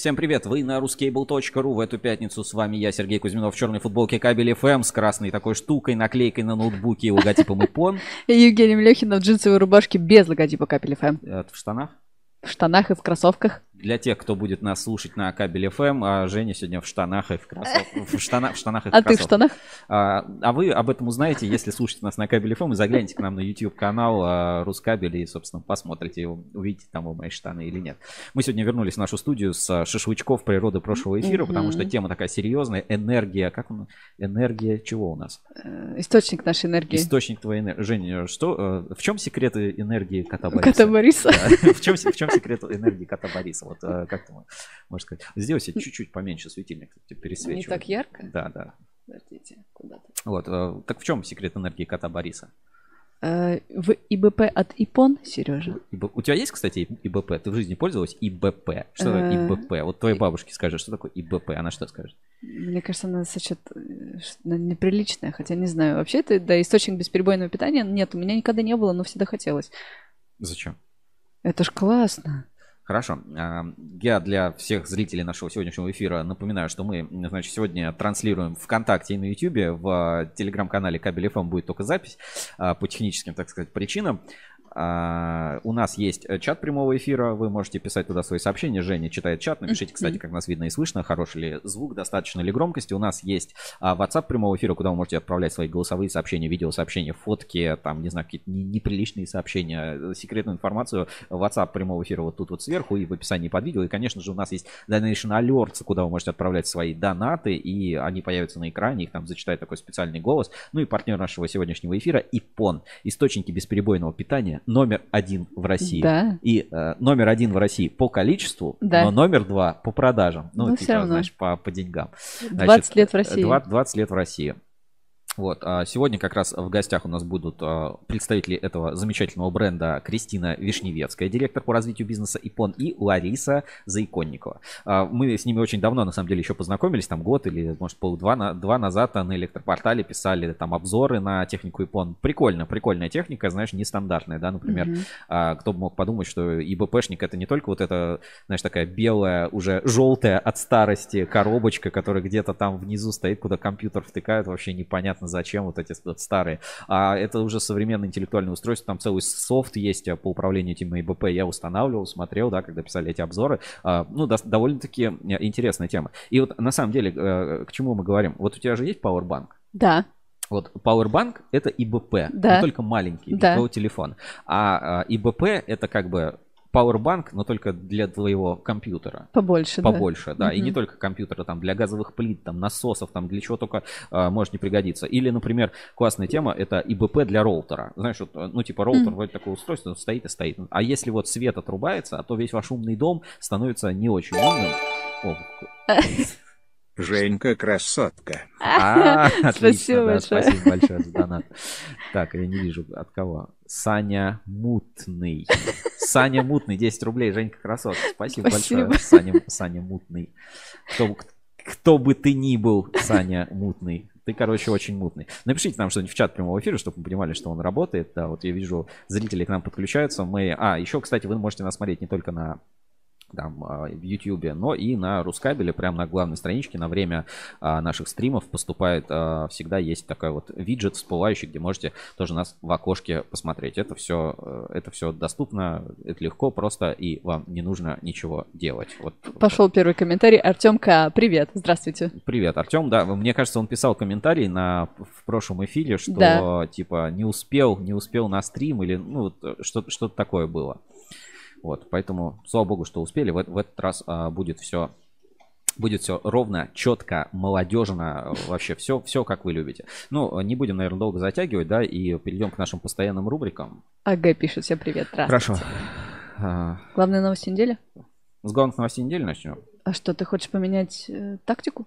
Всем привет, вы на ruscable.ru в эту пятницу. С вами я, Сергей Кузьминов, в черной футболке кабель FM с красной такой штукой, наклейкой на ноутбуке и логотипом ИПОН. И Евгений Млехина в джинсовой рубашке без логотипа капель FM. Это в штанах. В штанах и в кроссовках. Для тех, кто будет нас слушать на кабеле FM, а Женя сегодня в штанах и в кроссовках. В, штанах, в штанах и в А ты в штанах? А, а вы об этом узнаете, если слушаете нас на кабеле FM и загляните к нам на YouTube канал а, Рускабель и, собственно, посмотрите, увидите там вы мои штаны или нет. Мы сегодня вернулись в нашу студию с шашлычков природы прошлого эфира, потому что тема такая серьезная, энергия, как он, энергия чего у нас? Э, Источник нашей энергии. Источник твоей энергии. Женя, что, э, в чем секреты энергии кота Бориса? Кота Бориса. В, чем, в чем секрет энергии кота Бориса? Вот э, как ты можешь сказать? Сделай себе чуть-чуть поменьше светильник, пересвечивай. Не так ярко? Да, да. Подождите, куда-то. Вот, э, так в чем секрет энергии кота Бориса? Э, В ИБП от ИПОН, Сережа. У тебя есть, кстати, ИБП? Ты в жизни пользовалась ИБП? Что такое ИБП? Вот твоей бабушке скажи, что такое ИБП? Она что скажет? Мне кажется, она сочет неприличное, хотя не знаю. Вообще, это да, источник бесперебойного питания нет, у меня никогда не было, но всегда хотелось. Зачем? Это ж классно. Хорошо. А, Я для всех зрителей нашего сегодняшнего эфира напоминаю, что мы, значит, сегодня транслируем ВКонтакте и на Ютубе. В телеграм-канале Кабель ФМ будет только запись а, по техническим, так сказать, причинам. А, У нас есть э, чат прямого эфира, вы можете писать туда свои сообщения. Женя читает чат. Напишите, кстати, как нас видно и слышно, хороший ли звук, достаточно ли громкости. У нас есть а, WhatsApp прямого эфира, куда вы можете отправлять свои голосовые сообщения, видеосообщения, фотки, там, не знаю, какие-то не- неприличные сообщения, э, секретную информацию. WhatsApp прямого эфира вот тут вот сверху и в описании под видео. И, конечно же, у нас есть Donation Alerts, куда вы можете отправлять свои донаты, и они появятся на экране, их там зачитает такой специальный голос. Ну и партнер нашего сегодняшнего эфира ИПОН. Источники бесперебойного питания номер один в России. Да. И э, номер один в России по количеству, Да. но номер два по продажам. Ну, Ну, типа, всё равно. знаешь, по, по деньгам. 20 лет в России. 20, 20 лет в России. Вот, а сегодня как раз в гостях у нас будут а, представители этого замечательного бренда Кристина Вишневецкая, директор по развитию бизнеса ИПОН, и Лариса Заиконникова. А, Мы с ними очень давно, на самом деле, еще познакомились, там год или, может, полдва два назад на электропортале писали там обзоры на технику ИПОН. Прикольно, прикольная техника, знаешь, нестандартная, да, например, а, кто бы мог подумать, что ИБПшник это не только вот эта, знаешь, такая белая, уже желтая от старости коробочка, которая где-то там внизу стоит, куда компьютер втыкают, вообще непонятно зачем вот эти вот старые. А это уже современное интеллектуальное устройство, там целый софт есть а, по управлению этим ИБП. Я устанавливал, смотрел, да, когда писали эти обзоры. А, Ну, довольно-таки э, интересная тема. И вот на самом деле, э, к чему мы говорим? Вот у тебя же есть Powerbank? Да. Вот Powerbank это ИБП, Да. но только маленький, Да. твоего телефона. А, а, ИБП это как бы Powerbank, но только для твоего компьютера. Побольше, да. Побольше, да. И Мгм. не только компьютера, там для газовых плит, там насосов, там для чего только а, может не пригодиться. Или, например, классная тема это ИБП для роутера. Знаешь, вот, ну типа роутер Мгм. вроде такое устройство стоит и стоит. А если вот свет отрубается, а то весь ваш умный дом становится не очень умным. О, Женька красотка. А, отлично, Спасибо да, большое. Спасибо большое за донат. Так, я не вижу от кого. Саня Мутный. Саня Мутный, 10 рублей. Женька красотка. Спасибо, Спасибо. большое. Саня, Саня Мутный. Кто, кто бы ты ни был, Саня Мутный. Ты, короче, очень мутный. Напишите нам что-нибудь в чат прямого эфира, чтобы мы понимали, что он работает. Да, вот я вижу, зрители к нам подключаются. Мы... А, еще, кстати, вы можете нас смотреть не только на там, а, в Ютьюбе, но и на Рускабеле, прямо на главной страничке на время а, наших стримов поступает, а, всегда есть такой вот виджет всплывающий, где можете тоже нас в окошке посмотреть. Это все, э, это все доступно, это легко, просто и вам не нужно ничего делать. Вот. Пошел первый комментарий. Артем К. Привет. Здравствуйте. Привет, Артем. Да, мне кажется, он писал комментарий на в прошлом эфире, что Да. типа не успел, не успел на стрим или ну вот, э, что что-то такое было. Вот, поэтому слава богу, что успели. В, в этот раз а, будет все будет все ровно, четко, молодежно, вообще все, все как вы любите. Ну, не будем, наверное, долго затягивать, да, и перейдем к нашим постоянным рубрикам. АГ пишет. Всем привет. Здравствуйте. Хорошо. А, Главная новость недели? С главных новостей недели начнем. А что, ты хочешь поменять э, тактику?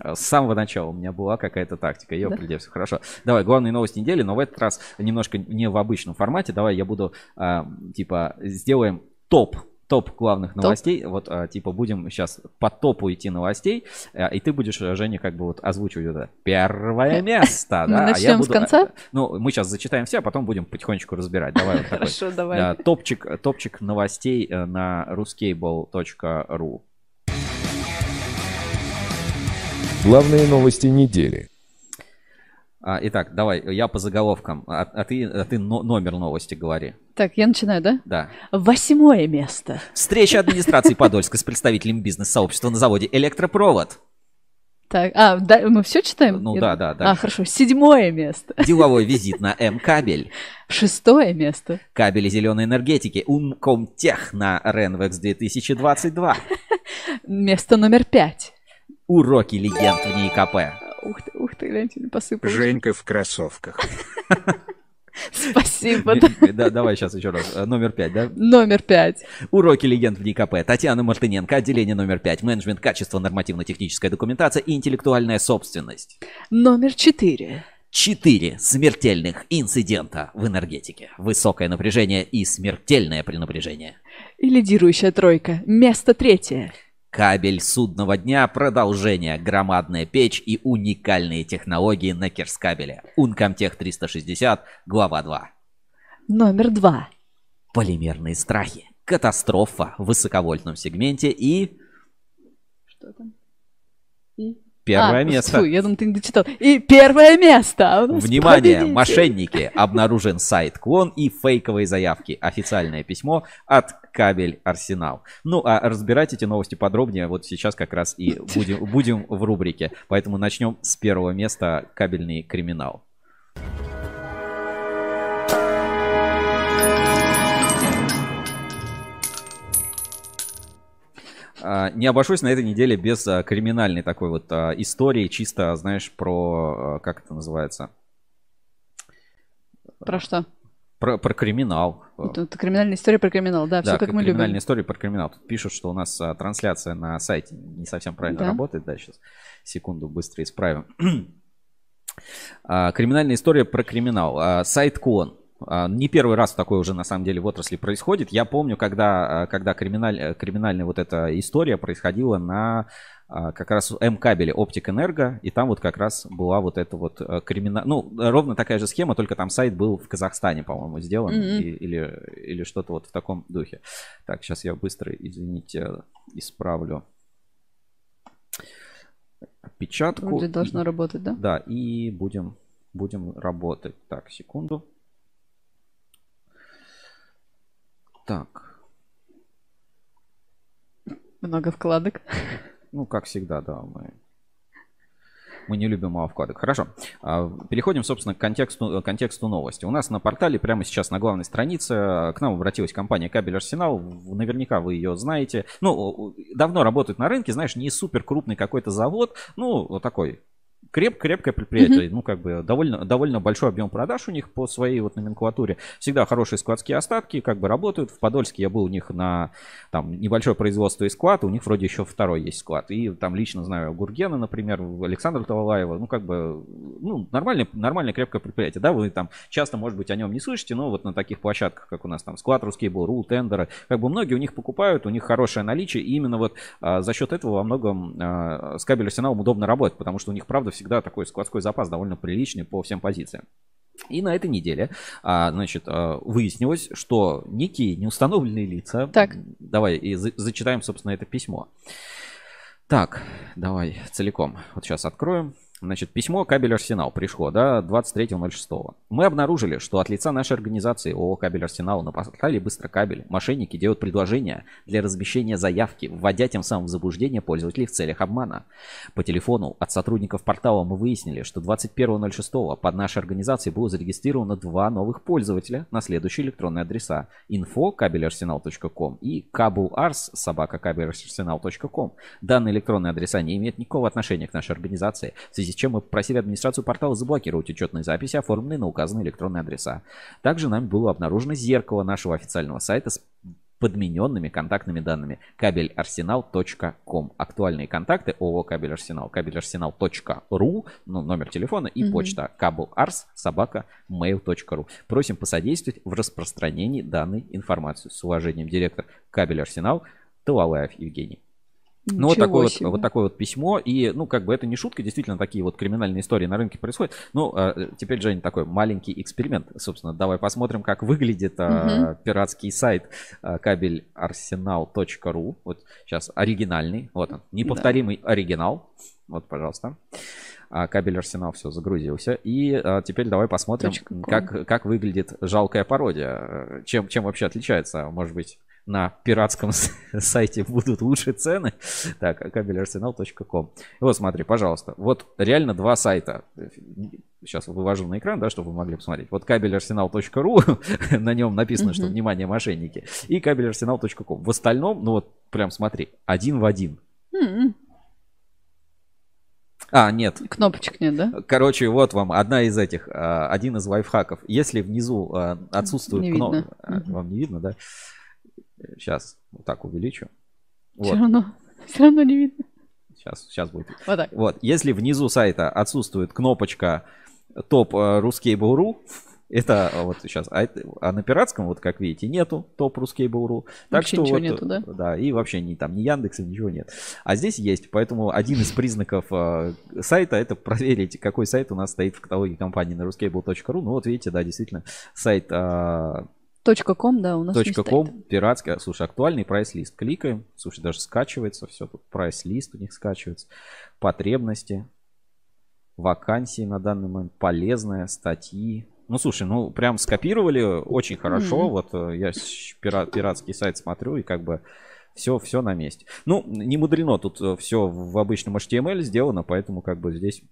С самого начала у меня была какая-то тактика. Я Да? все хорошо. Давай, главные новости недели, но в этот раз немножко не в обычном формате. Давай я буду, а, типа, сделаем топ топ главных новостей. Вот, а, типа, будем сейчас по топу идти новостей, а, и ты будешь, а, Женя, как бы вот озвучивать это первое место. Мы а я начнем с буду- конца? Ну, мы сейчас зачитаем все, а потом будем потихонечку разбирать. Давай вот такой. Хорошо, давай. Да, топчик, топчик новостей э, на ruscable.ru. Главные новости недели. А, итак, давай, я по заголовкам, а, а ты, а ты но- номер новости говори. Так, я начинаю, да? Да. Восьмое место. Встреча администрации Подольска с представителями бизнес-сообщества на заводе «Электропровод». Так, а, да, мы все читаем? Ну Я да, дум- да, А, да. хорошо. Седьмое место. Деловой визит на М-кабель. Шестое место. Кабели зеленой энергетики. Умкомтех на Ренвекс 2022. Место номер пять. Уроки легенд в НИКП. Ух ты, ух ты, гляньте, не посыпалось. Женька в кроссовках. Спасибо. да. Да, давай сейчас еще раз. Э, Номер пять, да? Номер пять. Уроки легенд в НИКП. Татьяна Мартыненко, отделение номер пять. Менеджмент качества, нормативно-техническая документация и интеллектуальная собственность. Номер четыре. Четыре смертельных инцидента в энергетике. Высокое напряжение и смертельное пренапряжение. И лидирующая тройка. Место третье. Кабель судного дня, продолжение, громадная печь и уникальные технологии на Керскабеле. Ункомтех 360, глава 2. Номер два. Полимерные страхи. Катастрофа в высоковольтном сегменте и Что там? И? первое А, место. фу, я думаю, ты не дочитал. И первое место. А у нас Внимание, победитель. мошенники! Обнаружен сайт Клон и фейковые заявки. Официальное письмо от Кабель Арсенал. Ну, а разбирать эти новости подробнее вот сейчас как раз и будем, будем в рубрике. Поэтому начнем с первого места кабельный криминал. А, Не обошусь на этой неделе без а, криминальной такой вот а, истории, чисто, знаешь, про, как это называется, Про что? Про, про криминал. Это, это криминальная история про криминал, да, все Да, как мы криминальная любим. история про криминал. Тут пишут, что у нас а, трансляция на сайте не совсем правильно Да. работает. Да, сейчас секунду быстро исправим. А, Криминальная история про криминал. А, Сайт Кон. А, Не первый раз такое уже на самом деле в отрасли происходит. Я помню, когда, а, когда криминаль, криминальная вот эта история происходила на как раз М-кабеле Оптик Энерго, и там вот как раз была вот эта вот криминал... Ну, ровно такая же схема, только там сайт был в Казахстане, по-моему, сделан, Мгм. и- или, или что-то вот в таком духе. Так, сейчас я быстро, извините, исправлю опечатку. Вроде И- должно работать, да? да, и будем, будем работать. Так, секунду. Так, Много вкладок. Ну, как всегда, да, мы, мы не любим вкладок. Хорошо, А, переходим, собственно, к контексту, к контексту новости. У нас на портале прямо сейчас на главной странице а, к нам обратилась компания Кабель Арсенал. Наверняка вы ее знаете. Ну, давно работает на рынке, знаешь, не супер крупный какой-то завод, ну, вот такой креп, крепкое предприятие, ну, как бы довольно, довольно большой объем продаж у них по своей вот номенклатуре. Всегда хорошие складские остатки, как бы работают. В Подольске я был у них на там небольшое производство и склад, у них вроде еще второй есть склад. И там лично знаю Гургена, например, Александра Талалаева, ну, как бы, ну, нормальное, нормальное крепкое предприятие, да, вы там часто, может быть, о нем не слышите, но вот на таких площадках, как у нас там склад Русский был, Ру, Тендеры, как бы многие у них покупают, у них хорошее наличие, и именно вот а, за счет этого во многом а, с кабель удобно работать, потому что у них, правда, всегда такой складской запас довольно приличный по всем позициям. И на этой неделе, а, значит, а, выяснилось, что некие неустановленные лица... Так. Давай и за- зачитаем, собственно, это письмо. Так, давай целиком. Вот сейчас откроем. Значит, письмо «Кабель Арсенал» пришло, да, 23.06. Мы обнаружили, что от лица нашей организации ООО «Кабель Арсенал» на портале «Быстрокабель» мошенники делают предложения для размещения заявки, вводя тем самым в заблуждение пользователей в целях обмана. По телефону от сотрудников портала мы выяснили, что 21.06 под нашей организацией было зарегистрировано два новых пользователя на следующие электронные адреса info кабелярсенал.ком и kabulars собака кабелярсенал.ком. Данные электронные адреса не имеют никакого отношения к нашей организации, в связи с чем мы попросили администрацию портала заблокировать учетные записи, оформленные на указанные электронные адреса. Также нами было обнаружено зеркало нашего официального сайта с подмененными контактными данными кабельарсенал.ком. Актуальные контакты ООО Кабель Арсенал, кабельарсенал.ру, ну, номер телефона и Мгм. почта кабеларс собака mail.ru. Просим посодействовать в распространении данной информации. С уважением, директор Кабель Арсенал Талалаев Евгений. Ну, вот такое вот, себе. вот такое вот письмо. И, ну, как бы это не шутка, действительно, такие вот криминальные истории на рынке происходят. Ну, э, теперь, Жень, такой маленький эксперимент. Собственно, давай посмотрим, как выглядит э, Мгм. пиратский сайт э, кабельарсенал.ру. Вот сейчас оригинальный. Вот он. Неповторимый оригинал. Вот, пожалуйста. А, кабель Арсенал все загрузился. И а, теперь давай посмотрим, как, как выглядит жалкая пародия. Э, Чем, чем вообще отличается? Может быть, на пиратском сайте будут лучше цены. Так, кабелярсенал.ком. Вот смотри, пожалуйста. Вот реально два сайта. Сейчас вывожу на экран, да, чтобы вы могли посмотреть. Вот кабелярсенал.ру, на нем написано, что внимание, мошенники. И кабелярсенал.ком. В остальном, ну вот прям смотри, один в один. М-м. А, нет, Кнопочек нет, да? Короче, вот вам одна из этих, а, один из лайфхаков. Если внизу а, отсутствует кнопка, вам не видно, да? Сейчас вот так увеличу. Все Вот, равно, все равно не видно. сейчас, сейчас будет. Вот так. Вот, если внизу сайта отсутствует кнопочка топ Ruskable.ru, это а, вот сейчас, а, это- а на пиратском, вот как видите, нету топ Ruskable.ru. Так Вообще что ничего вот, нету, да? Да, и вообще ни там ни Яндекса, ничего нет. А здесь есть, поэтому один из признаков а, сайта это проверить, какой сайт у нас стоит в каталоге компании на ruskable.ru. Ну вот видите, да, действительно, сайт а, Точка ком, да, у нас не .com, стоит. пиратский, а, слушай, актуальный прайс-лист. Кликаем, слушай, даже скачивается все, тут прайс-лист у них скачивается, потребности, вакансии на данный момент, полезные статьи. Ну, слушай, ну, прям скопировали очень хорошо. Мгм. Вот э, я щ- пира- пиратский сайт смотрю, и как бы все, все на месте. Ну, не мудрено, тут все в обычном HTML сделано, поэтому как бы здесь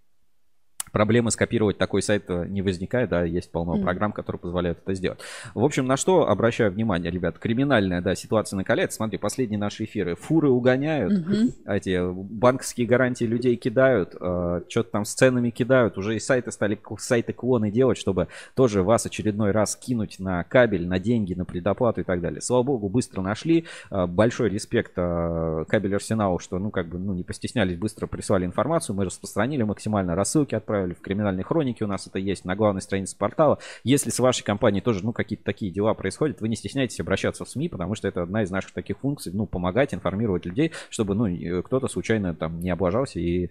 проблемы скопировать такой сайт э, не возникает, да, есть полно Мгм. программ, которые позволяют это сделать. В общем, на что обращаю внимание, ребят, криминальная, да, ситуация накаляется. Смотри, последние наши эфиры, фуры угоняют, Мгм. эти банковские гарантии людей кидают, что-то там с ценами кидают, уже и сайты стали сайты клоны делать, чтобы тоже вас очередной раз кинуть на кабель, на деньги, на предоплату и так далее. Слава богу, быстро нашли. Э, Большой респект э, кабель Арсеналу, что, ну, как бы, ну, не постеснялись, быстро прислали информацию, мы распространили максимально, рассылки отправили в криминальной хронике, у нас это есть на главной странице портала. Если с вашей компанией тоже, ну, какие-то такие дела происходят, вы не стесняйтесь обращаться в СМИ, потому что это одна из наших таких функций, ну, помогать, информировать людей, чтобы, ну, кто-то случайно там не облажался и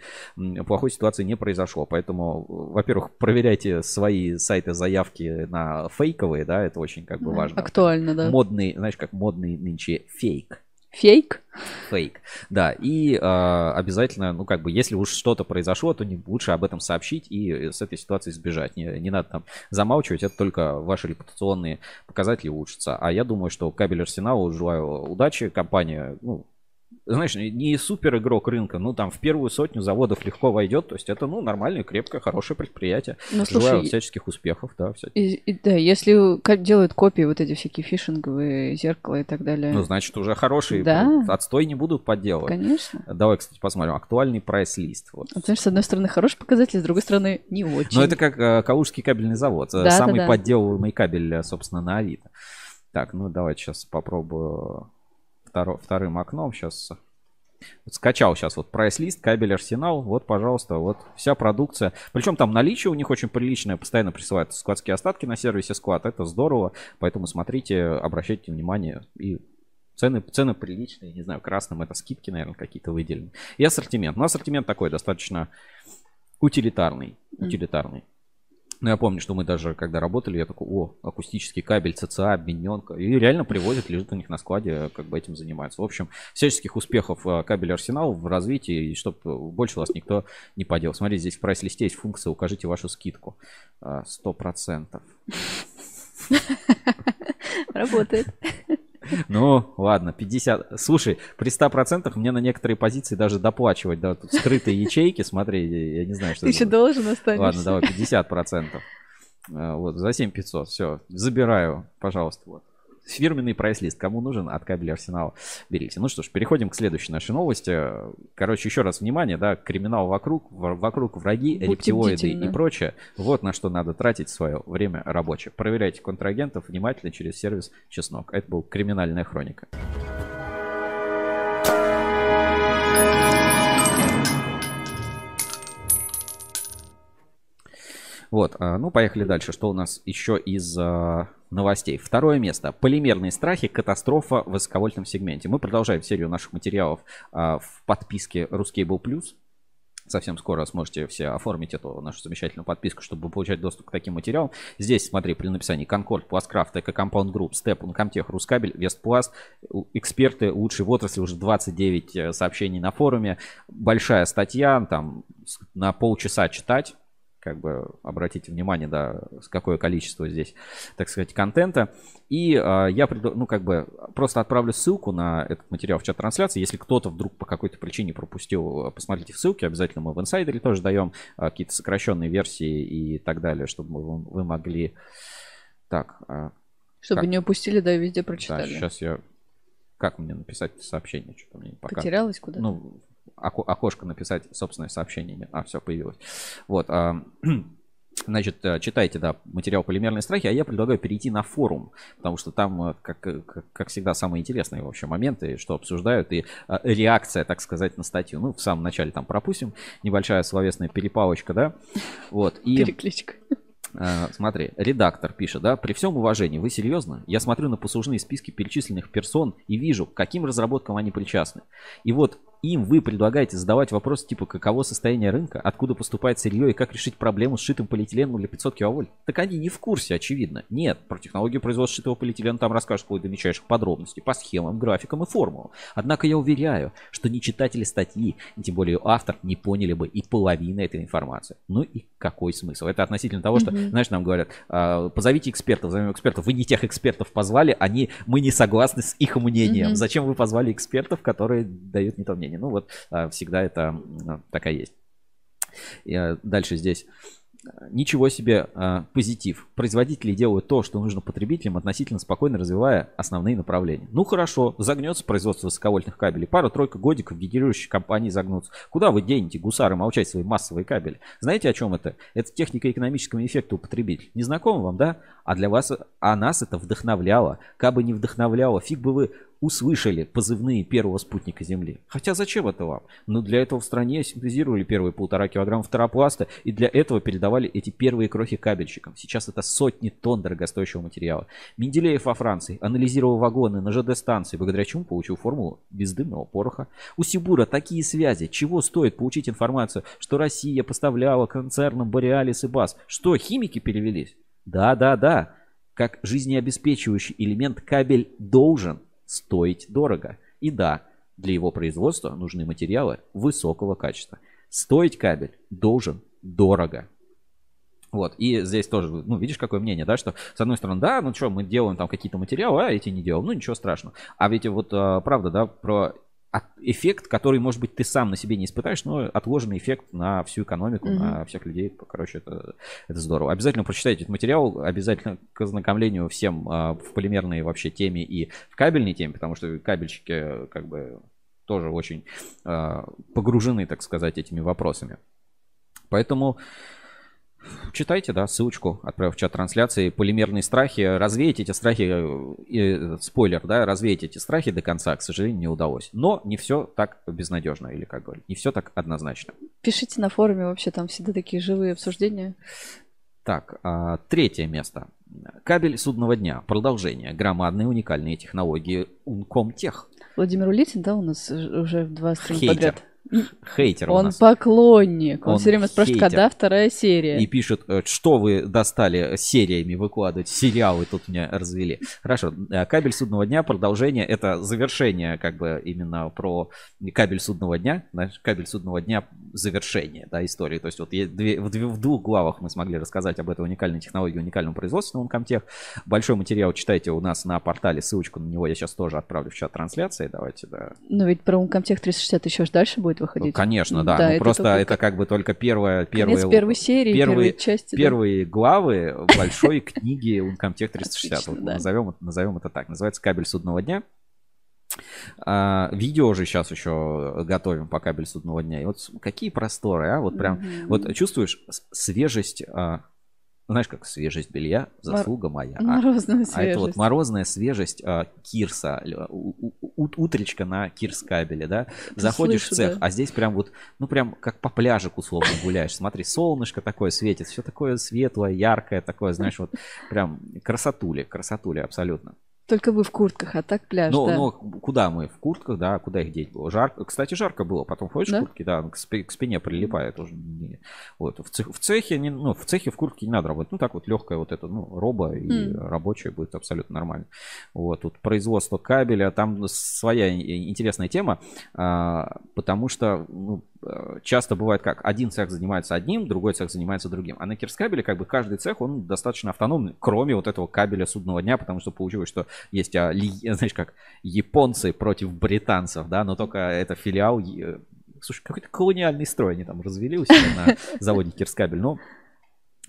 плохой ситуации не произошло. Поэтому, во-первых, проверяйте свои сайты заявки на фейковые, да, это очень как бы важно. Актуально, да. Модный, знаешь, как модный нынче фейк. Фейк? Фейк. Да, и э, обязательно, ну, как бы, если уж что-то произошло, то не, лучше об этом сообщить и э, с этой ситуации избежать. Не, не надо там замалчивать, это только ваши репутационные показатели улучшатся. А я думаю, что кабель Арсеналу желаю удачи. Компания, ну, знаешь, не супер игрок рынка, ну, там в первую сотню заводов легко войдет. То есть это, ну, нормальное, крепкое, хорошее предприятие. Ну, Желаю слушай, всяческих успехов, да, вся- и- и да, если делают копии вот эти всякие фишинговые зеркала и так далее, Ну, значит, уже хорошие. Да. Отстой не будут подделывать. конечно. Давай, кстати, посмотрим. Актуальный прайс-лист. Вот. Вот, знаешь, с одной стороны хороший показатель, с другой стороны не очень. Ну, это как э, Калужский кабельный завод. Да, Самый да, да. подделываемый кабель, э, собственно, на Авито. Так, ну давайте сейчас попробую второ- вторым окном. Сейчас скачал сейчас вот прайс-лист, кабель Арсенал. Вот, пожалуйста, вот вся продукция. Причем там наличие у них очень приличное. Постоянно присылают складские остатки на сервисе склад. Это здорово. Поэтому смотрите, обращайте внимание. И цены, цены приличные. Не знаю, красным это скидки, наверное, какие-то выделены. И ассортимент. Ну, ассортимент такой достаточно утилитарный. Утилитарный. Ну, я помню, что мы даже, когда работали, я такой, о, акустический кабель, ЦЦА, обмененка. И реально привозят, лежит у них на складе, как бы этим занимаются. В общем, всяческих успехов э, кабель Арсенал в развитии, и чтобы больше вас никто не поделал. Смотрите, здесь в прайс-листе есть функция «Укажите вашу скидку». А, Сто процентов. Работает. Ну, ладно, 50. Слушай, при 100% мне на некоторые позиции даже доплачивать, да, тут скрытые ячейки, смотри, я не знаю, что Ты еще должен останешься. Ладно, давай 50%. А, Вот, за 7500, все, забираю, пожалуйста, вот. Фирменный прайс-лист, кому нужен, от кабеля Арсенала берите. Ну что ж, переходим к следующей нашей новости. Короче, еще раз внимание, да, криминал вокруг, вокруг враги, Будьте рептилоиды бдительны. и прочее. Вот на что надо тратить свое время рабочее. Проверяйте контрагентов внимательно через сервис Чеснок. Это был криминальная хроника. Вот, а, ну поехали дальше. Что у нас еще из а, новостей? Второе место. Полимерные страхи. Катастрофа в высоковольтном сегменте. Мы продолжаем серию наших материалов а, в подписке Ruscable Plus. совсем скоро сможете все оформить эту нашу замечательную подписку, чтобы получать доступ к таким материалам. Здесь, смотри, при написании Concord, Пласкрафт, Эко Компаунд Групп, Степ, Uncomtech, Рускабель, Вестпласт, эксперты лучшие в отрасли, уже 29 э, сообщений на форуме, большая статья, там на полчаса читать, как бы обратите внимание, да, с какое количество здесь, так сказать, контента. И э, я, ну, как бы просто отправлю ссылку на этот материал в чат трансляции. Если кто-то вдруг по какой-то причине пропустил, посмотрите в ссылке. Обязательно мы в инсайдере тоже даем э, какие-то сокращенные версии и так далее, чтобы вы, вы могли... Так. Э, чтобы как? не упустили, да, и везде прочитали. Да, сейчас я... Как мне написать сообщение? Что-то мне пока... Потерялась куда-то? Ну, окошко написать собственное сообщение. А, все, появилось. Вот. А, значит, э, читайте, да, материал «Полимерные страхи», а я предлагаю перейти на форум, потому что там, э, как, как, как всегда, самые интересные вообще моменты, что обсуждают, и реакция, так сказать, на статью. Ну, в самом начале там пропустим, небольшая словесная перепалочка, да, вот. И, Перекличка. Смотри, редактор пишет, да, при всем уважении, вы серьезно? Я смотрю на послужные списки перечисленных персон и вижу, к каким разработкам они причастны. И вот им вы предлагаете задавать вопросы типа каково состояние рынка, откуда поступает сырье и как решить проблему с шитым полиэтиленом для 500 киловольт. Так они не в курсе, очевидно. Нет, про технологию производства шитого полиэтилена там расскажут вплоть до мельчайших подробностей, по схемам, графикам и формулам. Однако я уверяю, что ни читатели статьи, ни тем более автор не поняли бы и половины этой информации. Ну и какой смысл? Это относительно того, что, mm-hmm. знаешь, нам говорят, «А, позовите экспертов, зовем экспертов. Вы не тех экспертов позвали, они, мы не согласны с их мнением. Mm-hmm. Зачем вы позвали экспертов, которые дают не то мнение? Мнение. Ну вот а, всегда это такая есть. А, дальше здесь. Ничего себе э, позитив. Производители делают то, что нужно потребителям, относительно спокойно развивая основные направления. Ну хорошо, загнется производство высоковольтных кабелей. Пара-тройка годиков генерирующие компании загнутся. Куда вы денете, гусары, молчать свои массовые кабели? Знаете, о чем это? Это техника экономического эффекта у потребителей. Не знакомо вам, да? А для вас, а нас это вдохновляло. Кабы не вдохновляло, фиг бы вы услышали позывные первого спутника Земли. Хотя зачем это вам? Ну, для этого в стране синтезировали первые полтора килограмма фторопласта и для этого передавали эти первые крохи кабельщикам. Сейчас это сотни тонн дорогостоящего материала. Менделеев во Франции анализировал вагоны на ЖД-станции, благодаря чему получил формулу бездымного пороха. У Сибура такие связи. Чего стоит получить информацию, что Россия поставляла концернам Бореалис и Бас? Что, химики перевелись? Да, да, да. Как жизнеобеспечивающий элемент кабель должен стоить дорого. И да, для его производства нужны материалы высокого качества. Стоить кабель должен дорого. Вот, и здесь тоже, ну, видишь, какое мнение, да, что, с одной стороны, да, ну что, мы делаем там какие-то материалы, а эти не делаем, ну, ничего страшного. А ведь вот, а, правда, да, про эффект, который, может быть, ты сам на себе не испытаешь, но отложенный эффект на всю экономику, mm-hmm. на всех людей. Короче, это, это здорово. Обязательно прочитайте этот материал, обязательно к ознакомлению всем а, в полимерной вообще теме и в кабельной теме, потому что кабельщики как бы тоже очень а, погружены, так сказать, этими вопросами. Поэтому Читайте, да, ссылочку отправив в чат трансляции. Полимерные страхи. Развеять эти страхи, э, спойлер, да, развеять эти страхи до конца, к сожалению, не удалось. Но не все так безнадежно, или как говорят, не все так однозначно. Пишите на форуме, вообще там всегда такие живые обсуждения. Так, а, третье место. Кабель судного дня. Продолжение. Громадные уникальные технологии Uncomtech. Владимир Улитин, да, у нас уже два стрима подряд. Хейтер Он поклонник. Он, он все время спрашивает, хейтер. когда вторая серия. И пишет, э, что вы достали сериями выкладывать. Сериалы тут меня развели. Хорошо. Э, кабель судного дня, продолжение. Это завершение как бы именно про кабель судного дня. Знаешь, кабель судного дня завершение да, истории. То есть вот две, в, две, в двух главах мы смогли рассказать об этой уникальной технологии, уникальном производстве на Uncomtech. Большой материал читайте у нас на портале. Ссылочку на него я сейчас тоже отправлю в чат трансляции. Давайте, да. Но ведь про Uncomtech 360 еще дальше будет выходить. Ну, конечно, да. да ну, это просто только... это как бы только первая... первая первой серии, первые, части. Первые да. главы большой книги Uncomtech 360. Отлично, вот да. назовем, назовем это так. Называется «Кабель судного дня». А, видео же сейчас еще готовим по кабель судного дня. И вот какие просторы, а? Вот прям, mm-hmm. вот чувствуешь свежесть а, знаешь, как свежесть белья, заслуга Мор... моя. Морозная а, свежесть. А это вот морозная свежесть а, Кирса, у, у, утречка на Кирскабеле, да? Заходишь слышу, в цех, да. а здесь прям вот, ну прям как по пляжику условно гуляешь. Смотри, солнышко такое светит, все такое светлое, яркое, такое, знаешь, вот прям красотули, красотули абсолютно. Только вы в куртках, а так пляж, Ну, да. ну, куда мы? В куртках, да, куда их деть было? Жарко. Кстати, жарко было. Потом ходишь Да? в куртке, да, к, спи- к спине прилипает уже. Вот. В, цех- в цехе, не, ну, в цехе в куртке не надо работать. Ну, так вот легкая вот эта, ну, роба и М. рабочая будет абсолютно нормально. Вот. Тут производство кабеля, там своя интересная тема, а, потому что, ну, часто бывает как, один цех занимается одним, другой цех занимается другим. А на Кирскабеле как бы каждый цех, он достаточно автономный, кроме вот этого кабеля судного дня, потому что получилось, что есть, а, знаешь, как японцы против британцев, да, но только это филиал, слушай, какой-то колониальный строй они там развели у себя на заводе Кирскабель, но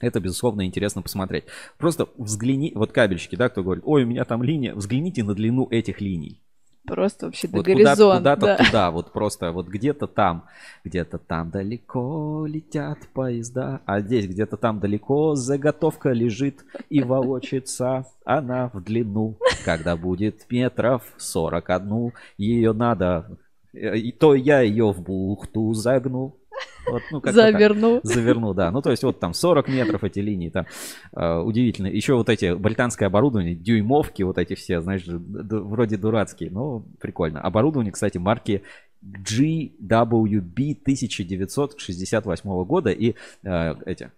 это, безусловно, интересно посмотреть. Просто взгляни, вот кабельщики, да, кто говорит, ой, у меня там линия, взгляните на длину этих линий. Просто вообще до Вот куда-то, горизонта. куда-то да. туда, вот просто вот где-то там, где-то там далеко летят поезда, а здесь где-то там далеко заготовка лежит и волочится она в длину. Когда будет метров 41, ее надо, э, и то я ее в бухту загну. Вот, ну, как-то так. Заверну. Заверну, да. Ну, то есть вот там 40 метров эти линии, там э, удивительно. Еще вот эти британское оборудование, дюймовки вот эти все, знаешь, д- вроде дурацкие, но прикольно. Оборудование, кстати, марки GWB 1968 года и э, эти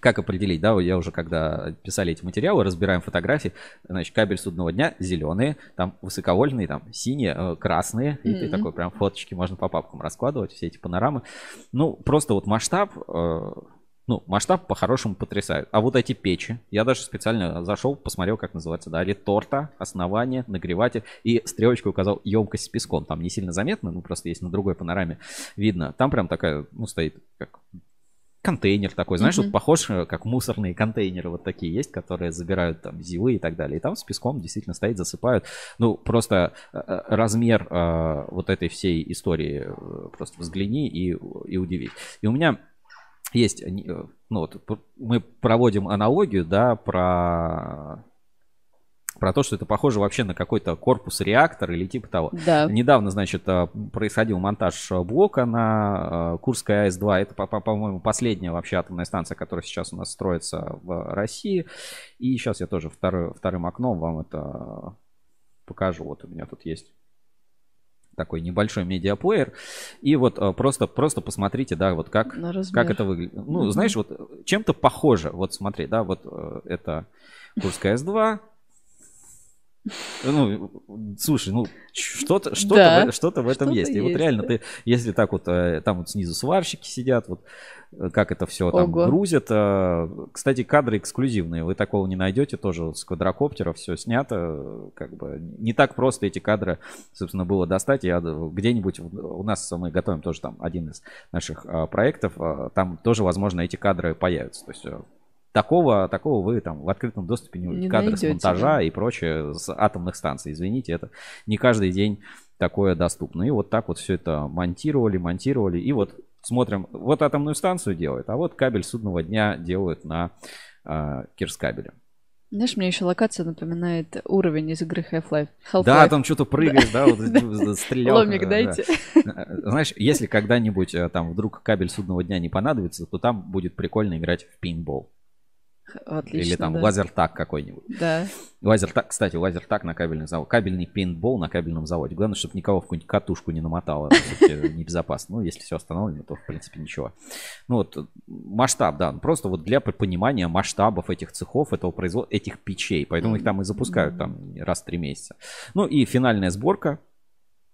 как определить, да, я уже когда писали эти материалы, разбираем фотографии, значит, кабель судного дня зеленые, там высоковольтные, там синие, э, красные, и ты такой прям фоточки можно по папкам раскладывать, все эти панорамы. Ну, просто вот масштаб, э, ну, масштаб по-хорошему потрясает. А вот эти печи, я даже специально зашел, посмотрел, как называется, да, реторта, основание, нагреватель, и стрелочкой указал емкость с песком. Там не сильно заметно, ну, просто есть на другой панораме видно. Там прям такая, ну, стоит как контейнер такой, знаешь, Мгм. вот похож, э, как мусорные контейнеры вот такие есть, которые забирают там зилы и так далее. И там с песком действительно стоит, засыпают. Ну, просто э, э, размер э, вот этой всей истории э, просто взгляни и, и удивись. И у меня есть, ну вот, мы проводим аналогию, да, про про то, что это похоже вообще на какой-то корпус реактора или типа того. Да. Недавно, значит, э, происходил монтаж э, блока на э, Курской АЭС-2. Это, по- по- по-моему, последняя вообще атомная станция, которая сейчас у нас строится в России. И сейчас я тоже второй, вторым окном вам это покажу. Вот у меня тут есть такой небольшой медиаплеер. И вот просто, просто посмотрите, да, вот как, как это выглядит. Ну, Мгм. знаешь, вот э, чем-то похоже. Вот смотри, да, вот э, это Курская С-2. Ну, слушай, ну, что-то что Да, в, что-то в этом что-то есть. И вот реально да. ты, если так вот, э, там вот снизу сварщики сидят, вот э, как это все там Ого. грузят. э, Кстати, кадры эксклюзивные, вы такого не найдете, тоже вот с квадрокоптера все снято, как бы не так просто эти кадры, собственно, было достать. Я где-нибудь у нас мы готовим тоже там один из наших проектов, там тоже, возможно, эти кадры появятся. То есть Такого, такого вы там в открытом доступе не. Не Кадры с найдете, монтажа да. и прочее с атомных станций. Извините, это не каждый день такое доступно. И вот так вот все это монтировали, монтировали. И вот смотрим, вот атомную станцию делают, а вот кабель судного дня делают на э, Кирскабеле. Знаешь, мне еще локация напоминает уровень из игры Half-Life. Half-Life. Да, там что-то прыгаешь, да, вот стрелял. Ломик дайте. Знаешь, если когда-нибудь э, там вдруг кабель судного дня не понадобится, то там будет прикольно играть в пинбол. Отлично, Или там да. лазертак какой-нибудь. Да. Лазертак, кстати, лазертак на кабельных заводах. Кабельный пейнтбол на кабельном заводе. Главное, чтобы никого в какую-нибудь катушку не намотало. всё-таки Небезопасно. Ну, если все остановлено, то, в принципе, ничего. Ну, вот масштаб, да. Просто вот для понимания масштабов этих цехов, этого производства, этих печей. Поэтому их там и запускают там раз в три месяца. Ну, и финальная сборка.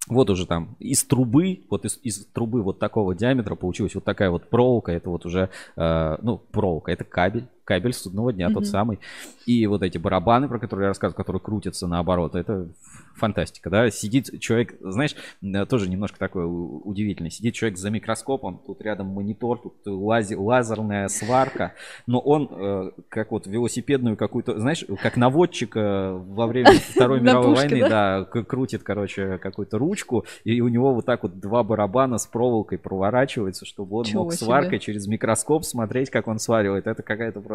Вот уже там из трубы, вот из, из трубы вот такого диаметра получилась вот такая вот проволока. Это вот уже, э, ну, проволока, это кабель, кабель судного дня тот Мгм. самый. И вот эти барабаны, про которые я рассказывал, которые крутятся наоборот, это фантастика, да. Сидит человек, знаешь, э, тоже немножко такое удивительное. Сидит человек за микроскопом, тут рядом монитор, тут лази- лазерная сварка, но он э, как вот велосипедную какую-то, знаешь, как наводчик э, во время Второй мировой войны, да? крутит, короче, какую-то ручку, и у него вот так вот два барабана с проволокой проворачивается, чтобы он мог сваркой через микроскоп смотреть, как он сваривает. Это какая-то просто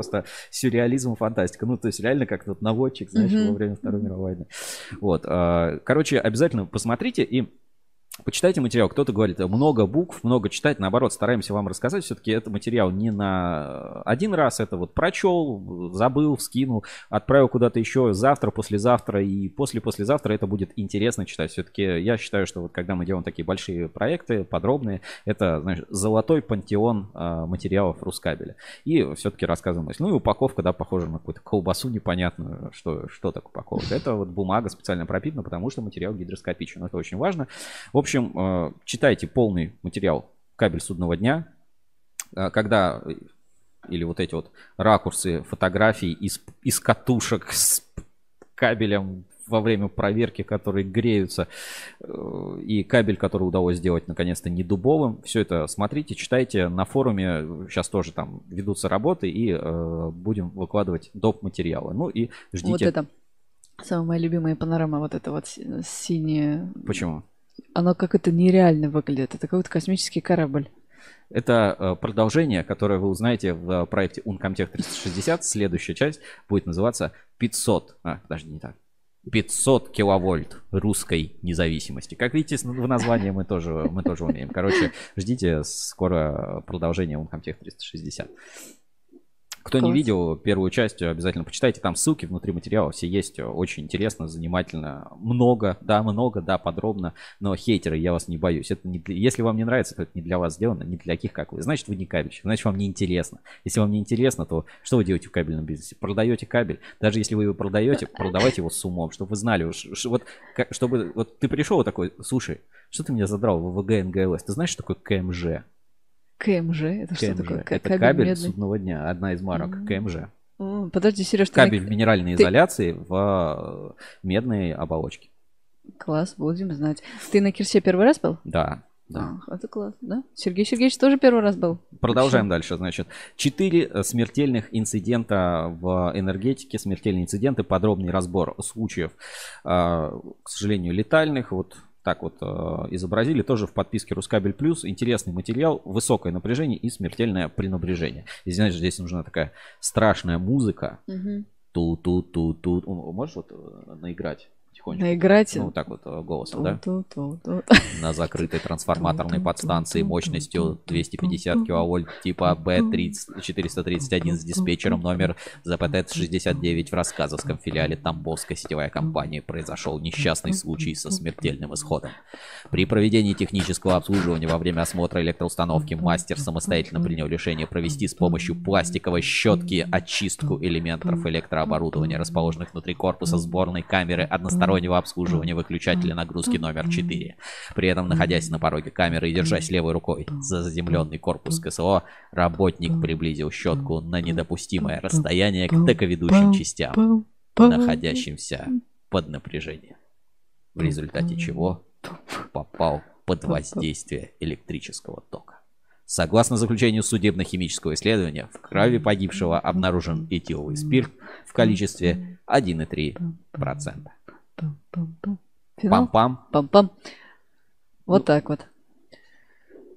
сюрреализм, фантастика. Ну, то есть реально как тот наводчик, знаешь, Мгм. во время Второй мировой войны. Вот. а, Короче, обязательно посмотрите и Почитайте материал. Кто-то говорит, много букв, много читать. Наоборот, стараемся вам рассказать. Все-таки это материал не на один раз. Это вот прочел, забыл, скинул, отправил куда-то еще завтра, послезавтра и после-послезавтра. Это будет интересно читать. Все-таки я считаю, что вот когда мы делаем такие большие проекты, подробные, это, знаешь, золотой пантеон а, материалов Рускабеля. И все-таки рассказываем. Ну и упаковка, да, похожа на какую-то колбасу непонятную. Что, что такое упаковка? Это вот бумага специально пропитана, потому что материал гидроскопичен. Это очень важно. В общем, общем, э, читайте полный материал «Кабель судного дня». Э, когда э, или вот эти вот ракурсы фотографий из, из катушек с кабелем во время проверки, которые греются, и кабель, который удалось сделать наконец-то не дубовым. Все это смотрите, читайте на форуме. Сейчас тоже там ведутся работы и э, будем выкладывать доп. материалы. Ну и ждите. Вот это самая моя любимая панорама, вот это вот синее. Почему? Оно как это нереально выглядит. Это какой-то космический корабль. Это э, продолжение, которое вы узнаете в проекте Uncomtech 360. Следующая часть будет называться 500. А, подожди, не так. 500 киловольт русской независимости. Как видите, в названии мы тоже, мы тоже умеем. Короче, ждите скоро продолжение Uncomtech 360. Кто Класс. не видел первую часть, обязательно почитайте. Там ссылки внутри материала все есть. Очень интересно, занимательно. Много, да, много, да, подробно. Но хейтеры, я вас не боюсь. Это не для... Если вам не нравится, то это не для вас сделано, не для таких, как вы. Значит, вы не кабельщик, значит, вам не интересно. Если вам не интересно, то что вы делаете в кабельном бизнесе? Продаете кабель. Даже если вы его продаете, продавайте его с умом, чтобы вы знали. Вот, чтобы вот ты пришел такой, слушай, что ты меня задрал в ВВГ НГЛС? Ты знаешь, что такое КМЖ? КМЖ, это КМЖ. что такое? Это кабель, кабель медный? судного дня, одна из марок mm-hmm. КМЖ. Подожди, Сереж, Кабель в минеральной ты... изоляции в э, медной оболочке. Класс, будем знать. Ты на Кирсе первый раз был? Да. Да. А, это класс, да? Сергей Сергеевич тоже первый раз был. Продолжаем Вообще. дальше, значит. Четыре э, смертельных инцидента в энергетике, смертельные инциденты, подробный разбор случаев, а, к сожалению, летальных. Вот так вот э, изобразили, тоже в подписке Рускабель Плюс. Интересный материал, высокое напряжение и смертельное пренабрежение. И знаешь, здесь нужна такая страшная музыка. Угу. Ту-ту-ту-ту. Можешь вот э, наиграть? Потихонечку. Наиграть. Ну, так вот э, голосом, да? На закрытой трансформаторной подстанции мощностью 250 киловольт типа B431 с диспетчером номер ЗПТ-69 в рассказовском филиале. Тамбовской сетевой компании произошел несчастный случай со смертельным исходом. При проведении технического обслуживания во время осмотра электроустановки мастер самостоятельно принял решение провести с помощью пластиковой щетки очистку элементов электрооборудования, расположенных внутри корпуса сборной камеры односторонней одностороннего обслуживания выключателя нагрузки номер 4. При этом, находясь на пороге камеры и держась левой рукой за заземленный корпус КСО, работник приблизил щетку на недопустимое расстояние к тековедущим частям, находящимся под напряжением. В результате чего попал под воздействие электрического тока. Согласно заключению судебно-химического исследования, в крови погибшего обнаружен этиловый спирт в количестве 1,3%. Пам-пам. Пам-пам. Вот так вот.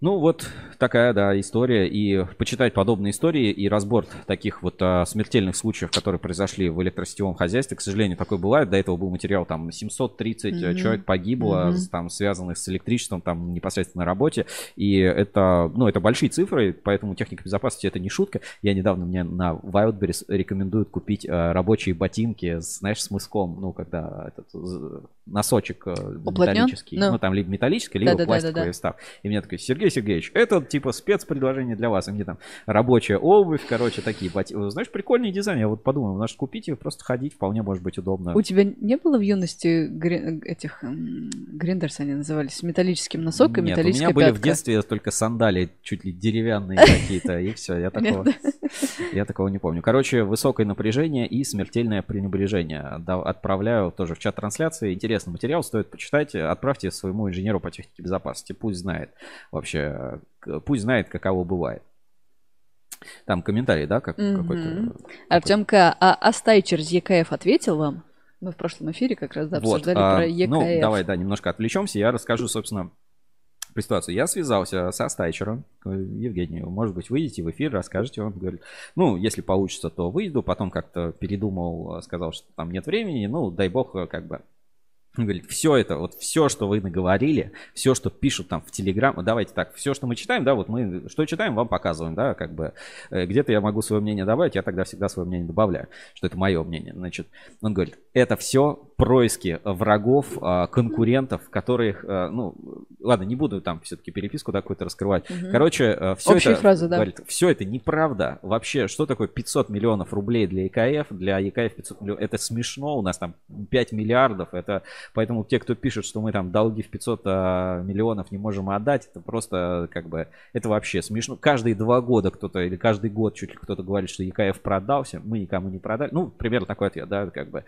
Ну вот такая, да, история. И почитать подобные истории и разбор таких вот а, смертельных случаев, которые произошли в электросетевом хозяйстве. К сожалению, такое бывает. До этого был материал, там 730 mm-hmm. человек погибло, mm-hmm. там связанных с электричеством, там непосредственно на работе. И это, ну, это большие цифры, поэтому техника безопасности это не шутка. Я недавно мне на Wildberries рекомендуют купить а, рабочие ботинки, знаешь, с мыском, ну, когда этот носочек э, Уплотнен? металлический, ну. ну, там либо металлический, либо да, пластиковый да, да, да. встав. И мне такой, Сергей Сергеевич, это типа спецпредложение для вас. И мне там рабочая обувь, короче, такие ботинки. Знаешь, прикольный дизайн. Я вот подумал, надо купить и просто ходить, вполне может быть удобно. У тебя не было в юности гри... этих гриндерс они назывались, с металлическим носок и Нет, металлическая у меня были пятка. в детстве только сандали, чуть ли деревянные какие-то, и все. Я такого, я такого не помню. Короче, высокое напряжение и смертельное пренебрежение. Отправляю тоже в чат трансляции. Интересный материал, стоит почитать. Отправьте своему инженеру по технике безопасности, пусть знает вообще пусть знает, каково бывает. Там комментарий, да, как, mm-hmm. какой-то. Артемка, а Астайчер из ЕКФ ответил вам? Мы в прошлом эфире как раз да, обсуждали вот, а, про ЕКФ. Ну, давай, да, немножко отвлечемся. Я расскажу, собственно, про ситуацию. Я связался со Стайчером, Евгению, может быть, выйдете в эфир, расскажете. Он говорит, ну, если получится, то выйду. Потом как-то передумал, сказал, что там нет времени. Ну, дай бог, как бы Он говорит, все это, вот все, что вы наговорили, все, что пишут там в Телеграм, давайте так, все, что мы читаем, да, вот мы что читаем, вам показываем, да, как бы э, где-то я могу свое мнение добавить, я тогда всегда свое мнение добавляю, что это мое мнение. Значит, он говорит, это все происки врагов, а, конкурентов, которых, а, ну, ладно, не буду там все-таки переписку такую-то раскрывать. Угу. Короче, все Общая это, фраза, да. говорит, все это неправда. Вообще, что такое 500 миллионов рублей для ЕКФ? Для ЕКФ 500 миллионов, это смешно, у нас там 5 миллиардов, это, поэтому те, кто пишет, что мы там долги в 500 а, миллионов не можем отдать, это просто, как бы, это вообще смешно. Каждые два года кто-то, или каждый год чуть ли кто-то говорит, что ЕКФ продался, мы никому не продали. Ну, примерно такой ответ, да, как бы,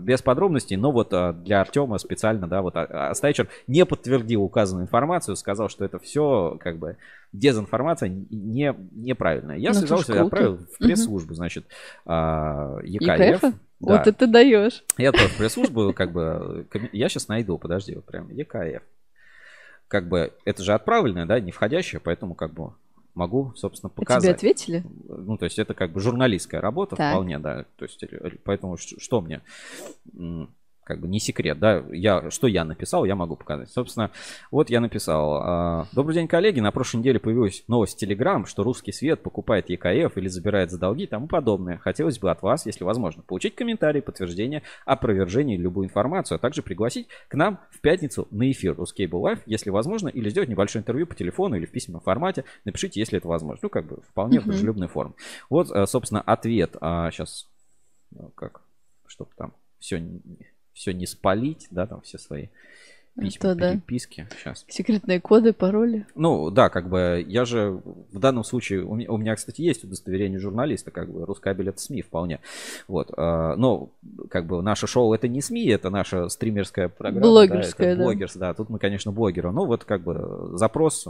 без подробностей подробностей, но вот а, для Артема специально, да, вот Астайчер не подтвердил указанную информацию, сказал, что это все как бы дезинформация не, неправильная. Я ну, связался и отправил в пресс-службу, значит, а, ЕКФ. Да. Вот это даешь. Я тоже пресс-службу, как бы, я сейчас найду, подожди, вот прям ЕКФ. Как бы, это же отправленное, да, не входящее, поэтому как бы могу, собственно, показать. А тебе ответили? Ну, то есть это как бы журналистская работа так. вполне, да. То есть, поэтому что мне? Как бы не секрет, да, я, что я написал, я могу показать. Собственно, вот я написал. А, Добрый день, коллеги, на прошлой неделе появилась новость в Телеграм, что русский свет покупает ЕКФ или забирает за долги и тому подобное. Хотелось бы от вас, если возможно, получить комментарий, подтверждение, опровержение, любую информацию, а также пригласить к нам в пятницу на эфир Русский Live, если возможно, или сделать небольшое интервью по телефону или в письменном формате. Напишите, если это возможно. Ну, как бы вполне в дружелюбной форме. Вот, э, собственно, ответ. А, сейчас, ну, как, чтобы там все все не спалить, да, там все свои письма, Это, переписки. Да. Сейчас. Секретные коды, пароли. Ну, да, как бы я же в данном случае, у меня, у меня, кстати, есть удостоверение журналиста, как бы Рускабель это СМИ вполне. Вот. А, но, как бы наше шоу это не СМИ, это наша стримерская программа. Блогерская, да. Блогерс, да. Тут мы, конечно, блогеры. Ну, вот как бы запрос.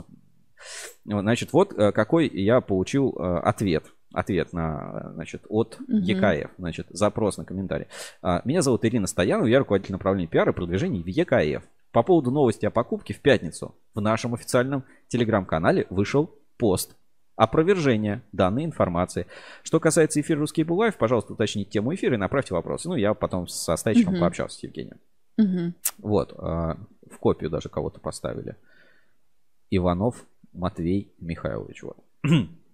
Значит, вот э, какой я получил э, ответ ответ на, значит, от угу. ЕКФ, значит, запрос на комментарий. А, меня зовут Ирина Стоянова, я руководитель направления пиара и продвижения в ЕКФ. По поводу новости о покупке в пятницу в нашем официальном телеграм-канале вышел пост опровержение данной информации. Что касается эфира «Русский Булаев», пожалуйста, уточните тему эфира и направьте вопросы. Ну, я потом со стайчиком угу. пообщался с Евгением. Угу. Вот, а, в копию даже кого-то поставили. Иванов Матвей Михайлович. Вот.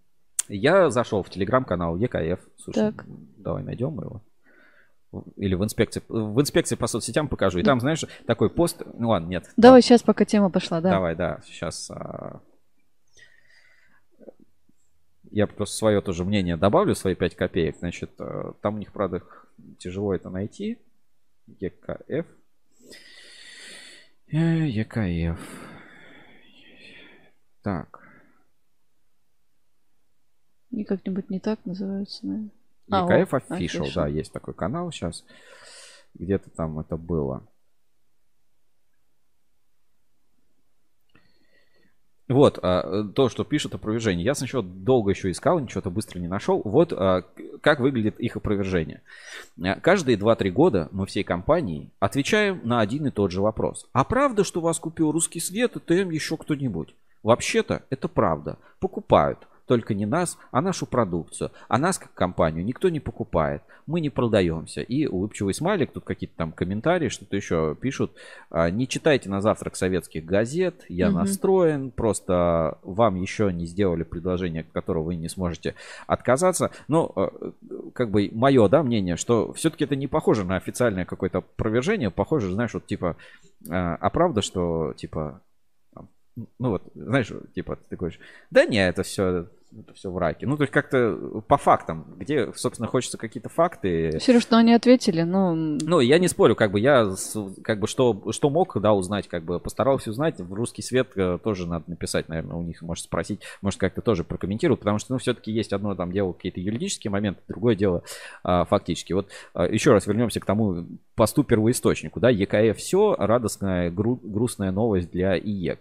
Я зашел в телеграм-канал ЕКФ. Слушай, так. давай найдем его. Или в инспекции, в инспекции по соцсетям покажу. И там, знаешь, такой пост. Ну ладно, нет. Давай да. сейчас, пока тема пошла, да. Давай, да. Сейчас. А... Я просто свое тоже мнение добавлю, свои 5 копеек. Значит, а, там у них, правда, тяжело это найти. ЕКФ. Э, ЕКФ. Так. И как-нибудь не так называются, наверное. EKF а, Official, Official, да, есть такой канал сейчас. Где-то там это было. Вот, а, то, что пишут опровержение. Я сначала долго еще искал, ничего-то быстро не нашел. Вот а, как выглядит их опровержение. А, каждые 2-3 года мы всей компанией отвечаем на один и тот же вопрос. А правда, что вас купил русский свет и ТМ еще кто-нибудь? Вообще-то это правда. Покупают только не нас, а нашу продукцию. А нас, как компанию, никто не покупает. Мы не продаемся. И улыбчивый смайлик, тут какие-то там комментарии, что-то еще пишут. «А, не читайте на завтрак советских газет, я угу. настроен, просто вам еще не сделали предложение, от которого вы не сможете отказаться. Но, э, как бы, мое, да, мнение, что все-таки это не похоже на официальное какое-то опровержение, похоже, знаешь, вот типа, а, а правда, что, типа, ну вот, знаешь, типа, ты говоришь, да не, это все это все в раке. Ну, то есть как-то по фактам, где, собственно, хочется какие-то факты. Сереж, что они ответили, ну... Ну, я не спорю, как бы я, как бы, что, что мог, да, узнать, как бы постарался узнать. В русский свет э, тоже надо написать, наверное, у них, может, спросить, может, как-то тоже прокомментируют, потому что, ну, все-таки есть одно там дело какие-то юридические моменты, другое дело а, фактически. Вот а, еще раз вернемся к тому посту первоисточнику, да, ЕКФ все, радостная, гру, грустная новость для ИЕК.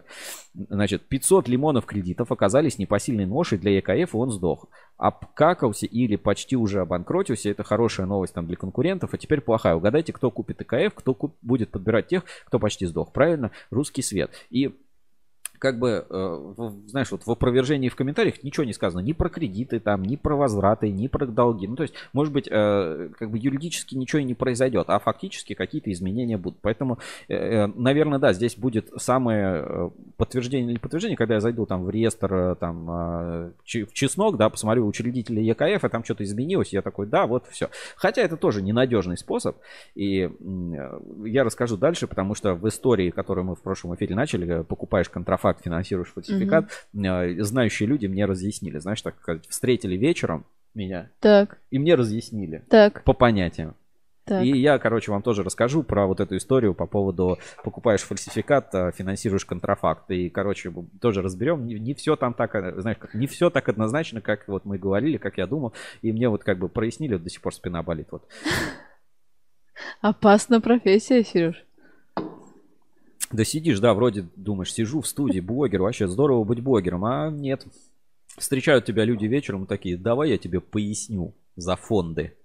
Значит, 500 лимонов кредитов оказались непосильной ношей для ЕКФ, и он сдох. Обкакался или почти уже обанкротился, это хорошая новость там для конкурентов, а теперь плохая. Угадайте, кто купит ЕКФ, кто куп, будет подбирать тех, кто почти сдох. Правильно? Русский свет. И как бы, э, знаешь, вот в опровержении в комментариях ничего не сказано ни про кредиты, там, ни про возвраты, ни про долги. Ну, то есть, может быть, э, как бы юридически ничего и не произойдет, а фактически какие-то изменения будут. Поэтому, э, наверное, да, здесь будет самое подтверждение или подтверждение, когда я зайду там в реестр, там, в чеснок, да, посмотрю учредителя ЕКФ, и там что-то изменилось, я такой, да, вот все. Хотя это тоже ненадежный способ, и я расскажу дальше, потому что в истории, которую мы в прошлом эфире начали, покупаешь контрафакт фальсификат, финансируешь фальсификат, угу. знающие люди мне разъяснили, знаешь, так сказать, встретили вечером меня, так. и мне разъяснили так. по понятиям. Так. И я, короче, вам тоже расскажу про вот эту историю по поводу покупаешь фальсификат, а финансируешь контрафакт. И, короче, тоже разберем. Не, не все там так, э, знаешь, как, не все так однозначно, как вот мы говорили, как я думал. И мне вот как бы прояснили, вот до сих пор спина болит. Вот. Опасная профессия, Сереж. Да сидишь, да, вроде думаешь, сижу в студии, блогер, вообще здорово быть блогером, а нет. Встречают тебя люди вечером такие, давай я тебе поясню за фонды.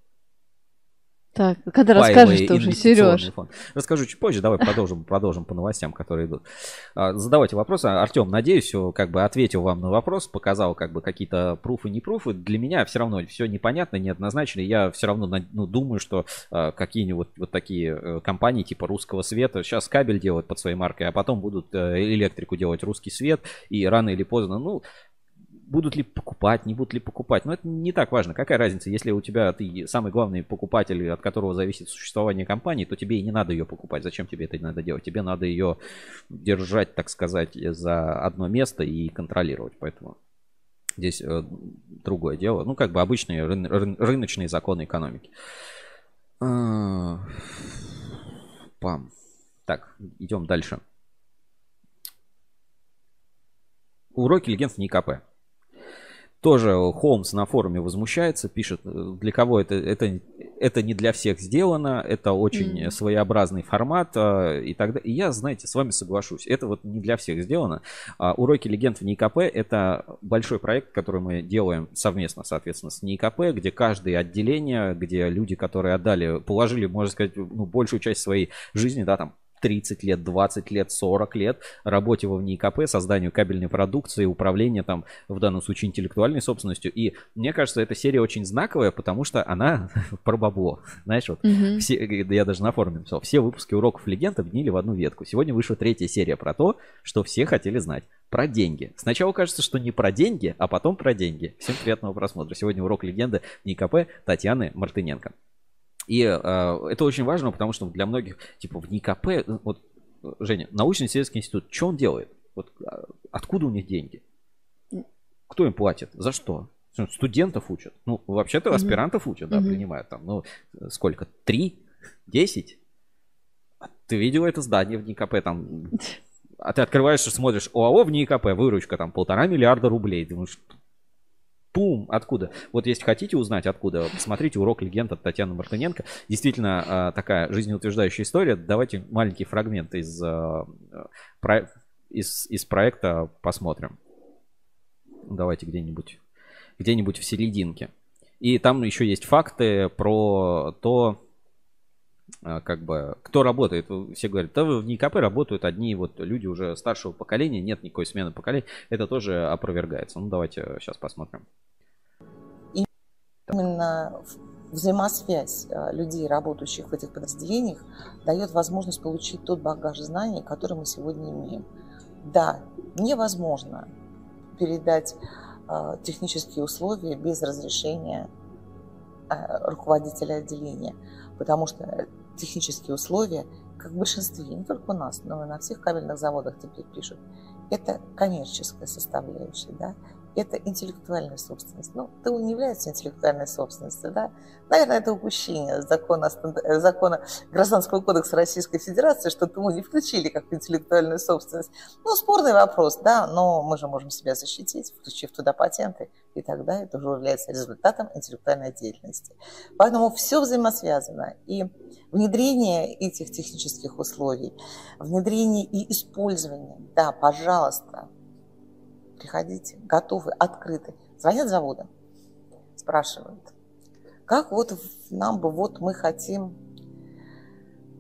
Так, когда расскажешь ты уже, Сереж? Фонд. Расскажу чуть позже, давай продолжим, продолжим по новостям, которые идут. А, задавайте вопросы. Артем, надеюсь, как бы ответил вам на вопрос, показал как бы какие-то пруфы, не пруфы. Для меня все равно все непонятно, неоднозначно. Я все равно ну, думаю, что а, какие-нибудь вот такие э, компании типа русского света сейчас кабель делают под своей маркой, а потом будут э, электрику делать русский свет, и рано или поздно, ну, будут ли покупать, не будут ли покупать. Но это не так важно. Какая разница, если у тебя ты самый главный покупатель, от которого зависит существование компании, то тебе и не надо ее покупать. Зачем тебе это надо делать? Тебе надо ее держать, так сказать, за одно место и контролировать. Поэтому здесь э, другое дело. Ну, как бы обычные ры- ры- рыночные законы экономики. А, пам. Так, идем дальше. Уроки легенд в НИКП. Тоже Холмс на форуме возмущается, пишет, для кого это, это, это не для всех сделано, это очень mm. своеобразный формат а, и так далее. И я, знаете, с вами соглашусь, это вот не для всех сделано. А, уроки легенд в НИКП это большой проект, который мы делаем совместно, соответственно, с НИКП, где каждое отделение, где люди, которые отдали, положили, можно сказать, ну, большую часть своей жизни, да, там 30 лет, 20 лет, 40 лет работе во ВНИКП, созданию кабельной продукции, управления там, в данном случае, интеллектуальной собственностью. И мне кажется, эта серия очень знаковая, потому что она про бабло. Знаешь, вот mm-hmm. все, я даже на форуме написал, все выпуски уроков легенд объединили в одну ветку. Сегодня вышла третья серия про то, что все хотели знать. Про деньги. Сначала кажется, что не про деньги, а потом про деньги. Всем приятного просмотра. Сегодня урок легенды НИКП Татьяны Мартыненко. И э, это очень важно, потому что для многих, типа, в НИКП, вот, Женя, научно-исследовательский институт, что он делает? Вот, а, откуда у них деньги? Кто им платит? За что? Студентов учат. Ну, вообще-то аспирантов учат, да, принимают там, ну, сколько? Три? Десять? А ты видел это здание в НИКП там? А ты открываешь и смотришь, ОАО в НИКП, выручка там полтора миллиарда рублей. Думаешь, Пум, откуда? Вот если хотите узнать откуда, посмотрите урок легенд от Татьяны Мартыненко. Действительно а, такая жизнеутверждающая история. Давайте маленький фрагмент из, а, из, из проекта посмотрим. Давайте где-нибудь где-нибудь в серединке. И там еще есть факты про то, как бы, кто работает. Все говорят, да в НИКП работают одни вот люди уже старшего поколения, нет никакой смены поколений. Это тоже опровергается. Ну, давайте сейчас посмотрим. Именно взаимосвязь а, людей, работающих в этих подразделениях, дает возможность получить тот багаж знаний, который мы сегодня имеем. Да, невозможно передать а, технические условия без разрешения руководителя отделения, потому что технические условия, как в большинстве, не только у нас, но и на всех кабельных заводах теперь пишут, это коммерческая составляющая, да, это интеллектуальная собственность. Ну, ТУ не является интеллектуальной собственностью, да? Наверное, это упущение закона, закона Гражданского кодекса Российской Федерации, что ТУ не включили как интеллектуальную собственность. Ну, спорный вопрос, да, но мы же можем себя защитить, включив туда патенты, и тогда это уже является результатом интеллектуальной деятельности. Поэтому все взаимосвязано. И внедрение этих технических условий, внедрение и использование, да, пожалуйста, приходите, готовы, открыты. Звонят заводы, спрашивают, как вот нам бы, вот мы хотим,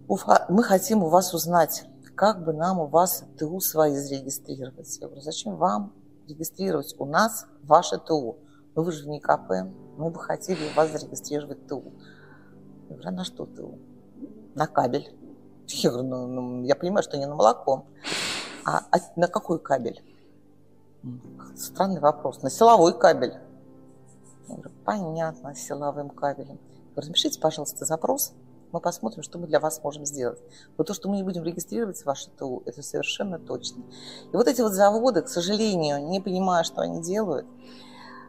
мы хотим у вас узнать, как бы нам у вас ТУ свои зарегистрировать? Я говорю, зачем вам регистрировать у нас ваше ТУ? Ну вы же в НИКП, мы бы хотели у вас зарегистрировать ТУ. Я говорю, а на что ТУ? На кабель. Я говорю, ну, ну я понимаю, что не на молоко. А, а на какой кабель? Странный вопрос. На силовой кабель. Я говорю, понятно, силовым кабелем. Напишите, пожалуйста, запрос, мы посмотрим, что мы для вас можем сделать. Вот то, что мы не будем регистрировать ваше ТУ, это совершенно точно. И вот эти вот заводы, к сожалению, не понимая, что они делают,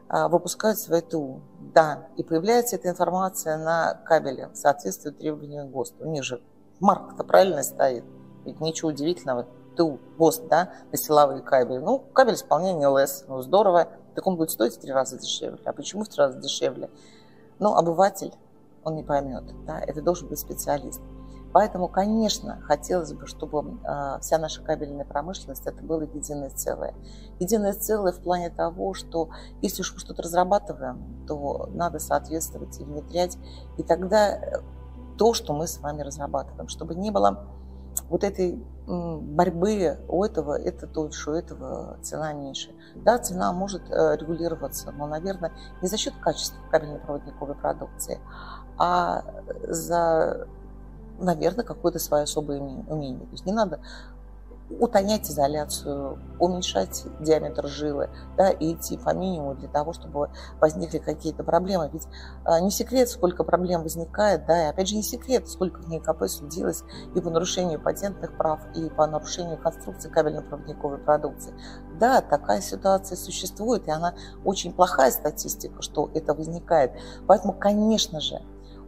а, выпускают свои ТУ. Да, и появляется эта информация на кабеле, соответствует требованиям ГОСТ. У них же марка-то правильно стоит. Ведь ничего удивительного. ТУ, ГОСТ, да, на силовые кабели. Ну, кабель исполнения ЛС, ну, здорово. Так он будет стоить в три раза дешевле. А почему в три раза дешевле? Ну, обыватель, он не поймет, да, это должен быть специалист. Поэтому, конечно, хотелось бы, чтобы э, вся наша кабельная промышленность это было единое целое. Единое целое в плане того, что если уж мы что-то разрабатываем, то надо соответствовать и внедрять. И тогда э, то, что мы с вами разрабатываем, чтобы не было вот этой борьбы у этого это тоньше, у этого цена меньше. Да, цена может э, регулироваться, но, наверное, не за счет качества кабельно-проводниковой продукции, а за наверное, какое-то свое особое умение. То есть не надо утонять изоляцию, уменьшать диаметр жилы, да, и идти по минимуму для того, чтобы возникли какие-то проблемы. Ведь а, не секрет, сколько проблем возникает, да, и опять же не секрет, сколько в НИКП судилось и по нарушению патентных прав, и по нарушению конструкции кабельно-проводниковой продукции. Да, такая ситуация существует, и она очень плохая статистика, что это возникает. Поэтому, конечно же,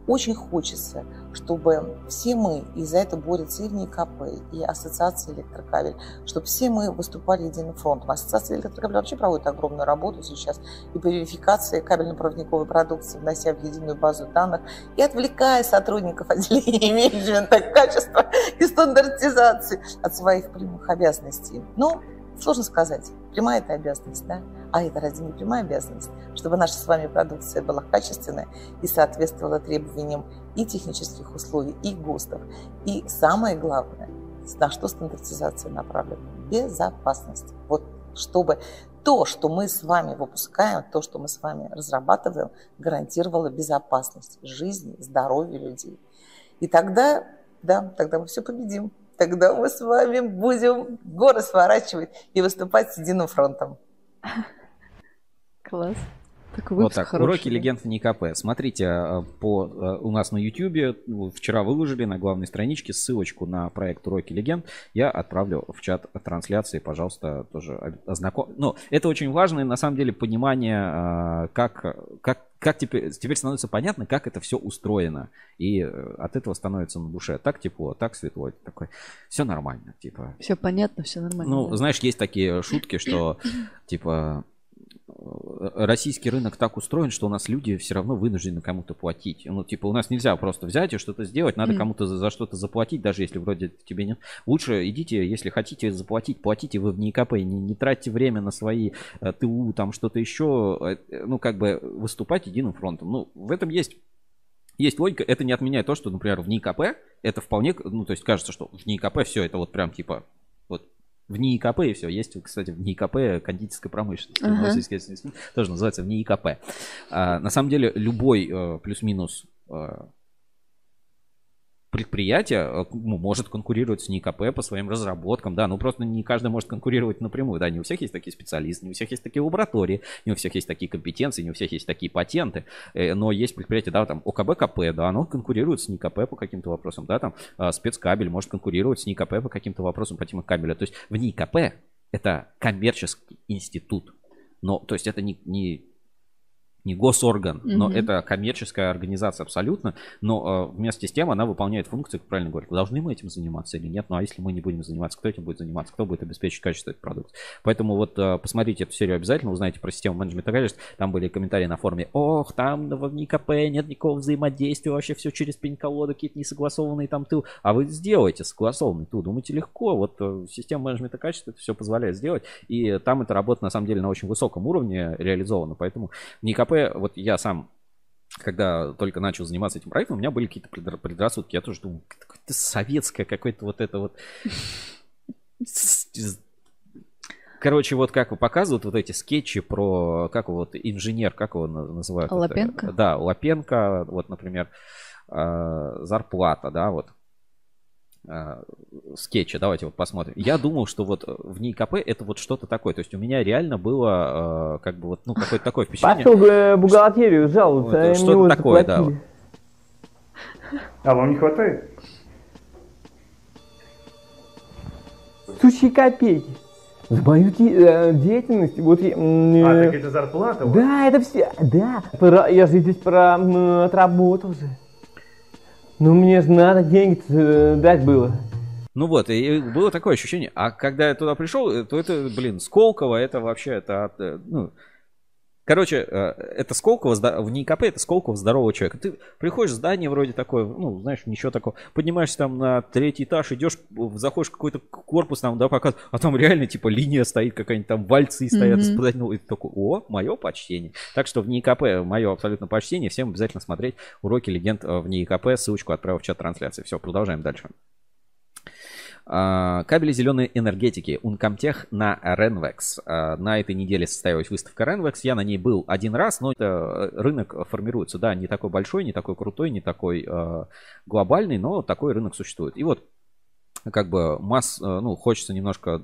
очень хочется, чтобы все мы, и за это борются и в НИКП, и Ассоциация электрокабель, чтобы все мы выступали единым фронтом. Ассоциация электрокабель вообще проводит огромную работу сейчас и по верификации кабельно-проводниковой продукции, внося в единую базу данных и отвлекая сотрудников отделения менеджмента, качества и стандартизации от своих прямых обязанностей. Но Сложно сказать, прямая это обязанность, да? А это разве не прямая обязанность? Чтобы наша с вами продукция была качественная и соответствовала требованиям и технических условий, и ГОСТов. И самое главное, на что стандартизация направлена? Безопасность. Вот чтобы то, что мы с вами выпускаем, то, что мы с вами разрабатываем, гарантировало безопасность жизни, здоровья людей. И тогда, да, тогда мы все победим тогда мы с вами будем горы сворачивать и выступать с единым фронтом. Класс. Такой вот так, хороший. уроки легенд в НИКП. Смотрите, э, по, э, у нас на YouTube вчера выложили на главной страничке ссылочку на проект Уроки легенд. Я отправлю в чат трансляции, пожалуйста, тоже ознаком. Ну, это очень важно, на самом деле понимание, э, как, как, как теперь, теперь становится понятно, как это все устроено. И от этого становится на душе так тепло, так светло. Такой, все нормально, типа. Все понятно, все нормально. Ну, да. знаешь, есть такие шутки, что типа российский рынок так устроен, что у нас люди все равно вынуждены кому-то платить. Ну, типа, у нас нельзя просто взять и что-то сделать, надо mm. кому-то за, за что-то заплатить, даже если вроде тебе нет. Лучше идите, если хотите заплатить, платите вы в НИКП, не, не тратьте время на свои э, ТУ, там что-то еще, э, ну, как бы выступать единым фронтом. Ну, в этом есть есть логика, это не отменяет то, что, например, в НИКП это вполне, ну, то есть кажется, что в НИКП все это вот прям типа в НИИКП и все. Есть, кстати, в НИИКП кондитерская промышленность. Uh-huh. Тоже называется в НИИКП. А, на самом деле любой э, плюс-минус э, предприятие э, ну, может конкурировать с НИКП по своим разработкам, да, ну просто не каждый может конкурировать напрямую, да, не у всех есть такие специалисты, не у всех есть такие лаборатории, не у всех есть такие компетенции, не у всех есть такие патенты, э, но есть предприятия, да, там ОКБ-КП, да, оно конкурирует с НИКП по каким-то вопросам, да, там э, спецкабель может конкурировать с НИКП по каким-то вопросам по тему кабеля, то есть в НИКП это коммерческий институт, но, то есть это не, не не госорган, mm-hmm. но это коммерческая организация абсолютно, но э, вместе с тем она выполняет функции, как правильно говорят, должны мы этим заниматься или нет, ну а если мы не будем заниматься, кто этим будет заниматься, кто будет обеспечить качество этого продукта. Поэтому вот э, посмотрите эту серию обязательно, узнаете про систему менеджмента качества, там были комментарии на форуме, ох, там в НИКП нет никакого взаимодействия, вообще все через пень-колоды, какие-то несогласованные там тыл, а вы сделаете согласованный тыл, думаете легко, вот э, система менеджмента качества это все позволяет сделать, и там эта работа на самом деле на очень высоком уровне реализована, поэтому НИКП вот я сам когда только начал заниматься этим проектом, у меня были какие-то предра- предрассудки. Я тоже думал, какое-то советское, какое-то вот это вот... Короче, вот как показывают вот эти скетчи про, как вот инженер, как его на- называют? это? Лапенко? Да, Лапенко, вот, например, э, зарплата, да, вот скетча, давайте вот посмотрим. Я думал, что вот в НИКП это вот что-то такое. То есть у меня реально было э, как бы вот, ну, какое-то такое впечатление. Пошел в бухгалтерию жаловаться, Вот, что-то такое, да, заплатили. А вам не хватает? Сущие копейки. За мою де- э, деятельность, вот я, А, э, так это зарплата? Да, это все, да. Про- я же здесь про, м, отработал же. Ну мне же надо деньги дать было. Ну вот, и было такое ощущение. А когда я туда пришел, э, то это, блин, Сколково, это вообще, это, э, ну, короче, э, это Сколково, зда- в НИКП это Сколково здорового человека. Ты приходишь в здание вроде такое, ну, знаешь, ничего такого, поднимаешься там на третий этаж, идешь, заходишь в какой-то корпус там, да, показывают, а там реально, типа, линия стоит какая-нибудь, там вальцы стоят, Мгм. испытать, ну, и ты такой, о, мое почтение. Так что в НИКП мое абсолютно почтение, всем обязательно смотреть уроки легенд э, в НИКП, ссылочку отправил в чат трансляции. Все, продолжаем дальше. А, Кабели зеленой энергетики Uncomtech на Renvex. А, На этой неделе состоялась выставка Renvex. Я на ней был один раз, но это э, рынок формируется. Да, не такой большой, не такой крутой, не такой э, глобальный, но такой рынок существует. И вот как бы масс, э, ну, хочется немножко,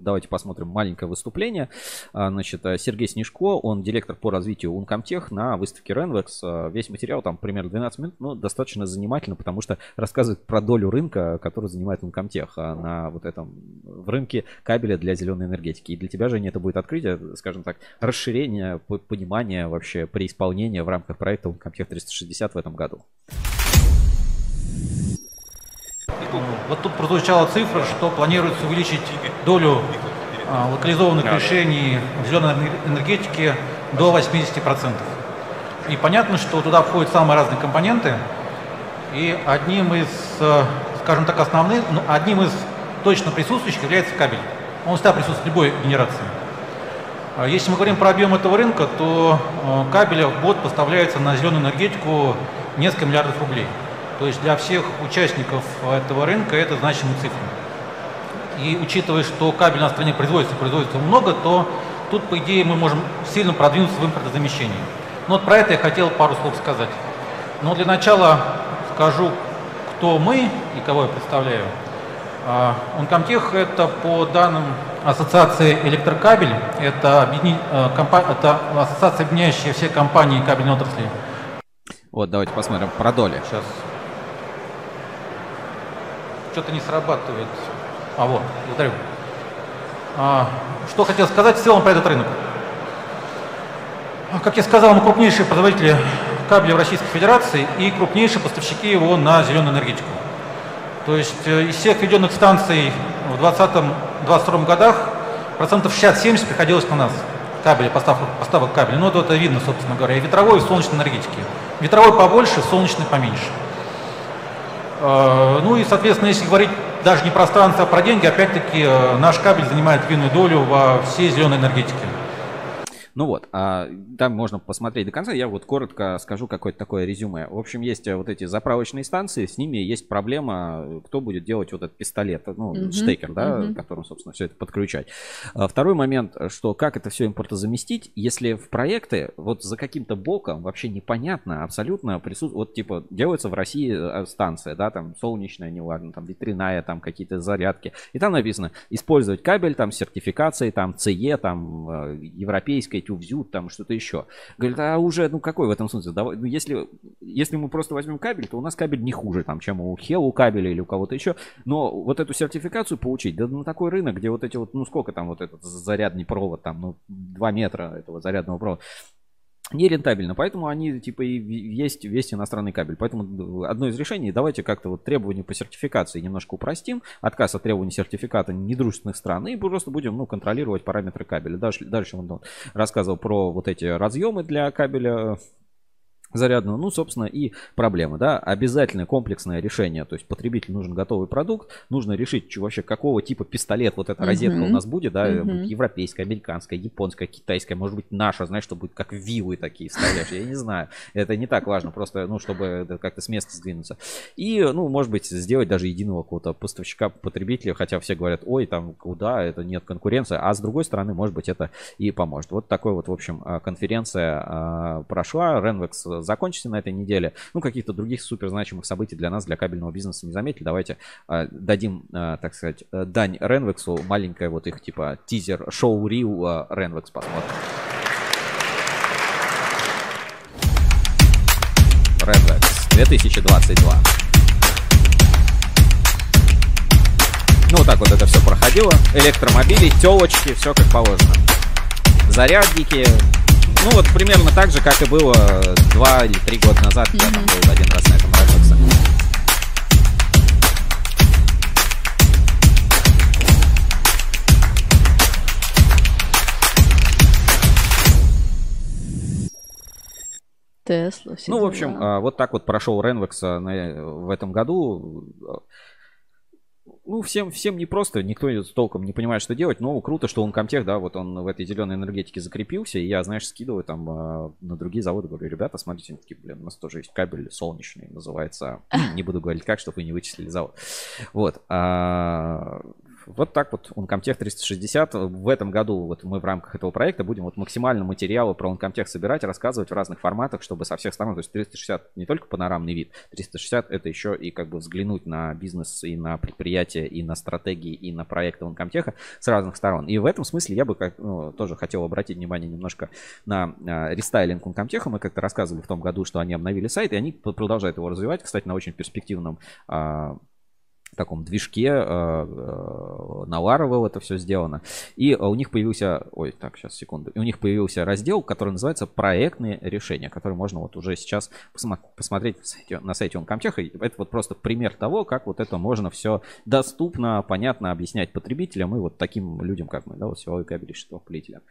давайте посмотрим маленькое выступление. А, Значит, э, Сергей Снежко, он директор по развитию Uncomtech на выставке Renvex. Э, Весь материал там примерно 12 минут, но достаточно занимательно, потому что рассказывает про долю рынка, который занимает Uncomtech а, на вот этом, в рынке кабеля для зеленой энергетики. И для тебя, Женя, это будет открытие, скажем так, расширение понимания вообще при исполнении в рамках проекта Uncomtech 360 в этом году. Вот тут прозвучала цифра, что планируется увеличить долю а, локализованных решений в зеленой энер- энергетике до 80%. И понятно, что туда входят самые разные компоненты. И одним из, э, скажем так, основных, ну, одним из точно присутствующих является кабель. Он всегда присутствует в любой генерации. А Если мы говорим про объем этого рынка, то э, кабеля в год поставляется на зеленую энергетику несколько миллиардов рублей. То есть для всех участников этого рынка это значимые цифры. И учитывая, что кабель на стране производится, производится много, то тут, по идее, мы можем сильно продвинуться в импортозамещении. Но вот про это я хотел пару слов сказать. Но для начала скажу, кто мы и кого я представляю. А, Uncomtech это по данным Ассоциации Электрокабель, это, объедини- э, компа- это ассоциация, объединяющая все компании кабельной отрасли. Вот, давайте посмотрим про доли. Сейчас. Что-то не срабатывает. А вот, благодарю. А, что хотел сказать в целом про этот рынок. Как я сказал, мы крупнейшие производители кабеля в Российской Федерации и крупнейшие поставщики его на зеленую энергетику. То есть э, из всех введенных станций в 2020-2022 годах процентов 60-70 приходилось на нас кабеля, поставок, поставок кабеля. Ну, вот это видно, собственно говоря, и ветровой, и солнечной энергетики. Ветровой побольше, солнечный поменьше. Э, Ну и, соответственно, если говорить даже не про станции, а про деньги, опять-таки э, наш кабель занимает винную долю во всей зеленой энергетике. Ну вот, а, там можно посмотреть до конца. Я вот коротко скажу какое-то такое резюме. В общем, есть э, вот эти заправочные станции, с ними есть проблема, э, кто будет делать вот этот пистолет, ну, Мгм, штекер, да, мгм. которым, собственно, все это подключать. А Второй момент, что как это все импортозаместить, если в проекты вот за каким-то боком вообще непонятно абсолютно присутствует, вот типа делается в России э, станция, да, там солнечная, неважно, там ветряная, там какие-то зарядки, и там написано использовать кабель там с сертификацией, там CE, там э, европейской, тювзют, там что-то еще. Говорит, а уже, ну какой в этом смысл? Давай, ну, если, если мы просто возьмем кабель, то у нас кабель не хуже, там, чем у Хелу кабеля или у кого-то еще. Но вот эту сертификацию получить, да на такой рынок, где вот эти вот, ну сколько там вот этот зарядный провод, там, ну 2 метра этого зарядного провода, нерентабельно, поэтому они типа и есть весь иностранный кабель. Поэтому одно из решений, давайте как-то вот требования по сертификации немножко упростим, отказ от требований сертификата недружественных стран, и просто будем ну, контролировать параметры кабеля. Дальше, дальше он рассказывал про вот эти разъемы для кабеля зарядную. Ну, собственно, и проблема, да, обязательное комплексное решение. То есть потребителю нужен готовый продукт, нужно решить, что вообще какого типа пистолет вот эта розетка у нас будет, да, будет европейская, американская, японская, китайская, может быть, наша, знаешь, что будет как вилы такие вставляешь, я не знаю. Это не так важно, просто, ну, чтобы это как-то с места сдвинуться. И, ну, может быть, сделать даже единого какого-то поставщика потребителя, хотя все говорят, ой, там, куда, это нет конкуренции, а с другой стороны, может быть, это и поможет. Вот такой вот, в общем, а, конференция прошла, Renvex закончится на этой неделе. Ну, каких-то других супер значимых событий для нас, для кабельного бизнеса не заметили. Давайте а, дадим, а, так сказать, э, дань Renvex, маленькое вот их типа тизер, шоу Рил Renvex посмотрим. Renvex 2022. Ну, вот так вот это все проходило. Электромобили, телочки, все как положено. Зарядники. Ну, вот примерно так же, как и было два или три года назад. Я там был один раз на этом Redbox. Тесла, Ну, в дела. общем, а, вот так вот прошел на- в этом году. Ну, всем, всем непросто, никто толком не понимает, что делать, но круто, что он Комтех, да, вот он в этой зеленой энергетике закрепился, и я, знаешь, скидываю там а, на другие заводы, говорю, ребята, смотрите, они такие, блин, у нас тоже есть кабель солнечный, называется, не буду говорить как, чтобы вы не вычислили завод. Вот. а, вот так вот Uncomtech 360. В этом году вот мы в рамках этого проекта будем вот максимально материалы про Uncomtech собирать, рассказывать в разных форматах, чтобы со всех сторон, то есть 360 не только панорамный вид, 360 это еще и как бы взглянуть на бизнес и на предприятия, и на стратегии, и на проекты Uncomtech с разных сторон. И в этом смысле я бы как, ну, тоже хотел обратить внимание немножко на а, рестайлинг Uncomtech. Мы как-то рассказывали в том году, что они обновили сайт, и они продолжают его развивать, кстати, на очень перспективном а, таком движке э, э, на Laravel это все сделано. И э, у них появился, ой, так, сейчас, секунду. И у них появился раздел, который называется проектные решения, который можно вот уже сейчас посмотреть на сайте. И Это вот просто пример того, как вот это можно все доступно, понятно объяснять потребителям и вот таким людям, как мы, да, вот силовой кабель шестовплетеля.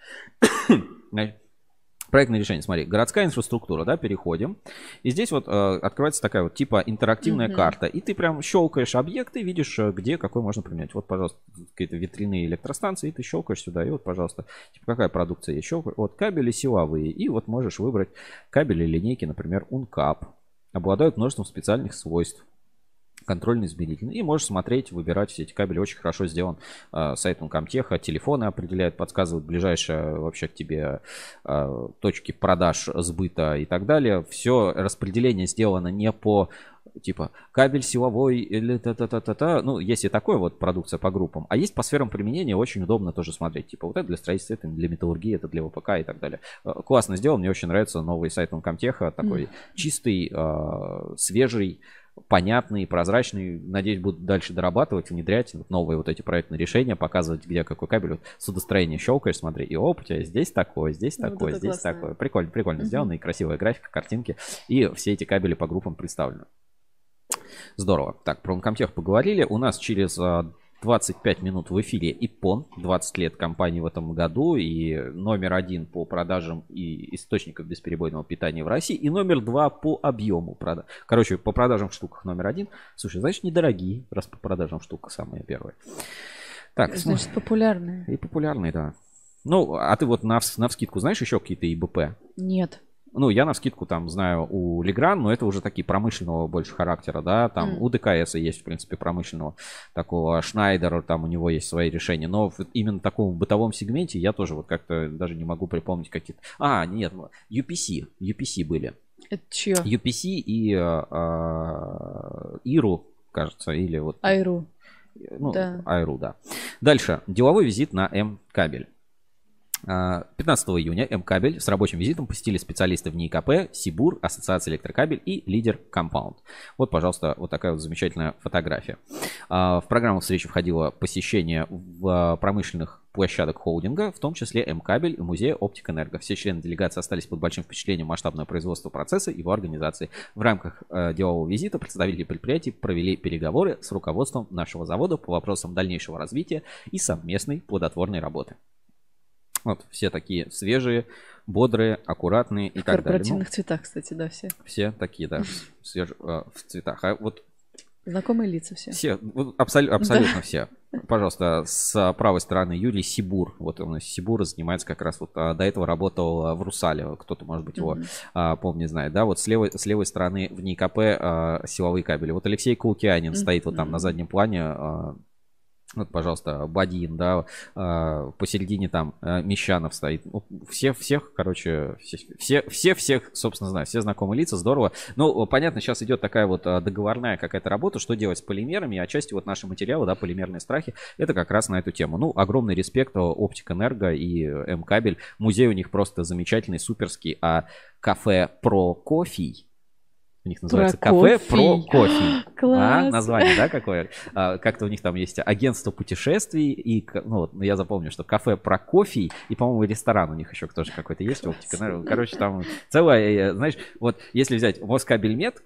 Проектное решение, смотри, городская инфраструктура, да, переходим. И здесь вот э, открывается такая вот типа интерактивная Мгм. карта. И ты прям щелкаешь объекты, видишь, э, где какой можно применять. Вот, пожалуйста, какие-то витрины электростанции, ты щелкаешь сюда, и вот, пожалуйста, типа какая продукция есть. Щелкай. Вот кабели силовые. И вот можешь выбрать кабели линейки, например, Uncap. Обладают множеством специальных свойств контрольно-измерительный. И можешь смотреть, выбирать все эти кабели. Очень хорошо сделан э, сайт Uncomtech. Телефоны определяют, подсказывают ближайшие вообще к тебе э, точки продаж, сбыта и так далее. Все распределение сделано не по типа кабель силовой или та-та-та-та-та. Ну, есть и такое вот продукция по группам. А есть по сферам применения очень удобно тоже смотреть. Типа вот это для строительства, это для металлургии, это для ВПК и так далее. Э, Классно сделан, мне очень нравится новый сайт Uncomtech. Такой чистый, э, свежий, понятный, прозрачный. Надеюсь, будут дальше дорабатывать, внедрять вот новые вот эти проектные решения, показывать, где какой кабель. Вот судостроение щелкаешь, смотри, и оп, у тебя здесь такое, здесь Вот такое, это здесь классно. такое. Прикольно, прикольно Мгм. сделано, и красивая графика, картинки. И все эти кабели по группам представлены. Здорово. Так, про Uncomtech поговорили. У нас через а, 25 минут в эфире ИПОН. 20 лет компании в этом году. И номер один по продажам и источников бесперебойного питания в России. И номер два по объему продаж. Короче, по продажам в штуках номер один. Слушай, значит, недорогие, раз по продажам штука самая первая. Так, смотри. Значит, популярные. И популярные, да. Ну, а ты вот на, на вскидку знаешь еще какие-то ИБП? Нет. Ну, я на скидку там знаю у Легран, но это уже такие промышленного больше характера, да, там Мгм. у ДКС есть, в принципе, промышленного такого, Шнайдер, там у него есть свои решения, но в именно таком бытовом сегменте я тоже вот как-то даже не могу припомнить какие-то... А, нет, ну, UPC, UPC были. Это чье? UPC и э, Иру, кажется, или вот... Айру. Ну, Да. Айру, да. Дальше. Деловой визит на М-кабель. А, 15 июня М-кабель с рабочим визитом посетили специалисты в НИКП, Сибур, Ассоциация электрокабель и лидер Компаунд. Вот, пожалуйста, вот такая вот замечательная фотография. А, В программу встречи входило посещение в а, промышленных площадок холдинга, в том числе М-кабель и музея Оптик Энерго. Все члены делегации остались под большим впечатлением масштабного производства процесса и его организации. В рамках э, делового визита представители предприятий провели переговоры с руководством нашего завода по вопросам дальнейшего развития и совместной плодотворной работы. Вот все такие свежие, бодрые, аккуратные и В так далее. Ну, корпоративных цветах, кстати, да, все. все такие, да, свеж- э, в цветах. А вот Знакомые лица все. все, вот абсол- абсолютно все. Пожалуйста, с правой стороны Юрий Сибур. Вот он из Сибура занимается как раз вот а, до этого работал а, в Русале. Кто-то, может быть, его Мгм. а, помнит, знает. Да, вот с левой, с левой стороны в НИКП а, силовые кабели. Вот Алексей Кулкианин стоит вот там на заднем плане. а, вот, пожалуйста, Бадин, да, а, посередине там а, Мещанов стоит. Ну, все, всех, короче, все, все, все, всех, собственно, знаю, все знакомые лица, здорово. Ну, понятно, сейчас идет такая вот а, договорная какая-то работа, что делать с полимерами, а части вот наши материалы, да, полимерные страхи, это как раз на эту тему. Ну, огромный респект Оптик Энерго и М-кабель. Музей у них просто замечательный, суперский, а кафе Про Кофе, у них называется кафе Про Прокофий. Кофе. А, Класс. название, да, какое? А, как-то у них там есть агентство путешествий, и, ну, вот, я запомню, что кафе про кофе, и, по-моему, ресторан у них еще тоже какой-то есть. оптика, ну, Короче, там целая, э, знаешь, вот если взять Москабельмет,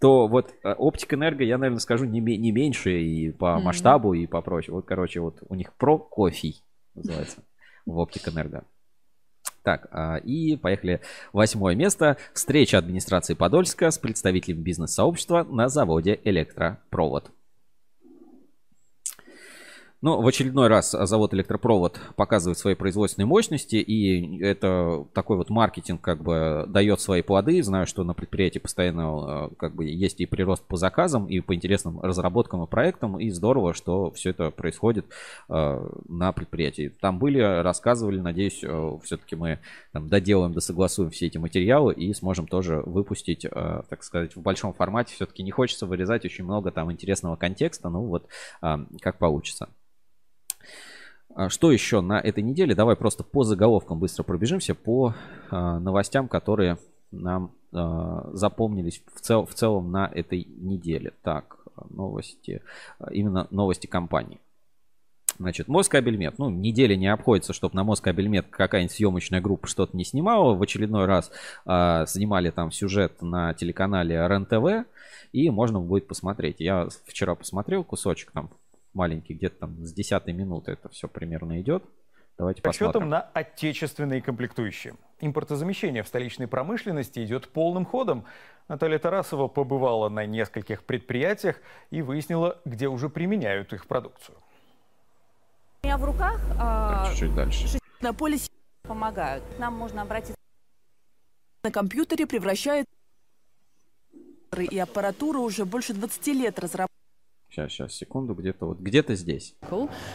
то вот э, Оптик Энерго, я, наверное, скажу, не, не меньше и по Мгм. масштабу, и по прочему. Вот, короче, вот у них про кофе называется в Оптик Энерго. Так, а, и поехали. Восьмое место. Встреча администрации Подольска с представителем бизнес-сообщества на заводе «Электропровод». Ну, в очередной раз завод «Электропровод» показывает свои производственные мощности, и это такой вот маркетинг как бы дает свои плоды. Знаю, что на предприятии постоянно э, как бы есть и прирост по заказам, и по интересным разработкам и проектам, и здорово, что все это происходит э, на предприятии. Там были, рассказывали, надеюсь, все-таки мы там доделаем, досогласуем все эти материалы и сможем тоже выпустить, э, так сказать, в большом формате. Все-таки не хочется вырезать очень много там интересного контекста, ну вот э, как получится. А Что еще на этой неделе? Давай просто по заголовкам быстро пробежимся, по э, новостям, которые нам э, запомнились в, цел, в целом на этой неделе. Так, новости, именно новости компании. Значит, Москабельмет. Ну, неделя не обходится, чтобы на Москабельмет какая-нибудь съемочная группа что-то не снимала. В очередной раз э, снимали там сюжет на телеканале РЕН-ТВ, и можно будет посмотреть. Я вчера посмотрел кусочек там маленький, где-то там с 10 минуты это все примерно идет. Давайте Расчетом посмотрим. на отечественные комплектующие. Импортозамещение в столичной промышленности идет полным ходом. Наталья Тарасова побывала на нескольких предприятиях и выяснила, где уже применяют их продукцию. У меня в руках а, Так, чуть-чуть дальше. на поле помогают. К нам можно обратиться. На компьютере превращает и аппаратура уже больше 20 лет разрабатывает. Сейчас, сейчас, секунду, где-то вот, где-то здесь.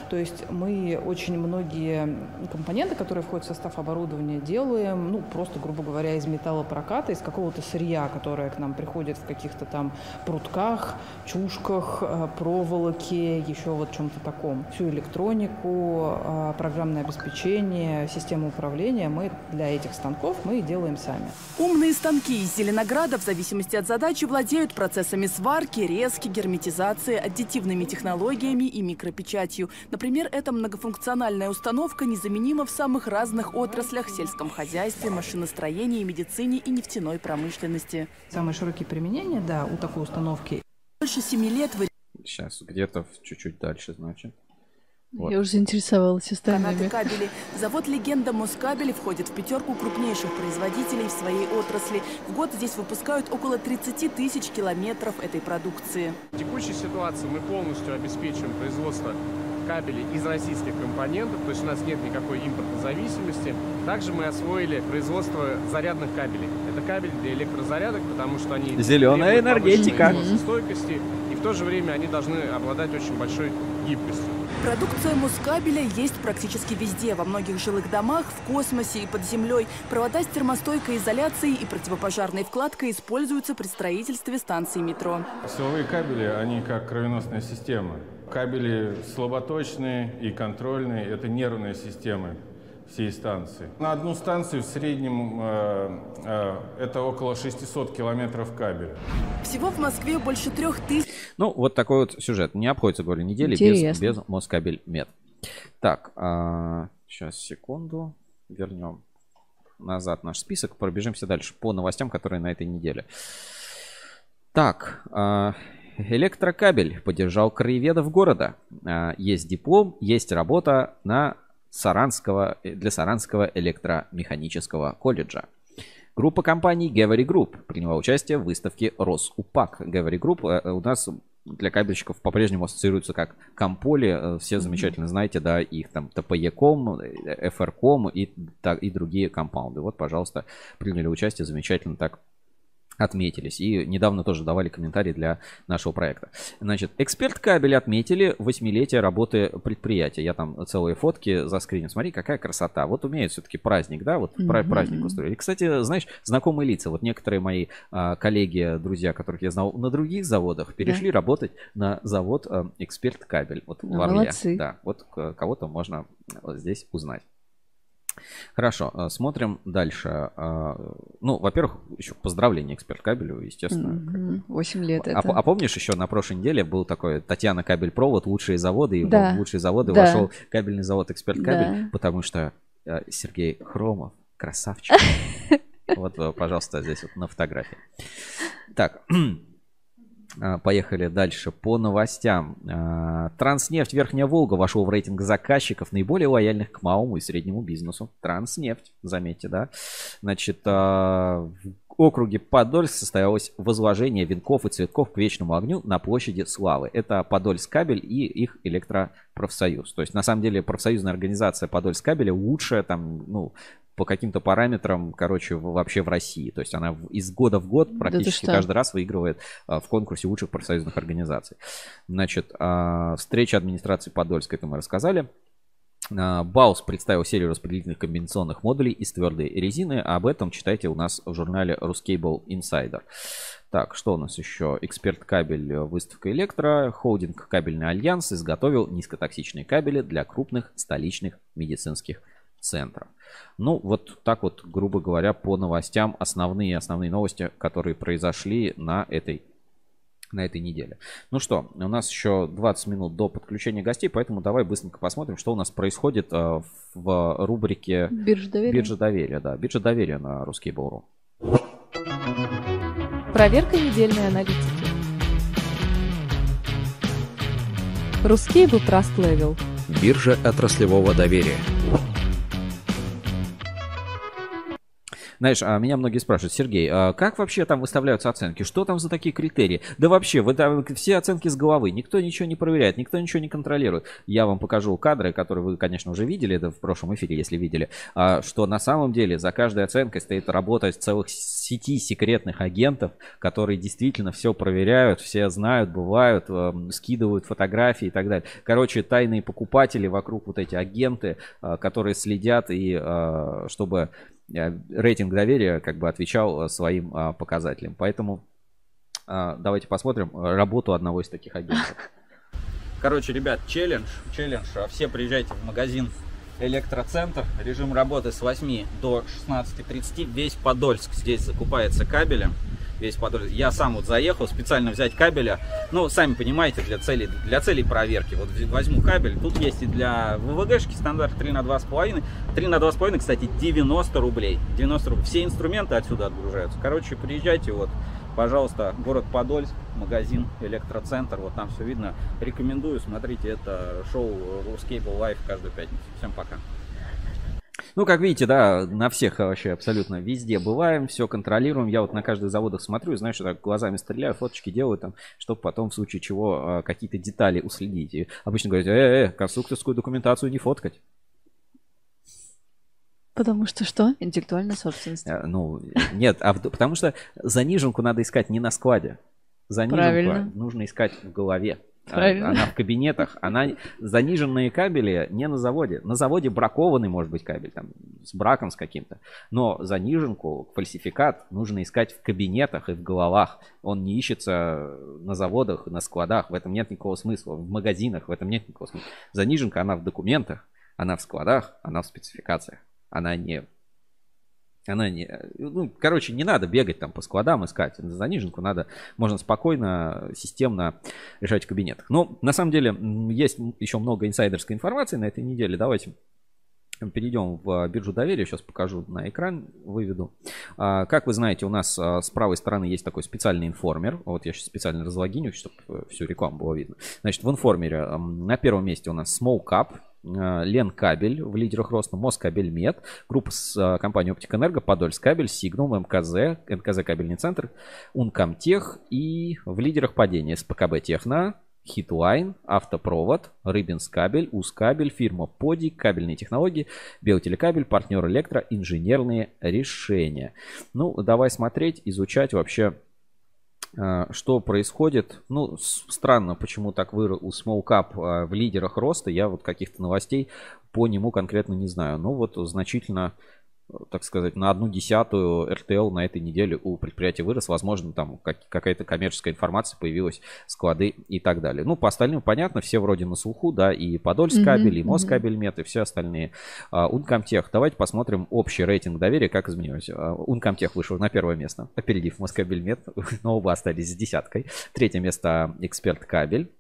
То есть мы очень многие компоненты, которые входят в состав оборудования, делаем, ну, просто, грубо говоря, из металлопроката, из какого-то сырья, которое к нам приходит в каких-то там прутках, чушках, э, проволоке, еще вот чем-то таком. Всю электронику, э, программное обеспечение, систему управления мы для этих станков мы делаем сами. Умные станки из Зеленограда в зависимости от задачи владеют процессами сварки, резки, герметизации, аддитивными технологиями и микропечатью. Например, эта многофункциональная установка незаменима в самых разных отраслях – сельском хозяйстве, машиностроении, медицине и нефтяной промышленности. Самые широкие применения, да, у такой установки Больше семи лет вы Сейчас, где-то в- чуть-чуть дальше, значит. Вот. Я уже заинтересовалась Канаты остальными. кабели. Завод «Легенда Москабель» входит в пятерку крупнейших производителей в своей отрасли. В год здесь выпускают около 30 тысяч километров этой продукции. В текущей ситуации мы полностью обеспечиваем производство кабелей из российских компонентов, то есть у нас нет никакой импортной зависимости. Также мы освоили производство зарядных кабелей. Это кабели для электрозарядок, потому что они повышенной энергетика. износостойкости, и в то же время они должны обладать очень большой гибкостью. Продукция Москабеля есть практически везде. Во многих жилых домах, в космосе и под землей. Провода с термостойкой изоляцией и противопожарной вкладкой используются при строительстве станций метро. Силовые кабели, они как кровеносная система. Кабели слаботочные и контрольные – это нервные системы всей станции. На одну станцию в среднем э, э, это около 600 километров кабеля. Всего в Москве больше трех тысяч Ну, вот такой вот сюжет. Не обходится, говорю, недели без, Интересно. без Москабель мед. Так, сейчас, секунду. Вернем назад наш список. Пробежимся дальше по новостям, которые на этой неделе. Так, а, электрокабель поддержал краеведов города. А, Есть диплом, есть работа на Саранского, э, для Саранского электромеханического колледжа. Группа компаний Gavery Group приняла участие в выставке Росупак. Gavery Group э, у нас для кабельщиков по-прежнему ассоциируется как Комполи. Все замечательно знаете, да, их там ТПЕКом, ФРКом и, и другие компаунды. Вот, пожалуйста, приняли участие, замечательно так отметились. И недавно тоже давали комментарии для нашего проекта. Значит, эксперт кабель отметили восьмилетие работы предприятия. Я там целые фотки за скриню. Смотри, какая красота. Вот умеют все-таки праздник, да, вот mm-hmm. праздник устроили. Кстати, знаешь, знакомые лица. Вот некоторые мои а, коллеги, друзья, которых я знал на других заводах, перешли да. работать на завод а, эксперт кабель. Вот ну, в Орле. Молодцы. Да, вот кого-то можно здесь узнать. Хорошо, э, смотрим дальше. Э, ну, во-первых, еще поздравление эксперт кабелю, естественно. 8 лет а, это. А, помнишь, еще на прошлой неделе был такой Татьяна Кабель Провод, лучшие заводы, и да. в лучшие заводы да. вошел кабельный завод эксперт кабель, да. потому что э, Сергей Хромов, красавчик. Вот, пожалуйста, здесь вот на фотографии. Так, поехали дальше по новостям. А, Транснефть Верхняя Волга вошел в рейтинг заказчиков, наиболее лояльных к малому и среднему бизнесу. Транснефть, заметьте, да. Значит, а, в округе Подольск состоялось возложение венков и цветков к вечному огню на площади Славы. Это Подольск кабель и их электропрофсоюз. То есть, на самом деле, профсоюзная организация Подольск кабеля лучшая там, ну, по каким-то параметрам, короче, вообще в России. То есть она из года в год практически да каждый раз выигрывает а, в конкурсе лучших профсоюзных организаций. Значит, а, встреча администрации Подольска, это мы рассказали. А, Баус представил серию распределительных комбинационных модулей из твердой резины. Об этом читайте у нас в журнале Ruscable Insider. Так, что у нас еще? Эксперт кабель, выставка Электро. Холдинг Кабельный Альянс изготовил низкотоксичные кабели для крупных столичных медицинских центров. Ну, вот так вот, грубо говоря, по новостям, основные основные новости, которые произошли на этой на этой неделе. Ну что, у нас еще 20 минут до подключения гостей, поэтому давай быстренько посмотрим, что у нас происходит э, в рубрике Биржа доверия. Биржа доверия, да, биржа доверия на русский Бору. Проверка недельной аналитики. Русский был Trust Level. Биржа отраслевого доверия. Знаешь, а меня многие спрашивают, Сергей, а как вообще там выставляются оценки? Что там за такие критерии? Да вообще, вы там все оценки с головы, никто ничего не проверяет, никто ничего не контролирует. Я вам покажу кадры, которые вы, конечно, уже видели, это в прошлом эфире, если видели, а, что на самом деле за каждой оценкой стоит работа целых сети секретных агентов, которые действительно все проверяют, все знают, бывают, скидывают фотографии и так далее. Короче, тайные покупатели вокруг вот эти агенты, которые следят и чтобы рейтинг доверия как бы отвечал э, своим а, показателям. Поэтому а, давайте посмотрим работу одного из таких агентов. Короче, ребят, челлендж, челлендж. А все приезжайте в магазин Электроцентр. Режим работы с 8 до 16.30. Весь Подольск здесь закупается кабелем весь Подольск. Я сам вот заехал специально взять кабеля. Ну, сами понимаете, для целей, для целей проверки. Вот возьму кабель. Тут есть и для ВВГшки стандарт 3 на 2,5. 3 на 2,5, кстати, 90 рублей. 90 рублей. Все инструменты отсюда отгружаются. Короче, приезжайте вот. Пожалуйста, город Подольск, магазин Электроцентр, вот там все видно. Рекомендую, смотрите, это шоу Ruscable Live каждую пятницу. Всем пока. Ну, как видите, да, на всех вообще абсолютно везде бываем, все контролируем. Я вот на каждых заводах смотрю, знаешь, так глазами стреляю, фоточки делаю там, чтобы потом в случае чего а, какие-то детали уследить. И обычно говорят, э, э, конструкторскую документацию не фоткать. Потому что что? Интеллектуальная собственность. А, ну, нет, а в, потому что заниженку надо искать не на складе. Заниженку Правильно. нужно искать в голове. Правильно. Она в кабинетах. Она заниженные кабели не на заводе. На заводе бракованный может быть кабель, там, с браком с каким-то. Но заниженку, фальсификат нужно искать в кабинетах и в головах. Он не ищется на заводах, на складах. В этом нет никакого смысла. В магазинах в этом нет никакого смысла. Заниженка, она в документах, она в складах, она в спецификациях. Она не она не, ну, короче, не надо бегать там по складам искать. Заниженку надо, можно спокойно, системно решать в кабинетах. Но на самом деле есть еще много инсайдерской информации на этой неделе. Давайте Перейдем в биржу доверия, сейчас покажу на экран, выведу. А, как вы знаете, у нас а, с правой стороны есть такой специальный информер. Вот я сейчас специально разлогиню, чтобы всю рекламу было видно. Значит, в информере на первом месте у нас Small Cap, э, Ленкабель в лидерах роста, Москабель Мед, группа с э, компанией Оптикэнерго, Подольскабель, Сигнум, МКЗ, НКЗ Кабельный центр, Ункомтех и в лидерах падения СПКБ Техно, Хитлайн, Автопровод, Рыбинскабель, Ускабель, фирма Подий, кабельные технологии, Белтелекабель, партнер Электро, инженерные решения. Ну, давай смотреть, изучать вообще что происходит. Ну, странно, почему так Small Cap а, в лидерах роста. Я вот каких-то новостей по нему конкретно не знаю. Ну, вот значительно так сказать, на одну десятую РТЛ на этой неделе у предприятия вырос. Возможно, там как, какая-то коммерческая информация появилась, склады и так далее. Ну, по остальным понятно, все вроде на слуху, да, и Подольск кабель, mm-hmm, и Москабель мет, и все остальные. Uh, Ункомтех, давайте посмотрим общий рейтинг доверия, как изменилось. Uh, Ункомтех вышел на первое место, опередив Москабель мет, но оба остались с десяткой. Третье место Эксперт кабель.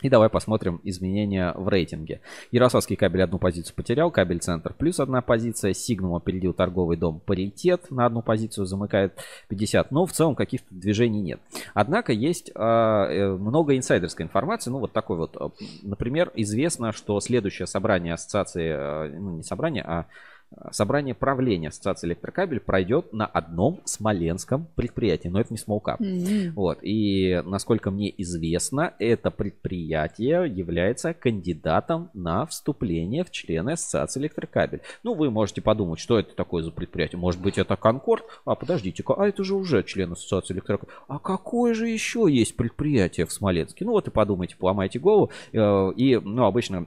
И давай посмотрим изменения в рейтинге. Ярославский кабель одну позицию потерял, кабель центр плюс одна позиция, Сигнум опередил торговый дом паритет на одну позицию, замыкает 50, но в целом каких-то движений нет. Однако есть э, много инсайдерской информации, ну вот такой вот, например, известно, что следующее собрание ассоциации, э, ну не собрание, а собрание правления Ассоциации Электрокабель пройдет на одном смоленском предприятии, но это не смолкап. Mm-hmm. Вот. И насколько мне известно, это предприятие является кандидатом на вступление в члены Ассоциации Электрокабель. Ну, вы можете подумать, что это такое за предприятие. Может быть, это Конкорд? А, подождите-ка, а это же уже член Ассоциации Электрокабель. А какое же еще есть предприятие в Смоленске? Ну, вот и подумайте, поломайте голову. Э, и, ну, обычно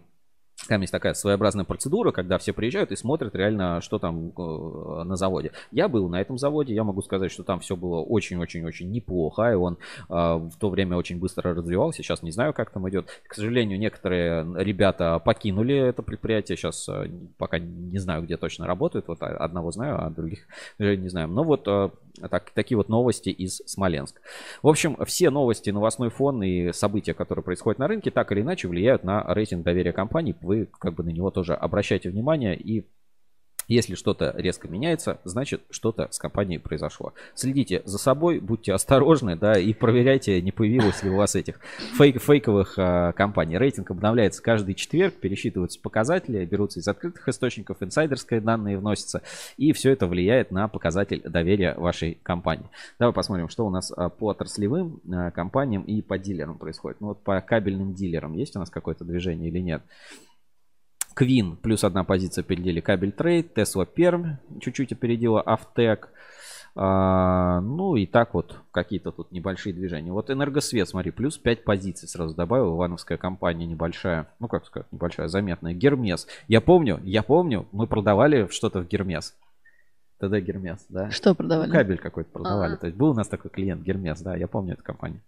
там есть такая своеобразная процедура, когда все приезжают и смотрят реально, что там э, на заводе. Я был на этом заводе, я могу сказать, что там все было очень-очень-очень неплохо, и он э, в то время очень быстро развивался. Сейчас не знаю, как там идет. К сожалению, некоторые ребята покинули это предприятие. Сейчас э, пока не знаю, где точно работают. Вот одного знаю, а других не знаю. Но вот так, такие вот новости из Смоленска. В общем, все новости, новостной фон и события, которые происходят на рынке, так или иначе влияют на рейтинг доверия компании. Вы как бы на него тоже обращайте внимание и если что-то резко меняется, значит что-то с компанией произошло. Следите за собой, будьте осторожны, да, и проверяйте, не появилось ли у вас этих фейк, фейковых а, компаний. Рейтинг обновляется каждый четверг, пересчитываются показатели, берутся из открытых источников, инсайдерские данные вносятся, и все это влияет на показатель доверия вашей компании. Давай посмотрим, что у нас а, по отраслевым а, компаниям и по дилерам происходит. Ну вот по кабельным дилерам есть у нас какое-то движение или нет? Квин плюс одна позиция опередили кабель трейд, Тесла Перм чуть-чуть опередила Автек. А, ну и так вот какие-то тут небольшие движения. Вот Энергосвет, смотри, плюс 5 позиций сразу добавил. Ивановская компания небольшая, ну как сказать, небольшая, заметная. Гермес. Я помню, я помню, мы продавали что-то в Гермес. Тогда Гермес, да? Что продавали? Ну, кабель какой-то продавали. А-а-а. То есть был у нас такой клиент Гермес, да, я помню эту компанию.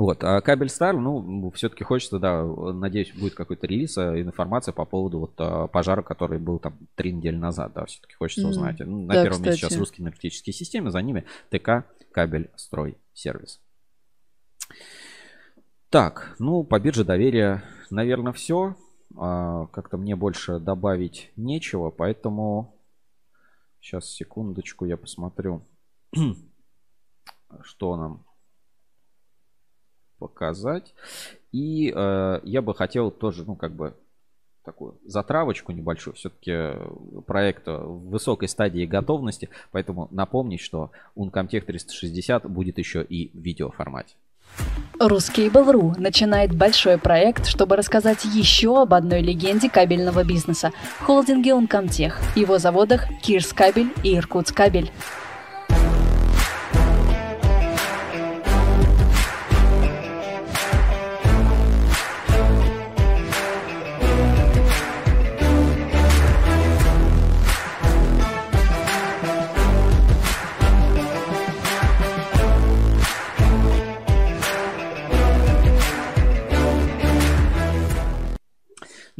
Вот, а кабель Стар, ну, все-таки хочется, да, надеюсь, будет какой-то релиз, а, информация по поводу вот а, пожара, который был там три недели назад, да, все-таки хочется mm. узнать. Ну, на да, первом кстати. месте сейчас русские энергетические системы, за ними ТК Кабель Строй Сервис. Так, ну, по бирже доверия, наверное, все. А, как-то мне больше добавить нечего, поэтому сейчас, секундочку, я посмотрю, что нам показать. И э, я бы хотел тоже, ну, как бы такую затравочку небольшую. Все-таки проект в высокой стадии готовности, поэтому напомнить, что Uncomtech 360 будет еще и в видеоформате. Ruskable.ru начинает большой проект, чтобы рассказать еще об одной легенде кабельного бизнеса – холдинге Uncomtech, его заводах Кирс Кабель и Иркутск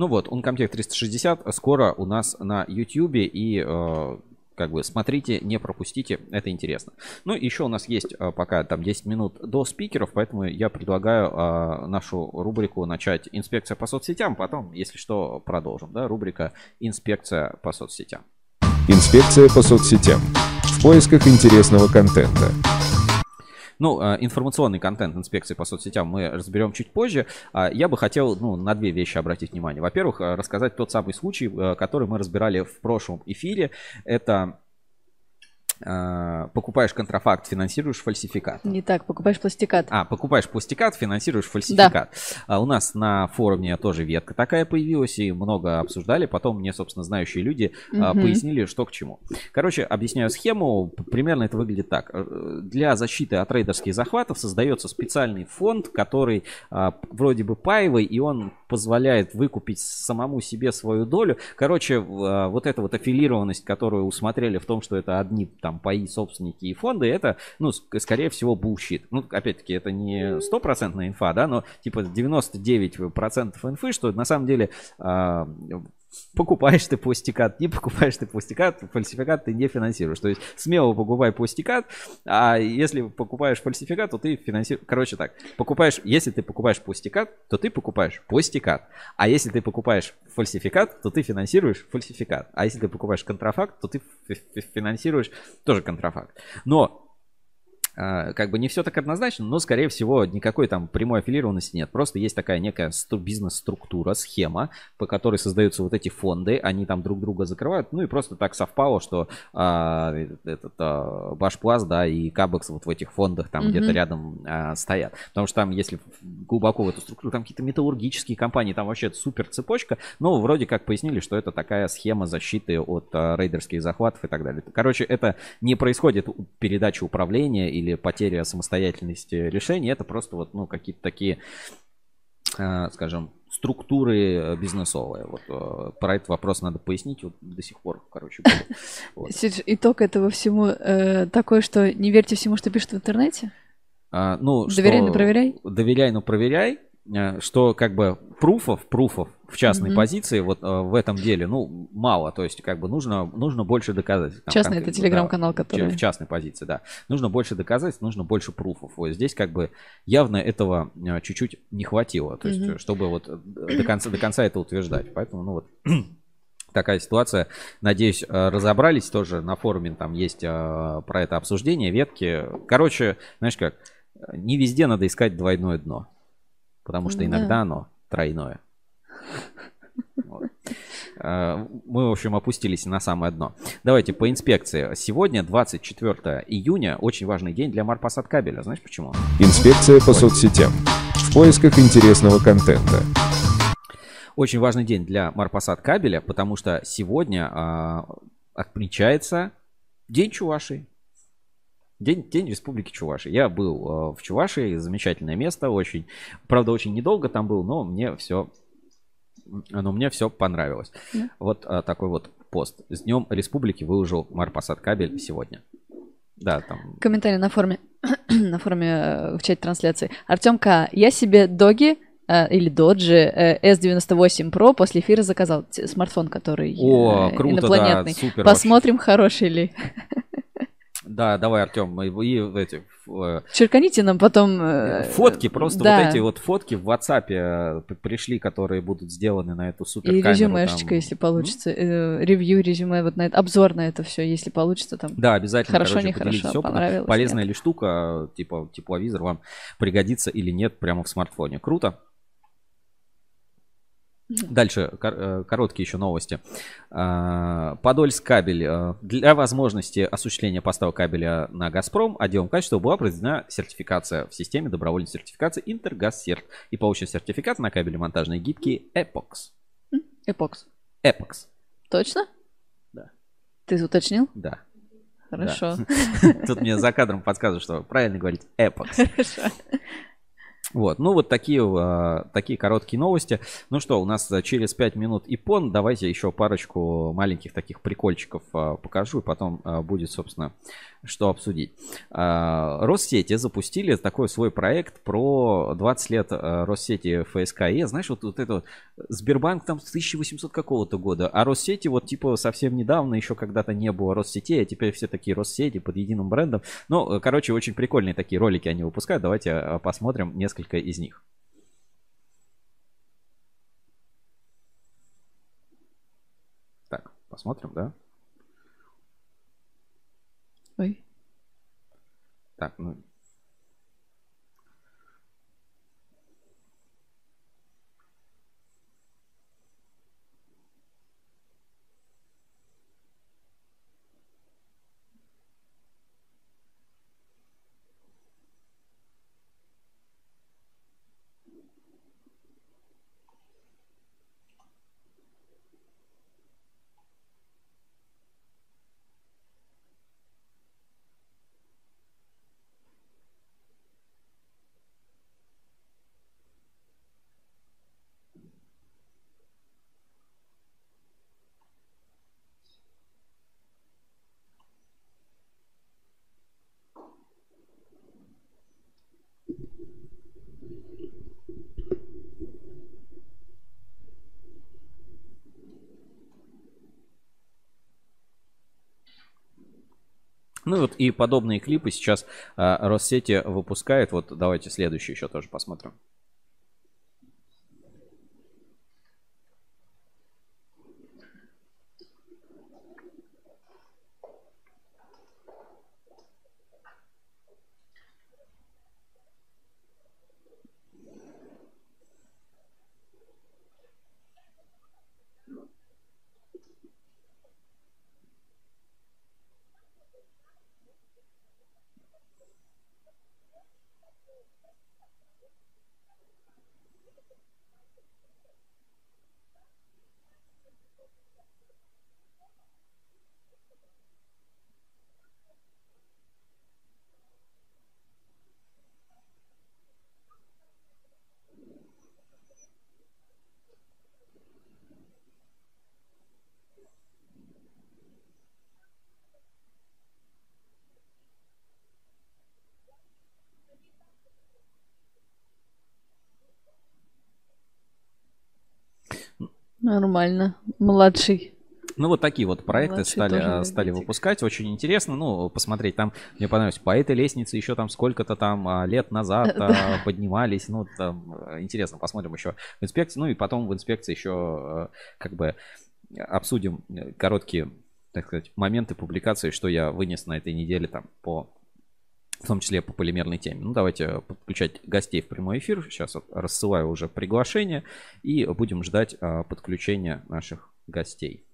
Ну вот, Uncomtech 360 скоро у нас на YouTube и э, как бы смотрите, не пропустите, это интересно. Ну, еще у нас есть э, пока там 10 минут до спикеров, поэтому я предлагаю э, нашу рубрику начать инспекция по соцсетям, потом, если что, продолжим, да, рубрика инспекция по соцсетям. Инспекция по соцсетям. В поисках интересного контента. Ну, э, информационный контент инспекции по соцсетям мы разберем чуть позже. А Я бы хотел ну, на две вещи обратить внимание. Во-первых, э, рассказать тот самый случай, э, который мы разбирали в прошлом эфире. Это э, покупаешь контрафакт, финансируешь фальсификат. Не так, покупаешь пластикат. А, покупаешь пластикат, финансируешь фальсификат. А у нас на форуме тоже ветка такая появилась, и много обсуждали. Потом мне, собственно, знающие люди Мгм. пояснили, что к чему. Короче, объясняю схему. Примерно это выглядит так. Э, Для защиты от рейдерских захватов создается специальный фонд, который а, вроде бы паевый, и он позволяет выкупить самому себе свою долю. Короче, а, вот эта вот аффилированность, которую усмотрели в том, что это одни там паи, собственники и фонды, это, ну, ск- скорее всего, bullshit. Ну, опять-таки, это не стопроцентная инфа, да, но типа 99% инфы, что на самом деле а, покупаешь ты пластикат, не покупаешь ты пластикат, фальсификат ты не финансируешь. То есть смело покупай пластикат, а если покупаешь фальсификат, то ты финансируешь. Короче так, покупаешь, если ты покупаешь пластикат, то ты покупаешь пластикат. А если ты покупаешь фальсификат, то ты финансируешь фальсификат. А если ты покупаешь контрафакт, то ты фи- фи- финансируешь тоже контрафакт. Но как бы не все так однозначно, но, скорее всего, никакой там прямой аффилированности нет. Просто есть такая некая стру- бизнес-структура, схема, по которой создаются вот эти фонды, они там друг друга закрывают. Ну и просто так совпало, что а, этот а, Башпласт, да, и Кабекс вот в этих фондах там Мгм. где-то рядом а, стоят. Потому что там, если глубоко в эту структуру, там какие-то металлургические компании, там вообще супер цепочка. Но вроде как пояснили, что это такая схема защиты от а, рейдерских захватов и так далее. Короче, это не происходит передача управления или потеря самостоятельности решений. Это просто вот, ну, какие-то такие, а, скажем, структуры э, бизнесовые. Вот э, про этот вопрос надо пояснить. Вот до сих пор, короче. Вот. Итог этого всему э, такой, что не верьте всему, что пишут в интернете. А, ну, Доверяй, что- но проверяй? Доверяй, но проверяй. э, Что как бы пруфов, пруфов в частной Мгм. позиции вот э, в этом деле, ну, мало. То есть как бы нужно, нужно больше доказательств. Там, Частный это телеграм-канал, да, который- В частной позиции, да. Нужно больше доказательств, нужно больше пруфов. Вот здесь как бы явно этого э, чуть-чуть не хватило. То есть Мгм. чтобы вот э, до конца, до конца это утверждать. Поэтому, ну вот... Такая ситуация. Надеюсь, э, разобрались тоже на форуме. Там есть про это обсуждение, ветки. Короче, знаешь как, не везде надо искать двойное дно. Потому что Да. иногда оно тройное. Э, Мы, в общем, опустились на самое дно. Давайте по инспекции. Сегодня, 24 июня, очень важный день для Марпасад кабеля. Знаешь почему? Инспекция по соцсетям. В поисках интересного контента. Очень важный день для Марпасад кабеля, потому что сегодня а, отмечается День Чувашии. День, день Республики Чувашия. Я был а, в Чувашии, замечательное место, очень, правда, очень недолго там был, но мне все, но мне все понравилось. Да. Вот а, такой вот пост. С Днем Республики выложил Марпасад кабель сегодня. Да, там Комментарий на форуме, на форуме э, в чате трансляции. Артем К. Я себе доги э, или доджи э, S98 Pro после эфира заказал. Смартфон, который О, э, круто, да, инопланетный. супер Посмотрим, хороший ли. Да, давай, Артем, и, эти э, Черканите нам потом... э, фотки, просто да. вот эти вот фотки в WhatsApp э, пришли, которые будут сделаны на эту супер И резюмешечка, если получится. э, Ревью, резюме, вот на это, обзор на это все, если получится там. Да, обязательно. Хорошо, короче, нехорошо, опытом. понравилось, Полезная нет. ли штука, типа тепловизор вам пригодится или нет прямо в смартфоне. Круто. Дальше э, короткие еще новости. А, Подольск кабель. э, Для возможности осуществления поставок кабеля на Газпром отделом качества была проведена сертификация в системе добровольной сертификации Интергазсерт и получен сертификат на кабели монтажные гибкие Epox. Эпокс. Epox. Точно? Да. Ты уточнил? Да. Хорошо. Да. Тут мне за кадром подсказывают, что правильно говорить Epox. Хорошо. Вот, ну вот такие, а, такие короткие новости. Ну что, у нас а, через 5 минут ИПОН. Давайте еще парочку маленьких таких прикольчиков а, покажу, и потом будет, собственно, что обсудить. Россети запустили такой свой проект про 20 лет Россети ФСКЕ. Знаешь, вот, вот это вот Сбербанк там с 1800 какого-то года, а Россети вот типа совсем недавно еще когда-то не было Россетей, а теперь все такие Россети под единым брендом. Ну, короче, очень прикольные такие ролики они выпускают. Давайте посмотрим несколько из них. Так, посмотрим, да? Ой. Так, ну, Ну вот и подобные клипы сейчас а, Россети выпускает. Вот давайте следующий еще тоже посмотрим. Нормально. Младший. Ну, вот такие вот проекты Младший стали, а, стали выпускать. Очень интересно, ну, посмотреть. Там, мне понравилось, по этой лестнице еще там сколько-то там а, лет назад а, Да. поднимались. Ну, там а, интересно, посмотрим еще в инспекции. Ну, и потом в инспекции еще а, как бы обсудим э, короткие, так сказать, моменты публикации, что я вынес на этой неделе там по в том числе по полимерной теме. Ну, давайте подключать гостей в прямой эфир. Сейчас вот рассылаю уже приглашение и будем ждать а, подключения наших гостей.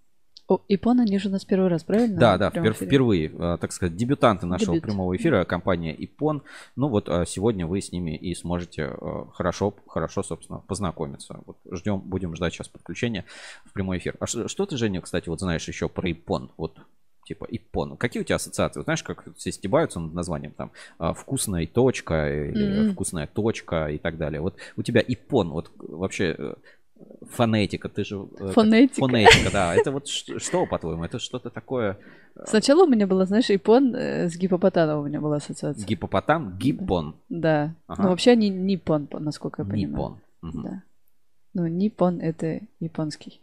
О, Ипон, они же у нас первый раз, правильно? Да, да, впер- впервые, а, так сказать, дебютанты нашего Дебют. прямого эфира, компания Ипон. Ну вот а, сегодня вы с ними и сможете хорошо, хорошо, собственно, познакомиться. Вот ждем, будем ждать сейчас подключения в прямой эфир. А что, что ты, Женя, кстати, вот знаешь еще про Ипон? Вот типа Ипон. Какие у тебя ассоциации? Вот знаешь, как все стебаются над названием там а, вкусная точка или Мгм. вкусная точка и так далее. Вот у тебя Ипон, вот вообще э, фонетика, ты же... э, как- Фонетика. Фонетика, да. Это вот что, по-твоему? Это что-то такое... э, Сначала у меня была, знаешь, Ипон э, с гипопотамом у меня была ассоциация. Гипопотам, гиппон. Да. Ага. Ну, вообще они Ниппон, по- насколько я понимаю. Ниппон. Мгм. Да. Ну, Ниппон это японский.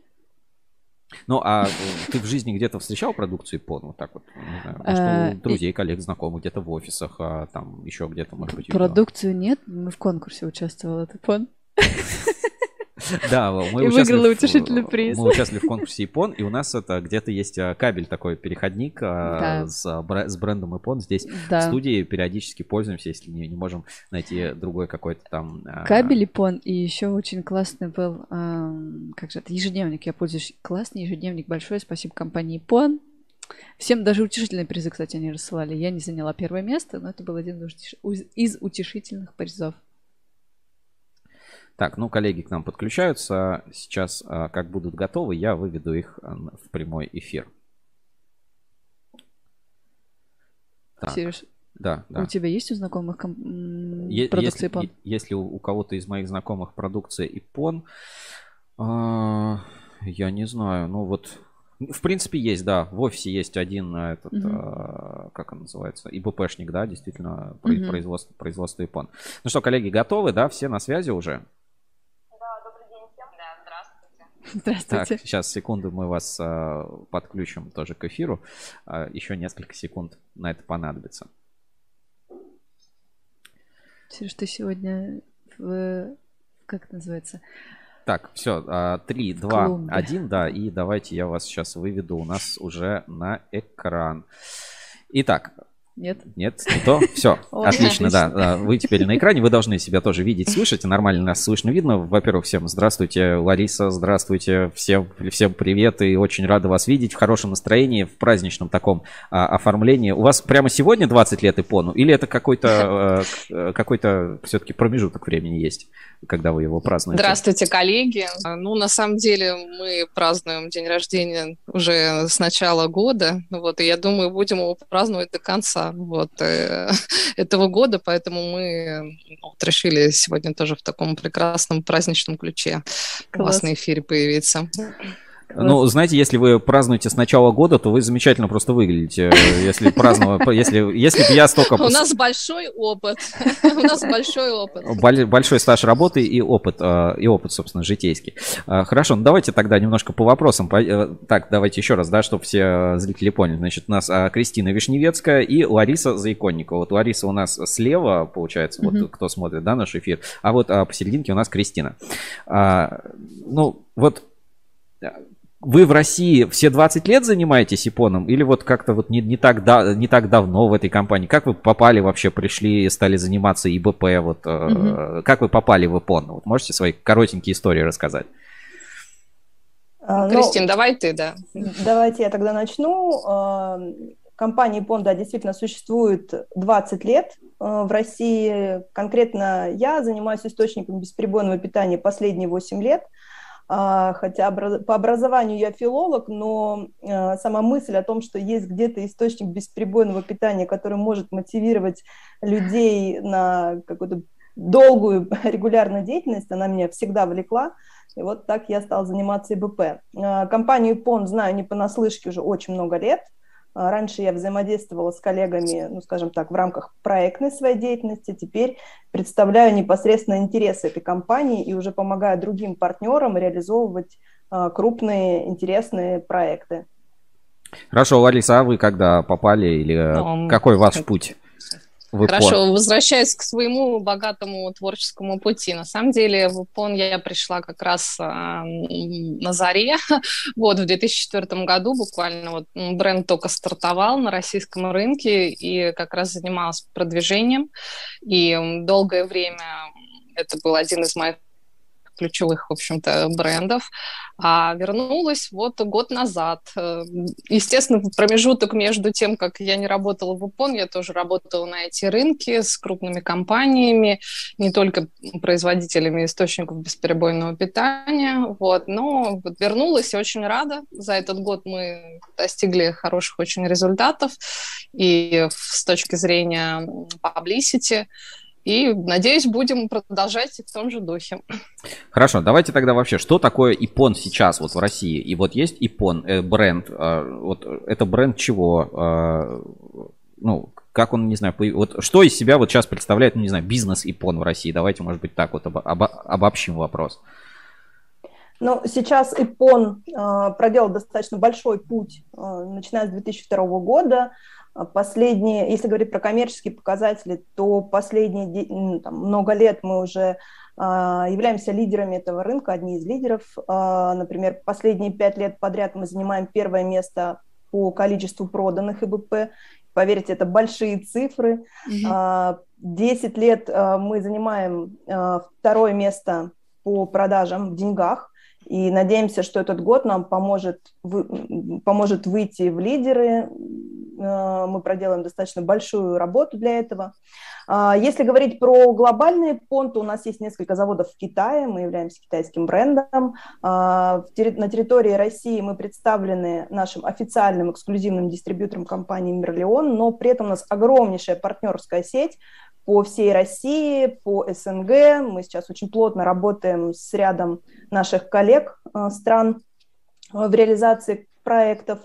Ну, а э, ты в жизни где-то встречал продукцию Япон? Вот так вот, не знаю, может, А, у друзей, коллег, знакомых, где-то в офисах, а там еще где-то, может быть? Продукцию нет, мы в конкурсе участвовал, это Ипон. Да, мы И выиграла утешительный приз. Мы участвовали в конкурсе Япон, и у нас это где-то есть а, кабель такой, переходник а, Да. с, бре- с брендом Япон. Здесь Да. в студии периодически пользуемся, если не, не можем найти другой какой-то там... Кабель Ипон, и еще очень классный был, ам, как же это, ежедневник, я пользуюсь, классный ежедневник, большое спасибо компании Ипон. Всем даже утешительные призы, кстати, они рассылали. Я не заняла первое место, но это был один из утешительных призов. Так, ну, коллеги к нам подключаются. Сейчас, а, как будут готовы, я выведу их а, в прямой эфир. Так, Сереж, Да, да. у тебя есть у знакомых ком- м, Е- продукция если, Ипон? если у, у кого-то из моих знакомых продукция Ипон, а, я не знаю, ну вот, в принципе есть, да, в офисе есть один этот, Мгм. а, как он называется, ИБПшник, да, действительно, Мгм. производство, производство Ипон. Ну что, коллеги, готовы, да, все на связи уже? Здравствуйте. Так, сейчас, секунду, мы вас а, подключим тоже к эфиру. А, еще несколько секунд на это понадобится. Сереж, ты сегодня в... Как это называется? Так, все, 3, 2, клумбе. 1, да, и давайте я вас сейчас выведу у нас уже на экран. Итак, Нет? нет, не то. Все, отлично, да, да. Вы теперь на экране, вы должны себя тоже видеть, слышать. Нормально нас слышно, видно. Во-первых, всем здравствуйте, Лариса, здравствуйте, всем, всем привет и очень рада вас видеть в хорошем настроении, в праздничном таком а, оформлении. У вас прямо сегодня 20 лет Ипону или это какой-то э, какой-то все-таки промежуток времени есть, когда вы его празднуете? Здравствуйте, коллеги. А, Ну, на самом деле, мы празднуем день рождения уже с начала года, вот, и я думаю, будем его праздновать до конца вот, э, этого года, поэтому мы ну, вот решили сегодня тоже в таком прекрасном праздничном ключе у Класс. вас на эфире появиться. Ну, знаете, если вы празднуете с начала года, то вы замечательно просто выглядите. Если праздновать, если, если бы я столько... У нас большой опыт. У нас большой опыт. Большой стаж работы и опыт, э, и опыт, собственно, житейский. Э, хорошо, ну давайте тогда немножко по вопросам. Э, так, давайте еще раз, да, чтобы все зрители поняли. Значит, у нас Кристина Вишневецкая и Лариса Заиконникова. Вот Лариса у нас слева, получается, вот mm-hmm. кто смотрит, да, наш эфир. А вот посерединке у нас Кристина. Ну, вот вы в России все 20 лет занимаетесь ипоном или вот как-то вот не, не, так да, не так давно в этой компании? Как вы попали вообще, пришли, стали заниматься ИБП? Вот, угу. Как вы попали в ипон? Вот можете свои коротенькие истории рассказать? А, Кристин, ну, давай ты, да. Давайте я тогда начну. А, компания ипон, да, действительно существует 20 лет а, в России. Конкретно я занимаюсь источником бесперебойного питания последние 8 лет – хотя по образованию я филолог, но а, сама мысль о том, что есть где-то источник бесперебойного питания, который может мотивировать людей на какую-то долгую регулярную деятельность, она меня всегда влекла. И вот так я стала заниматься ИБП. А, компанию ПОН знаю не понаслышке уже очень много лет. А, раньше я взаимодействовала с коллегами, ну, скажем так, в рамках проектной своей деятельности. Теперь представляю непосредственно интересы этой компании и уже помогаю другим партнерам реализовывать а, крупные интересные проекты. Хорошо, Лариса, а вы когда попали или um, какой ваш путь? В Хорошо, возвращаясь к своему богатому творческому пути. На самом деле в Ипон я пришла как раз э, на заре. вот, в 2004 году буквально вот бренд только стартовал на российском рынке и как раз занималась продвижением. И долгое время это был один из моих ключевых, в общем-то, брендов, а вернулась вот год назад. Э, естественно, промежуток между тем, как я не работала в УПОН, я тоже работала на эти рынки с крупными компаниями, не только производителями источников бесперебойного питания, вот, но вот вернулась и очень рада. За этот год мы достигли хороших очень результатов и с точки зрения publicity, и, надеюсь, будем продолжать в том же духе. Хорошо, давайте тогда вообще, что такое ИПОН сейчас вот в России? И вот есть ИПОН, э, бренд, э, вот это бренд чего? Э, ну, как он, не знаю, вот что из себя вот сейчас представляет, ну, не знаю, бизнес ИПОН в России? Давайте, может быть, так вот об, об, обобщим вопрос. Ну, сейчас ИПОН э, проделал достаточно большой путь, э, начиная с 2002 года. А последние, если говорить про коммерческие показатели, то последние там, много лет мы уже а, являемся лидерами этого рынка, одни из лидеров. А, например, последние пять лет подряд мы занимаем первое место по количеству проданных ИБП. Поверьте, это большие цифры. Mm-hmm. 10 лет мы занимаем второе место по продажам в деньгах. И надеемся, что этот год нам поможет, поможет выйти в лидеры. Э, мы проделаем достаточно большую работу для этого. А, если говорить про глобальные понты, у нас есть несколько заводов в Китае, мы являемся китайским брендом. А, на территории России мы представлены нашим официальным эксклюзивным дистрибьютором компании Мерлион, но при этом у нас огромнейшая партнерская сеть, по всей России, по СНГ. Мы сейчас очень плотно работаем с рядом наших коллег э, стран э, в реализации проектов.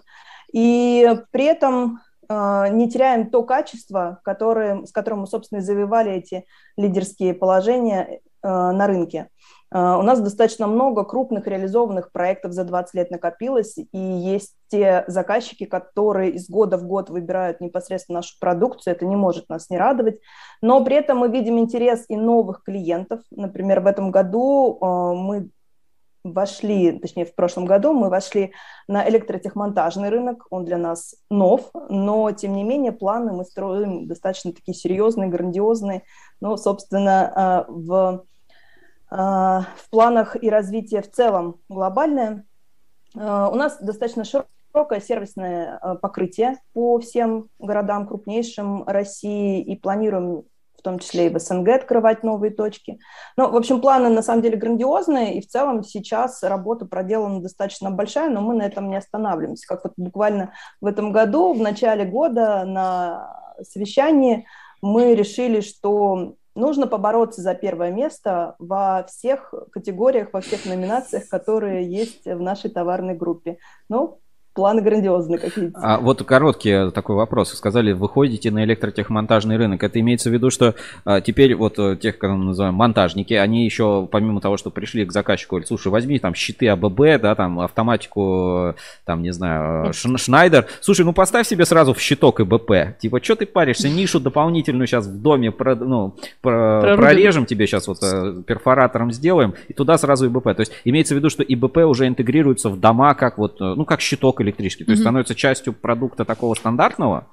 И при этом не теряем то качество, которое, с которым мы, собственно, и завоевали эти лидерские положения на рынке. Uh, у нас достаточно много крупных реализованных проектов за 20 лет накопилось, и есть те заказчики, которые из года в год выбирают непосредственно нашу продукцию, это не может нас не радовать, но при этом мы видим интерес и новых клиентов. Например, в этом году мы вошли, точнее, в прошлом году мы вошли на электротехмонтажный рынок, он для нас нов, но, тем не менее, планы мы строим достаточно такие серьезные, грандиозные, но, собственно, uh, в а, в планах и развития в целом глобальное. А, у нас достаточно широкое сервисное а, покрытие по всем городам крупнейшим России и планируем в том числе и в СНГ открывать новые точки. Но, в общем, планы на самом деле грандиозные, и в целом сейчас работа проделана достаточно большая, но мы на этом не останавливаемся. Как вот буквально в этом году, в начале года на совещании мы решили, что нужно побороться за первое место во всех категориях, во всех номинациях, которые есть в нашей товарной группе. Ну, планы грандиозные, как видите. А вот короткий такой вопрос. Сказали, выходите на электротехмонтажный рынок. Это имеется в виду, что а, теперь вот э, тех, как мы называем, монтажники, они еще, помимо того, что пришли к заказчику, говорят, слушай, возьми там щиты АББ, да, там автоматику, там, не знаю, Шнайдер. Слушай, ну поставь себе сразу в щиток ИБП. Типа, что ты паришься? Нишу дополнительную сейчас в доме про, ну, про, прорежем тебе сейчас вот э, перфоратором сделаем, и туда сразу ИБП. То есть имеется в виду, что ИБП уже интегрируется в дома как вот, э, ну, как щиток или электрички. То есть становится частью продукта такого стандартного?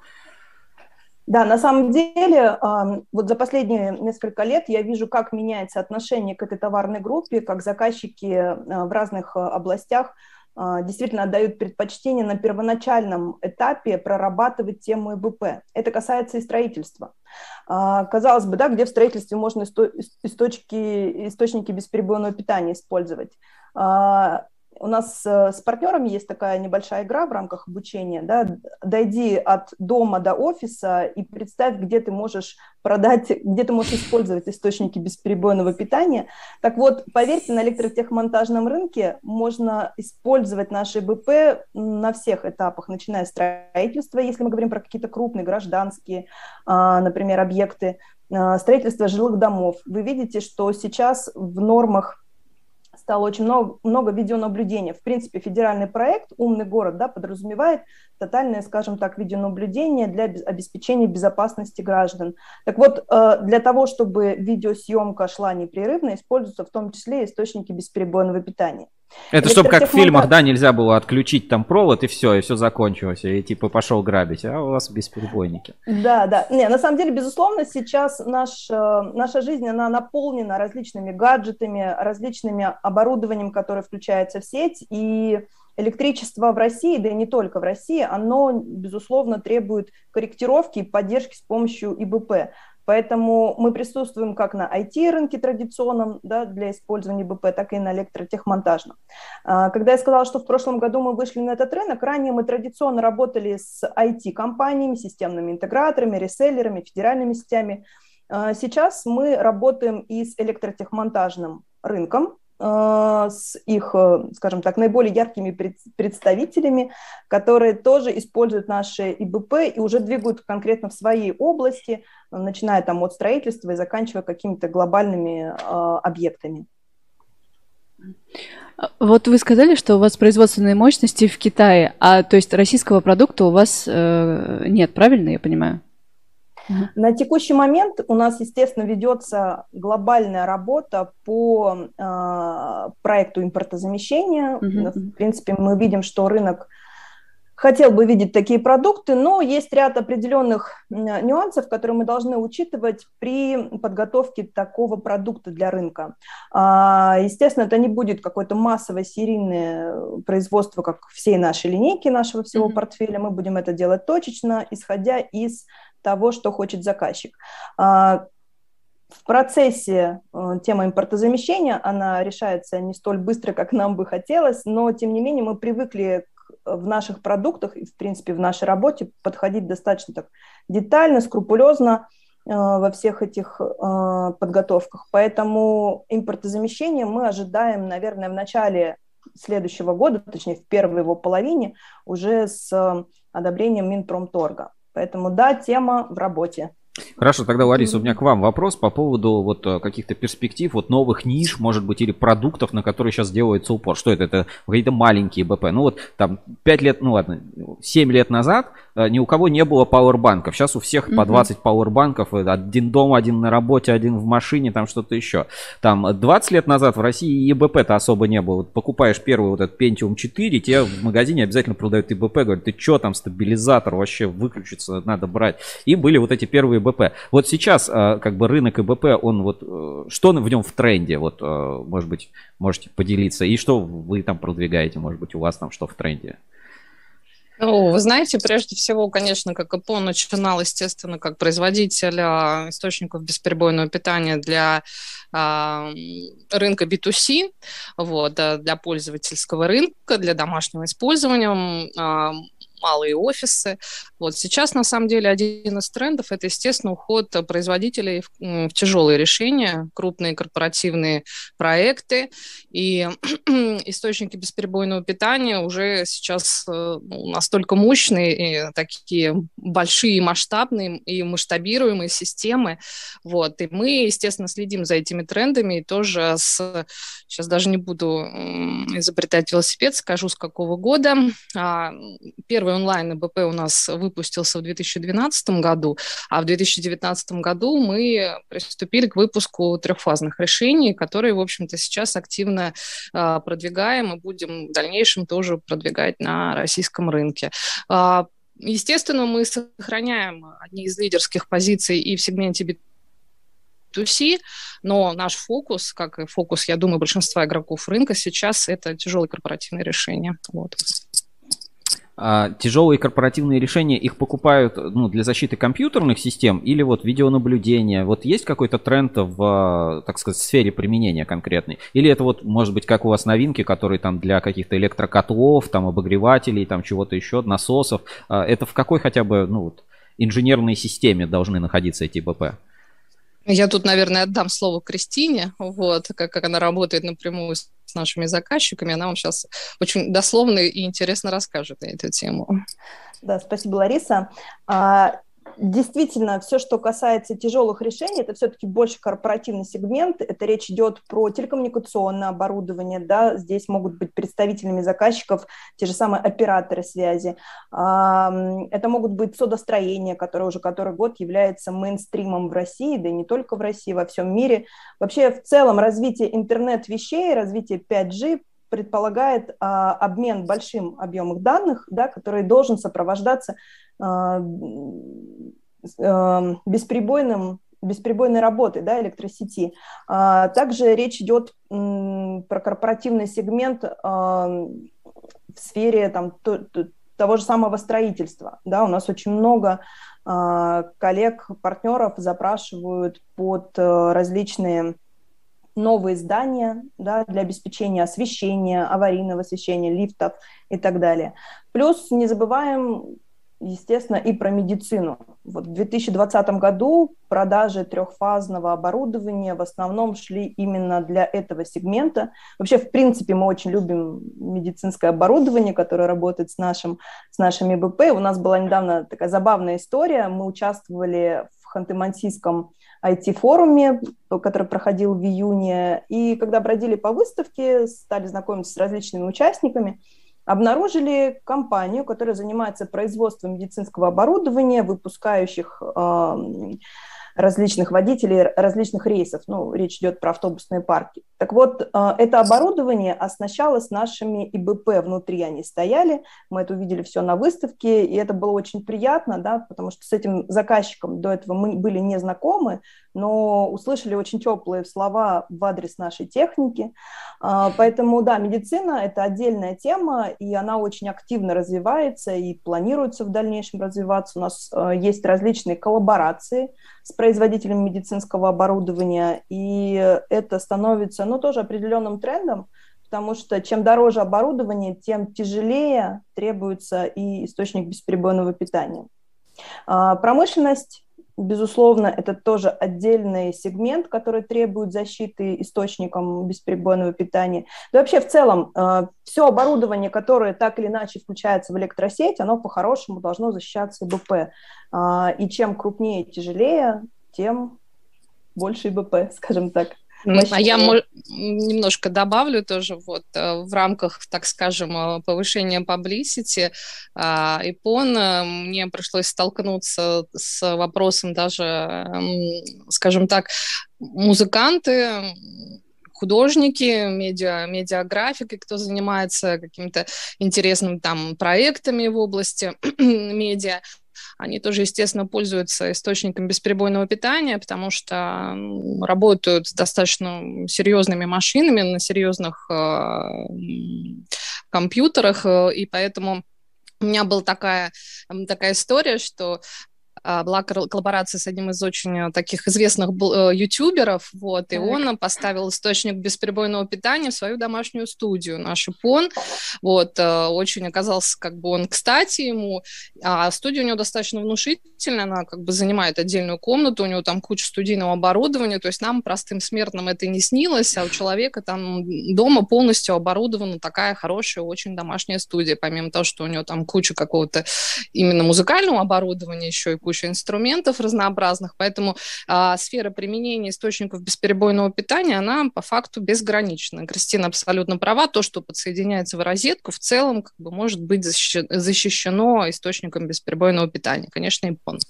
Да, на самом деле, вот за последние несколько лет я вижу, как меняется отношение к этой товарной группе, как заказчики в разных областях действительно отдают предпочтение на первоначальном этапе прорабатывать тему ИБП. Это касается и строительства. Казалось бы, да, где в строительстве можно источники, источники бесперебойного питания использовать у нас э, с партнерами есть такая небольшая игра в рамках обучения, да, дойди от дома до офиса и представь, где ты можешь продать, где ты можешь использовать источники бесперебойного питания. Так вот, поверьте, на электротехмонтажном рынке можно использовать наши БП на всех этапах, начиная с строительства, если мы говорим про какие-то крупные гражданские, а, например, объекты, а, строительство жилых домов. Вы видите, что сейчас в нормах стало очень много, много видеонаблюдения. В принципе, федеральный проект «Умный город» да, подразумевает тотальное, скажем так, видеонаблюдение для обеспечения безопасности граждан. Так вот, э, для того, чтобы видеосъемка шла непрерывно, используются в том числе источники бесперебойного питания. Это чтобы как в фильмах, да, нельзя было отключить там провод и все, и все закончилось, и типа пошел грабить, а у вас бесперебойники. Да, да. Не, на самом деле, безусловно, сейчас наш, э, наша жизнь, она наполнена различными гаджетами, различными оборудованием, которое включается в сеть, и электричество в России, да и не только в России, оно, безусловно, требует корректировки и поддержки с помощью ИБП. Поэтому мы присутствуем как на IT-рынке традиционном да, для использования БП, так и на электротехмонтажном. А, когда я сказала, что в прошлом году мы вышли на этот рынок, ранее мы традиционно работали с IT-компаниями, системными интеграторами, реселлерами, федеральными сетями. А, сейчас мы работаем и с электротехмонтажным рынком, с их, э, скажем так, наиболее яркими представителями, которые тоже используют наши ИБП и уже двигают конкретно в своей области, начиная там от строительства и заканчивая какими-то глобальными э, объектами. Вот вы сказали, что у вас производственные мощности в Китае, а то есть российского продукта у вас э, нет, правильно я понимаю? На текущий момент у нас, естественно, ведется глобальная работа по э, проекту импортозамещения. Uh-huh. В принципе, мы видим, что рынок хотел бы видеть такие продукты, но есть ряд определенных нюансов, которые мы должны учитывать при подготовке такого продукта для рынка. А, естественно, это не будет какое-то массовое серийное производство, как всей нашей линейки, нашего всего mm-hmm. портфеля. Мы будем это делать точечно, исходя из того, что хочет заказчик. А, в процессе э, тема импортозамещения, она решается не столь быстро, как нам бы хотелось, но, тем не менее, мы привыкли в наших продуктах и, в принципе, в нашей работе подходить достаточно так детально, скрупулезно э, во всех этих э, подготовках. Поэтому импортозамещение мы ожидаем, наверное, в начале следующего года, точнее, в первой его половине, уже с одобрением Минпромторга. Поэтому да, тема в работе. Хорошо, тогда, Лариса, у меня к вам вопрос по поводу вот э, каких-то перспектив, вот новых ниш, может быть, или продуктов, на которые сейчас делается упор. Что это? Это какие-то маленькие БП. Ну вот там 5 лет, ну ладно, 7 лет назад ни у кого не было пауэрбанков. Сейчас у всех по 20 пауэрбанков. Э, один дома, один на работе, один в машине, там что-то еще. Там 20 лет назад в России ИБП-то особо не было. Вот покупаешь первый вот этот Pentium 4, тебе в магазине обязательно продают ИБП. Говорят, ты что там, стабилизатор вообще выключится, надо брать. И были вот эти первые ИБП. Вот сейчас э, как бы рынок ИБП, он вот, что в нем в тренде? Вот, может быть, можете поделиться. И что вы там продвигаете, может быть, у вас там что в тренде? Ну, вы знаете, прежде всего, конечно, как ИПО начинал, естественно, как производитель а, источников бесперебойного питания для а, рынка B2C, вот, для пользовательского рынка, для домашнего использования, а, малые офисы. Вот сейчас, на самом деле, один из трендов – это, естественно, уход производителей в, в тяжелые решения, крупные корпоративные проекты. И источники бесперебойного питания уже сейчас э, ну, настолько мощные, и такие большие, масштабные и масштабируемые системы. Вот. И мы, естественно, следим за этими трендами и тоже с... Сейчас даже не буду изобретать велосипед, скажу, с какого года. А, первый онлайн БП у нас выпустился в 2012 году, а в 2019 году мы приступили к выпуску трехфазных решений, которые, в общем-то, сейчас активно а, продвигаем и будем в дальнейшем тоже продвигать на российском рынке. А, естественно, мы сохраняем одни из лидерских позиций и в сегменте B2C, но наш фокус, как и фокус, я думаю, большинства игроков рынка сейчас, это тяжелые корпоративные решения. Вот. А, тяжелые корпоративные решения, их покупают ну, для защиты компьютерных систем или вот видеонаблюдения? Вот есть какой-то тренд в, так сказать, сфере применения конкретной? Или это вот, может быть, как у вас новинки, которые там для каких-то электрокотлов, там обогревателей, там чего-то еще, насосов? А, это в какой хотя бы, ну вот, инженерной системе должны находиться эти БП? Я тут, наверное, отдам слово Кристине, вот, как, как она работает напрямую с нашими заказчиками. Она вам сейчас очень дословно и интересно расскажет на эту тему. Да, спасибо, Лариса. Действительно, все, что касается тяжелых решений, это все-таки больше корпоративный сегмент. Это речь идет про телекоммуникационное оборудование. Да? Здесь могут быть представителями заказчиков те же самые операторы связи. Это могут быть содостроения, которое уже который год является мейнстримом в России, да и не только в России, во всем мире. Вообще, в целом, развитие интернет-вещей, развитие 5G предполагает а, обмен большим объемом данных, да, который должен сопровождаться бесперебойным бесперебойной работы да, электросети. А, также речь идет про корпоративный сегмент а, в сфере там, то, то, того же самого строительства. Да, у нас очень много а, коллег, партнеров запрашивают под а, различные новые здания да, для обеспечения освещения, аварийного освещения, лифтов и так далее. Плюс не забываем естественно, и про медицину. Вот в 2020 году продажи трехфазного оборудования в основном шли именно для этого сегмента. Вообще, в принципе, мы очень любим медицинское оборудование, которое работает с, нашим, с нашими БП. У нас была недавно такая забавная история. Мы участвовали в Ханты-Мансийском IT-форуме, который проходил в июне. И когда бродили по выставке, стали знакомиться с различными участниками, обнаружили компанию, которая занимается производством медицинского оборудования, выпускающих различных водителей различных рейсов. Ну, речь идет про автобусные парки. Так вот, э, это оборудование оснащалось нашими ИБП внутри, они стояли, мы это увидели все на выставке, и это было очень приятно, да, потому что с этим заказчиком до этого мы были не знакомы, но услышали очень теплые слова в адрес нашей техники. А, поэтому, да, медицина – это отдельная тема, и она очень активно развивается и планируется в дальнейшем развиваться. У нас э, есть различные коллаборации с производителями медицинского оборудования, и это становится, ну, тоже определенным трендом, потому что чем дороже оборудование, тем тяжелее требуется и источник бесперебойного питания. А, промышленность Безусловно, это тоже отдельный сегмент, который требует защиты источником бесперебойного питания. Да вообще в целом э, все оборудование, которое так или иначе включается в электросеть, оно по-хорошему должно защищаться ИБП. А, и чем крупнее и тяжелее, тем больше ИБП, скажем так. А я немножко добавлю тоже вот э, в рамках, так скажем, э, повышения publicity а, мне пришлось столкнуться с вопросом даже, скажем так, музыканты, художники, медиа, медиаграфики, кто занимается какими-то интересными там проектами в области медиа, они тоже, естественно, пользуются источником бесперебойного питания, потому что работают с достаточно серьезными машинами на серьезных э, компьютерах, э, и поэтому у меня была такая, такая история, что была коллаборация с одним из очень таких известных э, ютуберов, вот, и он поставил источник бесперебойного питания в свою домашнюю студию, наш ИПОН, вот, э, очень оказался, как бы, он кстати ему, а студия у него достаточно внушительная, она, как бы, занимает отдельную комнату, у него там куча студийного оборудования, то есть нам, простым смертным, это не снилось, а у человека там дома полностью оборудована такая хорошая, очень домашняя студия, помимо того, что у него там куча какого-то именно музыкального оборудования, еще и куча инструментов разнообразных, поэтому а, сфера применения источников бесперебойного питания, она по факту безгранична. Кристина абсолютно права, то, что подсоединяется в розетку, в целом как бы может быть защищено источником бесперебойного питания. Конечно, Япон.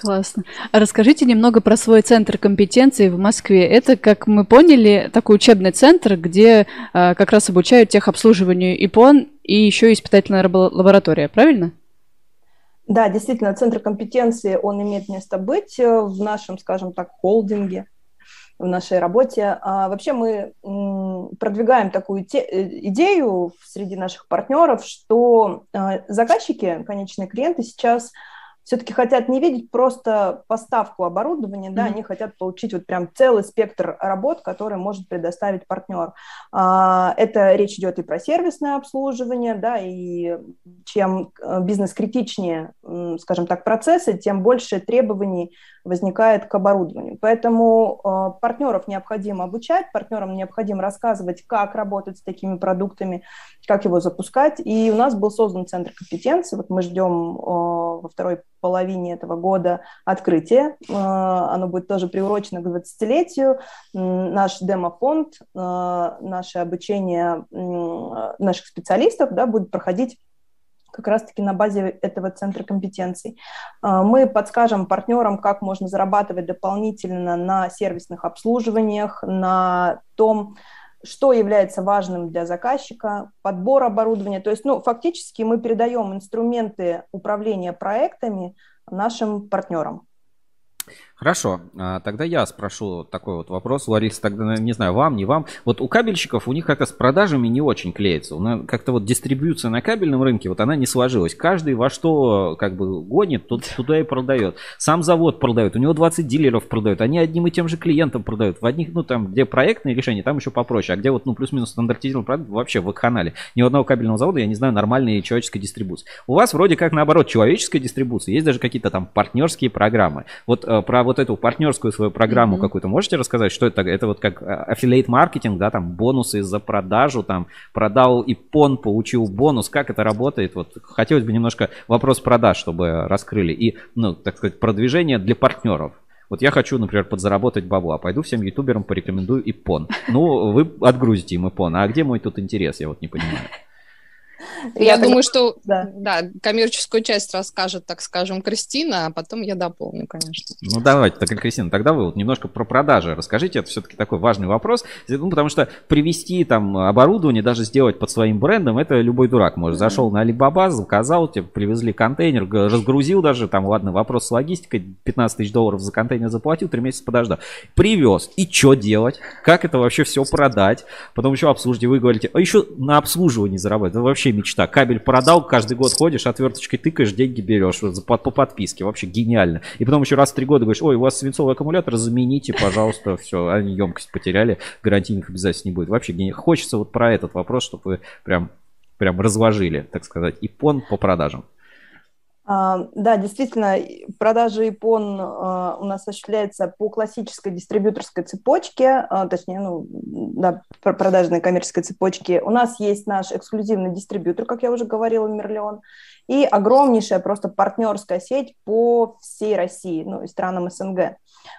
Классно. А расскажите немного про свой центр компетенции в Москве. Это, как мы поняли, такой учебный центр, где а, как раз обучают техобслуживанию ИПОН и еще испытательная лаборатория, правильно? Да, действительно, центр компетенции, он имеет место быть э, в нашем, скажем так, холдинге, в нашей работе. А вообще мы продвигаем такую те, э, идею среди наших партнеров, что э, заказчики, конечные клиенты сейчас все-таки хотят не видеть просто поставку оборудования, да, mm-hmm. они хотят получить вот прям целый спектр работ, который может предоставить партнер. А, это речь идет и про сервисное обслуживание, да, и чем э, бизнес критичнее, скажем так, процессы, тем больше требований возникает к оборудованию. Поэтому э, партнеров необходимо обучать, партнерам необходимо рассказывать, как работать с такими продуктами, как его запускать. И у нас был создан центр компетенции. Вот мы ждем э, во второй половине этого года открытие. Э, оно будет тоже приурочено к 20-летию. Наш демофонд, наше обучение наших специалистов да, будет проходить как раз-таки на базе этого центра компетенций. Э, мы подскажем партнерам, как можно зарабатывать дополнительно на сервисных обслуживаниях, на том, что является важным для заказчика, подбор оборудования. То есть, ну, фактически мы передаем инструменты управления проектами нашим партнерам. Хорошо, а, тогда я спрошу такой вот вопрос, Лариса, тогда, не знаю, вам, не вам. Вот у кабельщиков у них как-то с продажами не очень клеится. Как-то вот дистрибьюция на кабельном рынке, вот она не сложилась. Каждый во что как бы гонит, тот туда и продает. Сам завод продает, у него 20 дилеров продают, они одним и тем же клиентам продают. В одних, ну там, где проектные решения, там еще попроще, а где вот, ну, плюс-минус стандартизированный продукт, вообще в канале. Ни одного кабельного завода, я не знаю, нормальной человеческой дистрибуции. У вас вроде как наоборот человеческая дистрибуция, есть даже какие-то там партнерские программы. Вот э, про вот эту партнерскую свою программу mm-hmm. какую-то можете рассказать, что это? Это вот как аффилейт маркетинг, да, там бонусы за продажу, там продал ипон, получил бонус, как это работает? Вот хотелось бы немножко вопрос продаж, чтобы раскрыли и, ну, так сказать, продвижение для партнеров. Вот я хочу, например, подзаработать бабла, пойду всем ютуберам порекомендую ипон. Ну, вы отгрузите им ипон, а где мой тут интерес, я вот не понимаю. Я, я думаю, что да. да, коммерческую часть расскажет, так скажем, Кристина, а потом я дополню, конечно. Ну давайте, так, Кристина, тогда вы вот немножко про продажи расскажите, это все-таки такой важный вопрос, ну, потому что привести там оборудование, даже сделать под своим брендом, это любой дурак может. Зашел на Alibaba, заказал, тебе привезли контейнер, разгрузил даже, там, ладно, вопрос с логистикой, 15 тысяч долларов за контейнер заплатил, 3 месяца подождал. Привез, и что делать? Как это вообще все продать? Потом еще обслуживать, вы говорите, а еще на обслуживании заработать, это вообще мечта. Кабель продал, каждый год ходишь, отверточкой тыкаешь, деньги берешь по, по подписке. Вообще гениально. И потом еще раз в три года говоришь, ой, у вас свинцовый аккумулятор, замените, пожалуйста, все, они емкость потеряли, гарантийных обязательств не будет. Вообще гениально. Хочется вот про этот вопрос, чтобы вы прям, прям разложили, так сказать, ипон по продажам. А, да, действительно, продажа ипон а, у нас осуществляется по классической дистрибьюторской цепочке, а, точнее, ну, да, продажной коммерческой цепочке. У нас есть наш эксклюзивный дистрибьютор, как я уже говорила, Мерлион, и огромнейшая просто партнерская сеть по всей России, ну, и странам СНГ.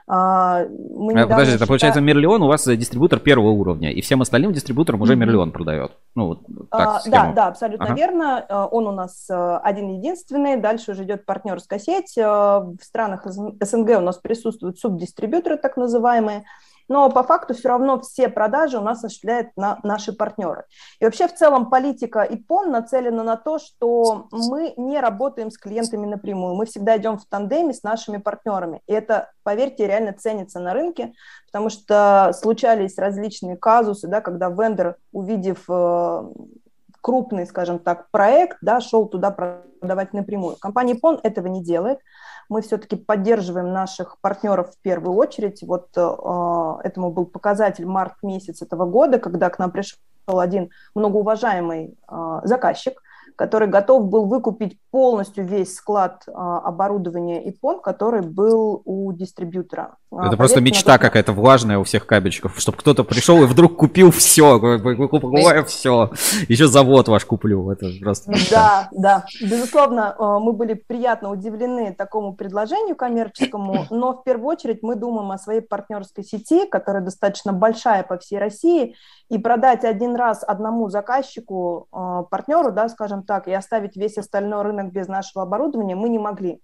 А, мы а, Подожди, это получается Мерлион у вас дистрибутор первого уровня, и всем остальным дистрибуторам уже mm-hmm. Мерлион продает. Ну, вот так, а, да, да, абсолютно ага. верно. А, он у нас э, один единственный. Дальше уже идет партнерская сеть. Э, в странах СНГ у нас присутствуют субдистрибьюторы, так называемые но по факту все равно все продажи у нас осуществляют на наши партнеры. И вообще в целом политика ИПОН нацелена на то, что мы не работаем с клиентами напрямую, мы всегда идем в тандеме с нашими партнерами. И это, поверьте, реально ценится на рынке, потому что случались различные казусы, да, когда вендор, увидев э, крупный, скажем так, проект, да, шел туда продавать напрямую. Компания PON этого не делает. Мы все-таки поддерживаем наших партнеров в первую очередь. Вот э, этому был показатель март месяц этого года, когда к нам пришел один многоуважаемый э, заказчик, который готов был выкупить полностью весь склад а, оборудования ИПОН, который был у дистрибьютора. А, Это просто мечта тот... какая-то влажная у всех кабельчиков, чтобы кто-то пришел и вдруг купил все, покупаю все, еще завод ваш куплю. Это просто Да, да, безусловно, а, мы были приятно удивлены такому предложению коммерческому, но в первую очередь мы думаем о своей партнерской сети, которая достаточно большая по всей России, и продать один раз одному заказчику, а, партнеру, да, скажем так, и оставить весь остальной рынок без нашего оборудования мы не могли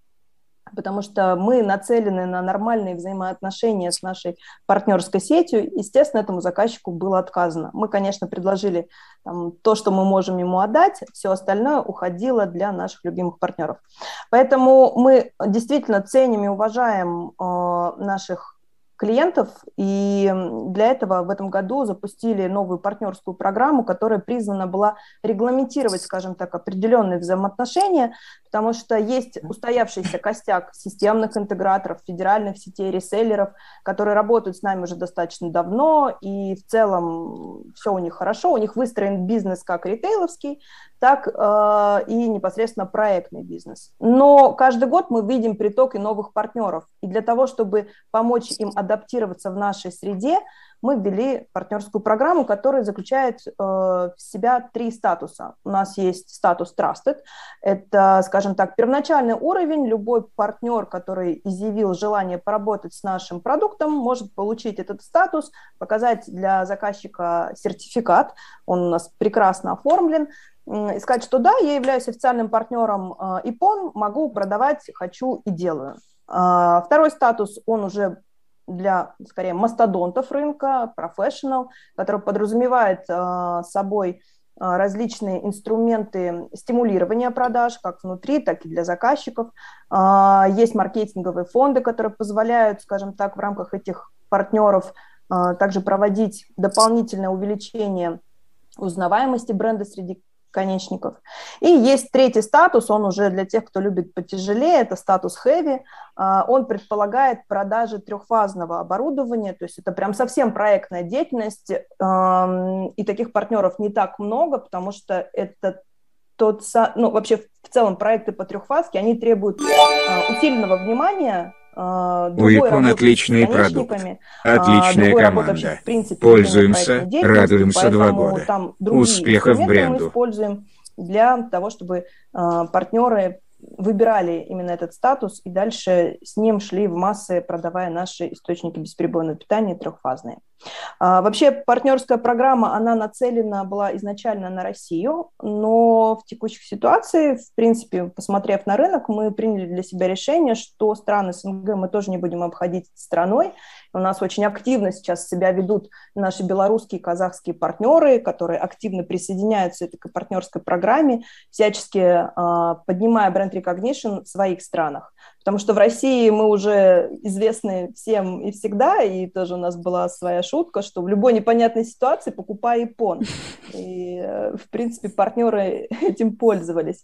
потому что мы нацелены на нормальные взаимоотношения с нашей партнерской сетью. Естественно, этому заказчику было отказано. Мы, конечно, предложили там, то, что мы можем ему отдать, все остальное уходило для наших любимых партнеров. Поэтому мы действительно ценим и уважаем э, наших клиентов, и для этого в этом году запустили новую партнерскую программу, которая призвана была регламентировать, скажем так, определенные взаимоотношения, потому что есть устоявшийся костяк системных интеграторов, федеральных сетей реселлеров, которые работают с нами уже достаточно давно, и в целом все у них хорошо, у них выстроен бизнес как ритейловский, так э, и непосредственно проектный бизнес. Но каждый год мы видим приток и новых партнеров, и для того, чтобы помочь им адаптироваться в нашей среде, мы ввели партнерскую программу, которая заключает э, в себя три статуса. У нас есть статус Trusted. Это, скажем так, первоначальный уровень. Любой партнер, который изъявил желание поработать с нашим продуктом, может получить этот статус, показать для заказчика сертификат. Он у нас прекрасно оформлен и сказать, что да, я являюсь официальным партнером э, ИПОН, могу продавать, хочу и делаю. А, второй статус, он уже для, скорее, мастодонтов рынка, professional, который подразумевает э, собой э, различные инструменты стимулирования продаж, как внутри, так и для заказчиков. Э, есть маркетинговые фонды, которые позволяют, скажем так, в рамках этих партнеров также проводить дополнительное увеличение узнаваемости бренда среди конечников. И есть третий статус, он уже для тех, кто любит потяжелее, это статус heavy. А, он предполагает продажи трехфазного оборудования, то есть это прям совсем проектная деятельность, и таких партнеров не так много, потому что это тот, ну, вообще в целом проекты по трехфазке, они требуют а, усиленного внимания, У икон отличный продукт, отличная команда. В принципе, Пользуемся, радуемся два года. Успехов бренду. Мы используем для того, чтобы а, партнеры выбирали именно этот статус и дальше с ним шли в массы, продавая наши источники бесперебойного питания трехфазные. А, вообще партнерская программа, она нацелена была изначально на Россию, но в текущих ситуациях, в принципе, посмотрев на рынок, мы приняли для себя решение, что страны СНГ мы тоже не будем обходить страной. У нас очень активно сейчас себя ведут наши белорусские и казахские партнеры, которые активно присоединяются к партнерской программе, всячески а, поднимая бренд recognition в своих странах. Потому что в России мы уже известны всем и всегда, и тоже у нас была своя шутка, что в любой непонятной ситуации покупай iPhone. И, э, в принципе, партнеры этим пользовались.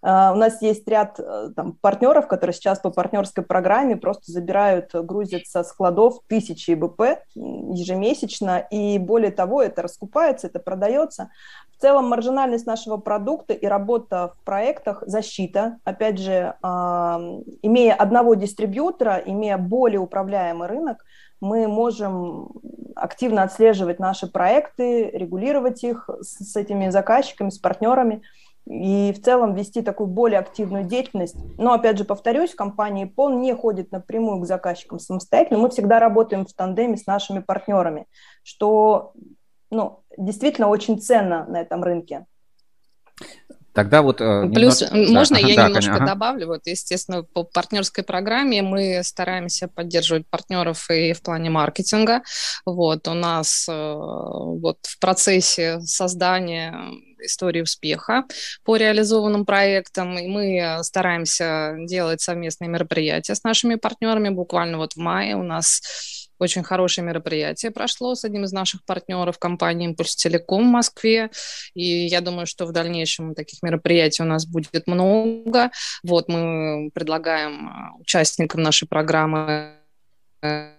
А, у нас есть ряд э, там, партнеров, которые сейчас по партнерской программе просто забирают, грузят со складов тысячи ИБП ежемесячно, и более того, это раскупается, это продается. В целом маржинальность нашего продукта и работа в проектах, защита, опять же, имея одного дистрибьютора, имея более управляемый рынок, мы можем активно отслеживать наши проекты, регулировать их с этими заказчиками, с партнерами и в целом вести такую более активную деятельность. Но, опять же, повторюсь, компания PON не ходит напрямую к заказчикам самостоятельно. Мы всегда работаем в тандеме с нашими партнерами, что ну, действительно очень ценно на этом рынке. Тогда вот... Э, Плюс, немножко... можно да, я да, немножко ага. добавлю? Вот, естественно, по партнерской программе мы стараемся поддерживать партнеров и в плане маркетинга. Вот, у нас э, вот в процессе создания истории успеха по реализованным проектам, и мы стараемся делать совместные мероприятия с нашими партнерами. Буквально вот в мае у нас очень хорошее мероприятие прошло с одним из наших партнеров, компании «Импульс Телеком» в Москве. И я думаю, что в дальнейшем таких мероприятий у нас будет много. Вот мы предлагаем э, участникам нашей программы э,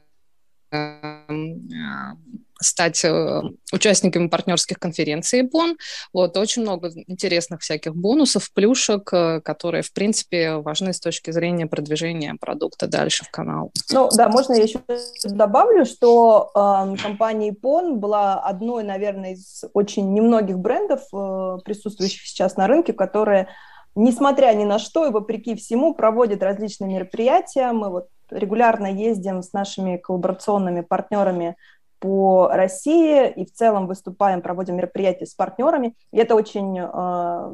стать э, участниками партнерских конференций БОН. Вот, очень много интересных всяких бонусов, плюшек, э, которые, в принципе, важны с точки зрения продвижения продукта дальше в канал. Ну, да, можно я еще добавлю, что э, компания ИПОН была одной, наверное, из очень немногих брендов, э, присутствующих сейчас на рынке, которые несмотря ни на что и вопреки всему, проводят различные мероприятия. Мы вот регулярно ездим с нашими коллаборационными партнерами по России и в целом выступаем, проводим мероприятия с партнерами. И это очень, а,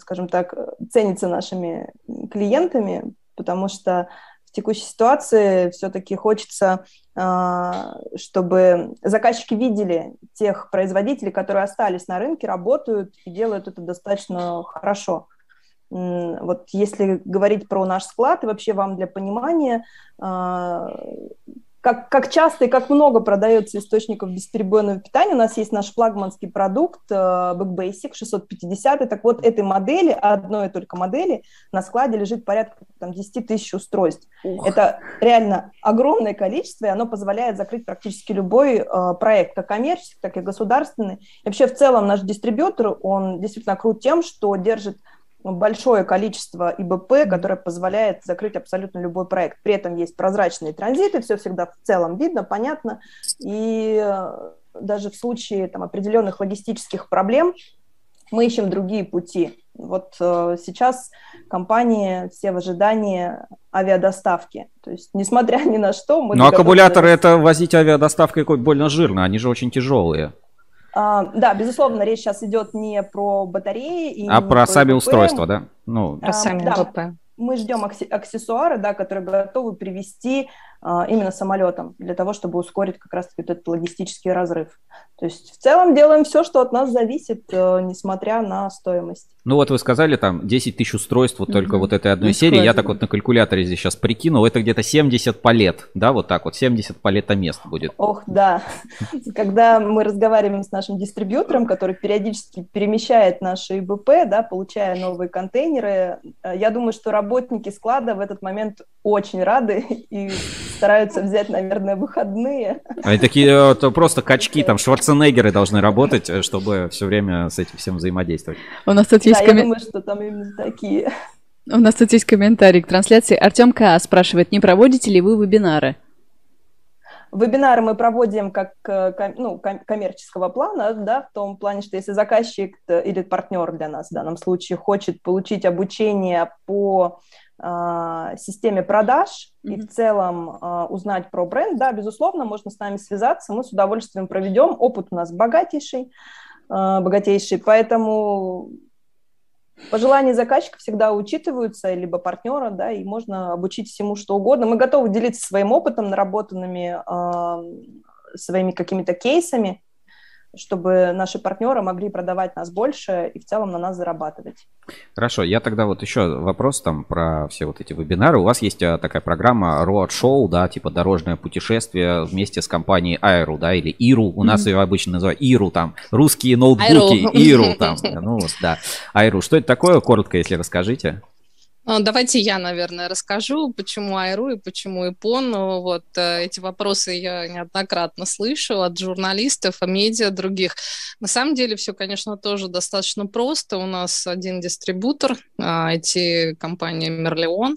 скажем так, ценится нашими клиентами, потому что в текущей ситуации все-таки хочется, а, чтобы заказчики видели тех производителей, которые остались на рынке, работают и делают это достаточно хорошо. Вот если говорить про наш склад, и вообще вам для понимания, а, как, как часто и как много продается источников бесперебойного питания. У нас есть наш флагманский продукт э, Big Basic 650. Так вот, этой модели, одной только модели, на складе лежит порядка там, 10 тысяч устройств. Ух. Это реально огромное количество, и оно позволяет закрыть практически любой э, проект, как коммерческий, так и государственный. И вообще, в целом, наш дистрибьютор, он действительно крут тем, что держит большое количество ИБП, которое позволяет закрыть абсолютно любой проект. При этом есть прозрачные транзиты, все всегда в целом видно, понятно. И э, даже в случае там, определенных логистических проблем мы ищем другие пути. Вот э, сейчас компании все в ожидании авиадоставки. То есть, несмотря ни на что, мы... Но аккумуляторы это возить авиадоставкой больно жирно, они же очень тяжелые. А, да, безусловно, речь сейчас идет не про батареи. И а про сами устройства, да? Ну, про а, сами да, Мы ждем аксессуары, да, которые готовы привести именно самолетом для того, чтобы ускорить как раз-таки вот этот логистический разрыв. То есть в целом делаем все, что от нас зависит, э, несмотря на стоимость. Ну вот вы сказали там 10 тысяч устройств вот только mm-hmm. вот этой одной серии. Я так вот на калькуляторе здесь сейчас прикинул, это где-то 70 палет, да, вот так вот, 70 мест будет. Ох, да. Когда мы разговариваем с нашим дистрибьютором, который периодически перемещает наши ИБП, да, получая новые контейнеры, э, я думаю, что работники склада в этот момент очень рады и стараются взять, наверное, выходные. Они такие это просто качки, там Шварценеггеры должны работать, э, чтобы все время с этим всем взаимодействовать. У нас тут есть да, ком... я думаю, что там именно такие. У нас тут есть комментарий к трансляции. Артем К. спрашивает, не проводите ли вы вебинары? Вебинары мы проводим как э, ну, коммерческого плана, да, в том плане, что если заказчик или партнер для нас в данном случае хочет получить обучение по а, системе продаж mm-hmm. и в целом а, узнать про бренд, да, безусловно, можно с нами связаться, мы с удовольствием проведем, опыт у нас богатейший, а, богатейший, поэтому пожелания заказчика всегда учитываются, либо партнера, да, и можно обучить всему что угодно. Мы готовы делиться своим опытом, наработанными своими какими-то кейсами, чтобы наши партнеры могли продавать нас больше и в целом на нас зарабатывать. Хорошо, я тогда вот еще вопрос там про все вот эти вебинары. У вас есть а, такая программа Road Show, да, типа дорожное путешествие вместе с компанией Aero, да, или Иру. У нас mm-hmm. ее обычно называют Иру, там, русские ноутбуки, Иру, там, ну вот, да. Айру, что это такое? Коротко, если расскажите. Ну, давайте я, наверное, расскажу, почему Айру и почему Ипон. Вот э, эти вопросы я неоднократно слышу от журналистов, от медиа других. На самом деле все, конечно, тоже достаточно просто. У нас один дистрибутор, IT-компания Мерлеон.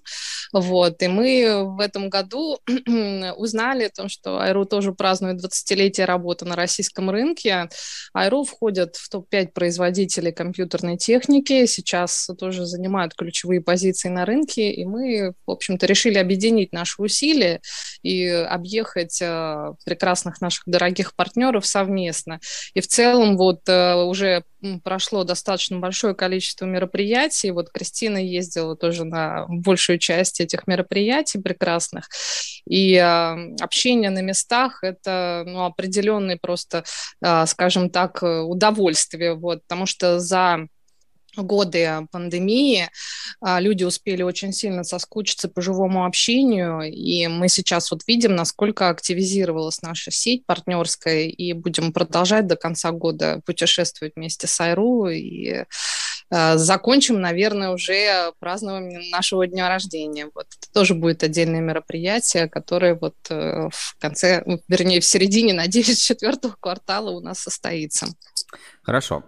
Вот, и мы в этом году узнали о том, что Айру тоже празднует 20-летие работы на российском рынке. Айру входят в топ-5 производителей компьютерной техники. Сейчас тоже занимают ключевые позиции позиций на рынке, и мы, в общем-то, решили объединить наши усилия и объехать э, прекрасных наших дорогих партнеров совместно. И в целом вот э, уже прошло достаточно большое количество мероприятий. Вот Кристина ездила тоже на большую часть этих мероприятий прекрасных. И э, общение на местах – это ну, определенный просто, э, скажем так, удовольствие. Вот, потому что за годы пандемии а, люди успели очень сильно соскучиться по живому общению, и мы сейчас вот видим, насколько активизировалась наша сеть партнерская, и будем продолжать до конца года путешествовать вместе с Айру, и а, закончим, наверное, уже празднованием нашего дня рождения. Вот это тоже будет отдельное мероприятие, которое вот э, в конце, вернее, в середине, надеюсь, четвертого квартала у нас состоится. Хорошо.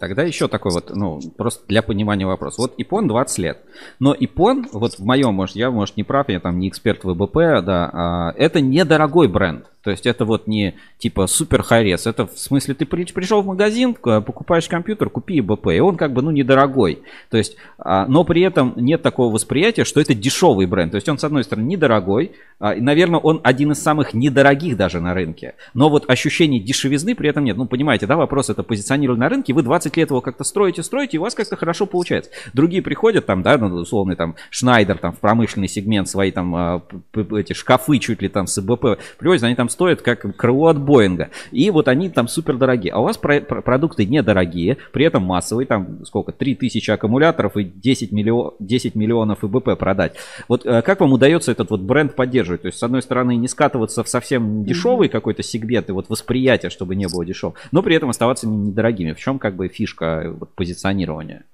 Тогда еще такой вот, ну, просто для понимания вопрос. Вот ИПОН 20 лет. Но ИПОН, вот в моем, может, я, может, не прав, я там не эксперт в ВБП, да, а, это недорогой бренд. То есть это вот не типа супер хайрес. Это в смысле ты пришел в магазин, покупаешь компьютер, купи ИБП. И он как бы ну недорогой. То есть, а, но при этом нет такого восприятия, что это дешевый бренд. То есть он с одной стороны недорогой. А, и, наверное, он один из самых недорогих даже на рынке. Но вот ощущение дешевизны при этом нет. Ну понимаете, да, вопрос это позиционирование на рынке. Вы 20 лет его как-то строите, строите, и у вас как-то хорошо получается. Другие приходят там, да, ну, условный там Шнайдер там в промышленный сегмент свои там а, эти шкафы чуть ли там с ИБП привозят, они там стоят как крыло от Боинга. И вот они там супер дорогие. А у вас про- про- продукты недорогие, при этом массовые, там сколько, 3000 аккумуляторов и 10, миллион, 10 миллионов ИБП продать. Вот э, как вам удается этот вот бренд поддерживать? То есть, с одной стороны, не скатываться в совсем дешевый mm-hmm. какой-то сегмент и вот восприятие, чтобы не было дешев, но при этом оставаться недорогими. В чем как бы фишка э, вот, позиционирования?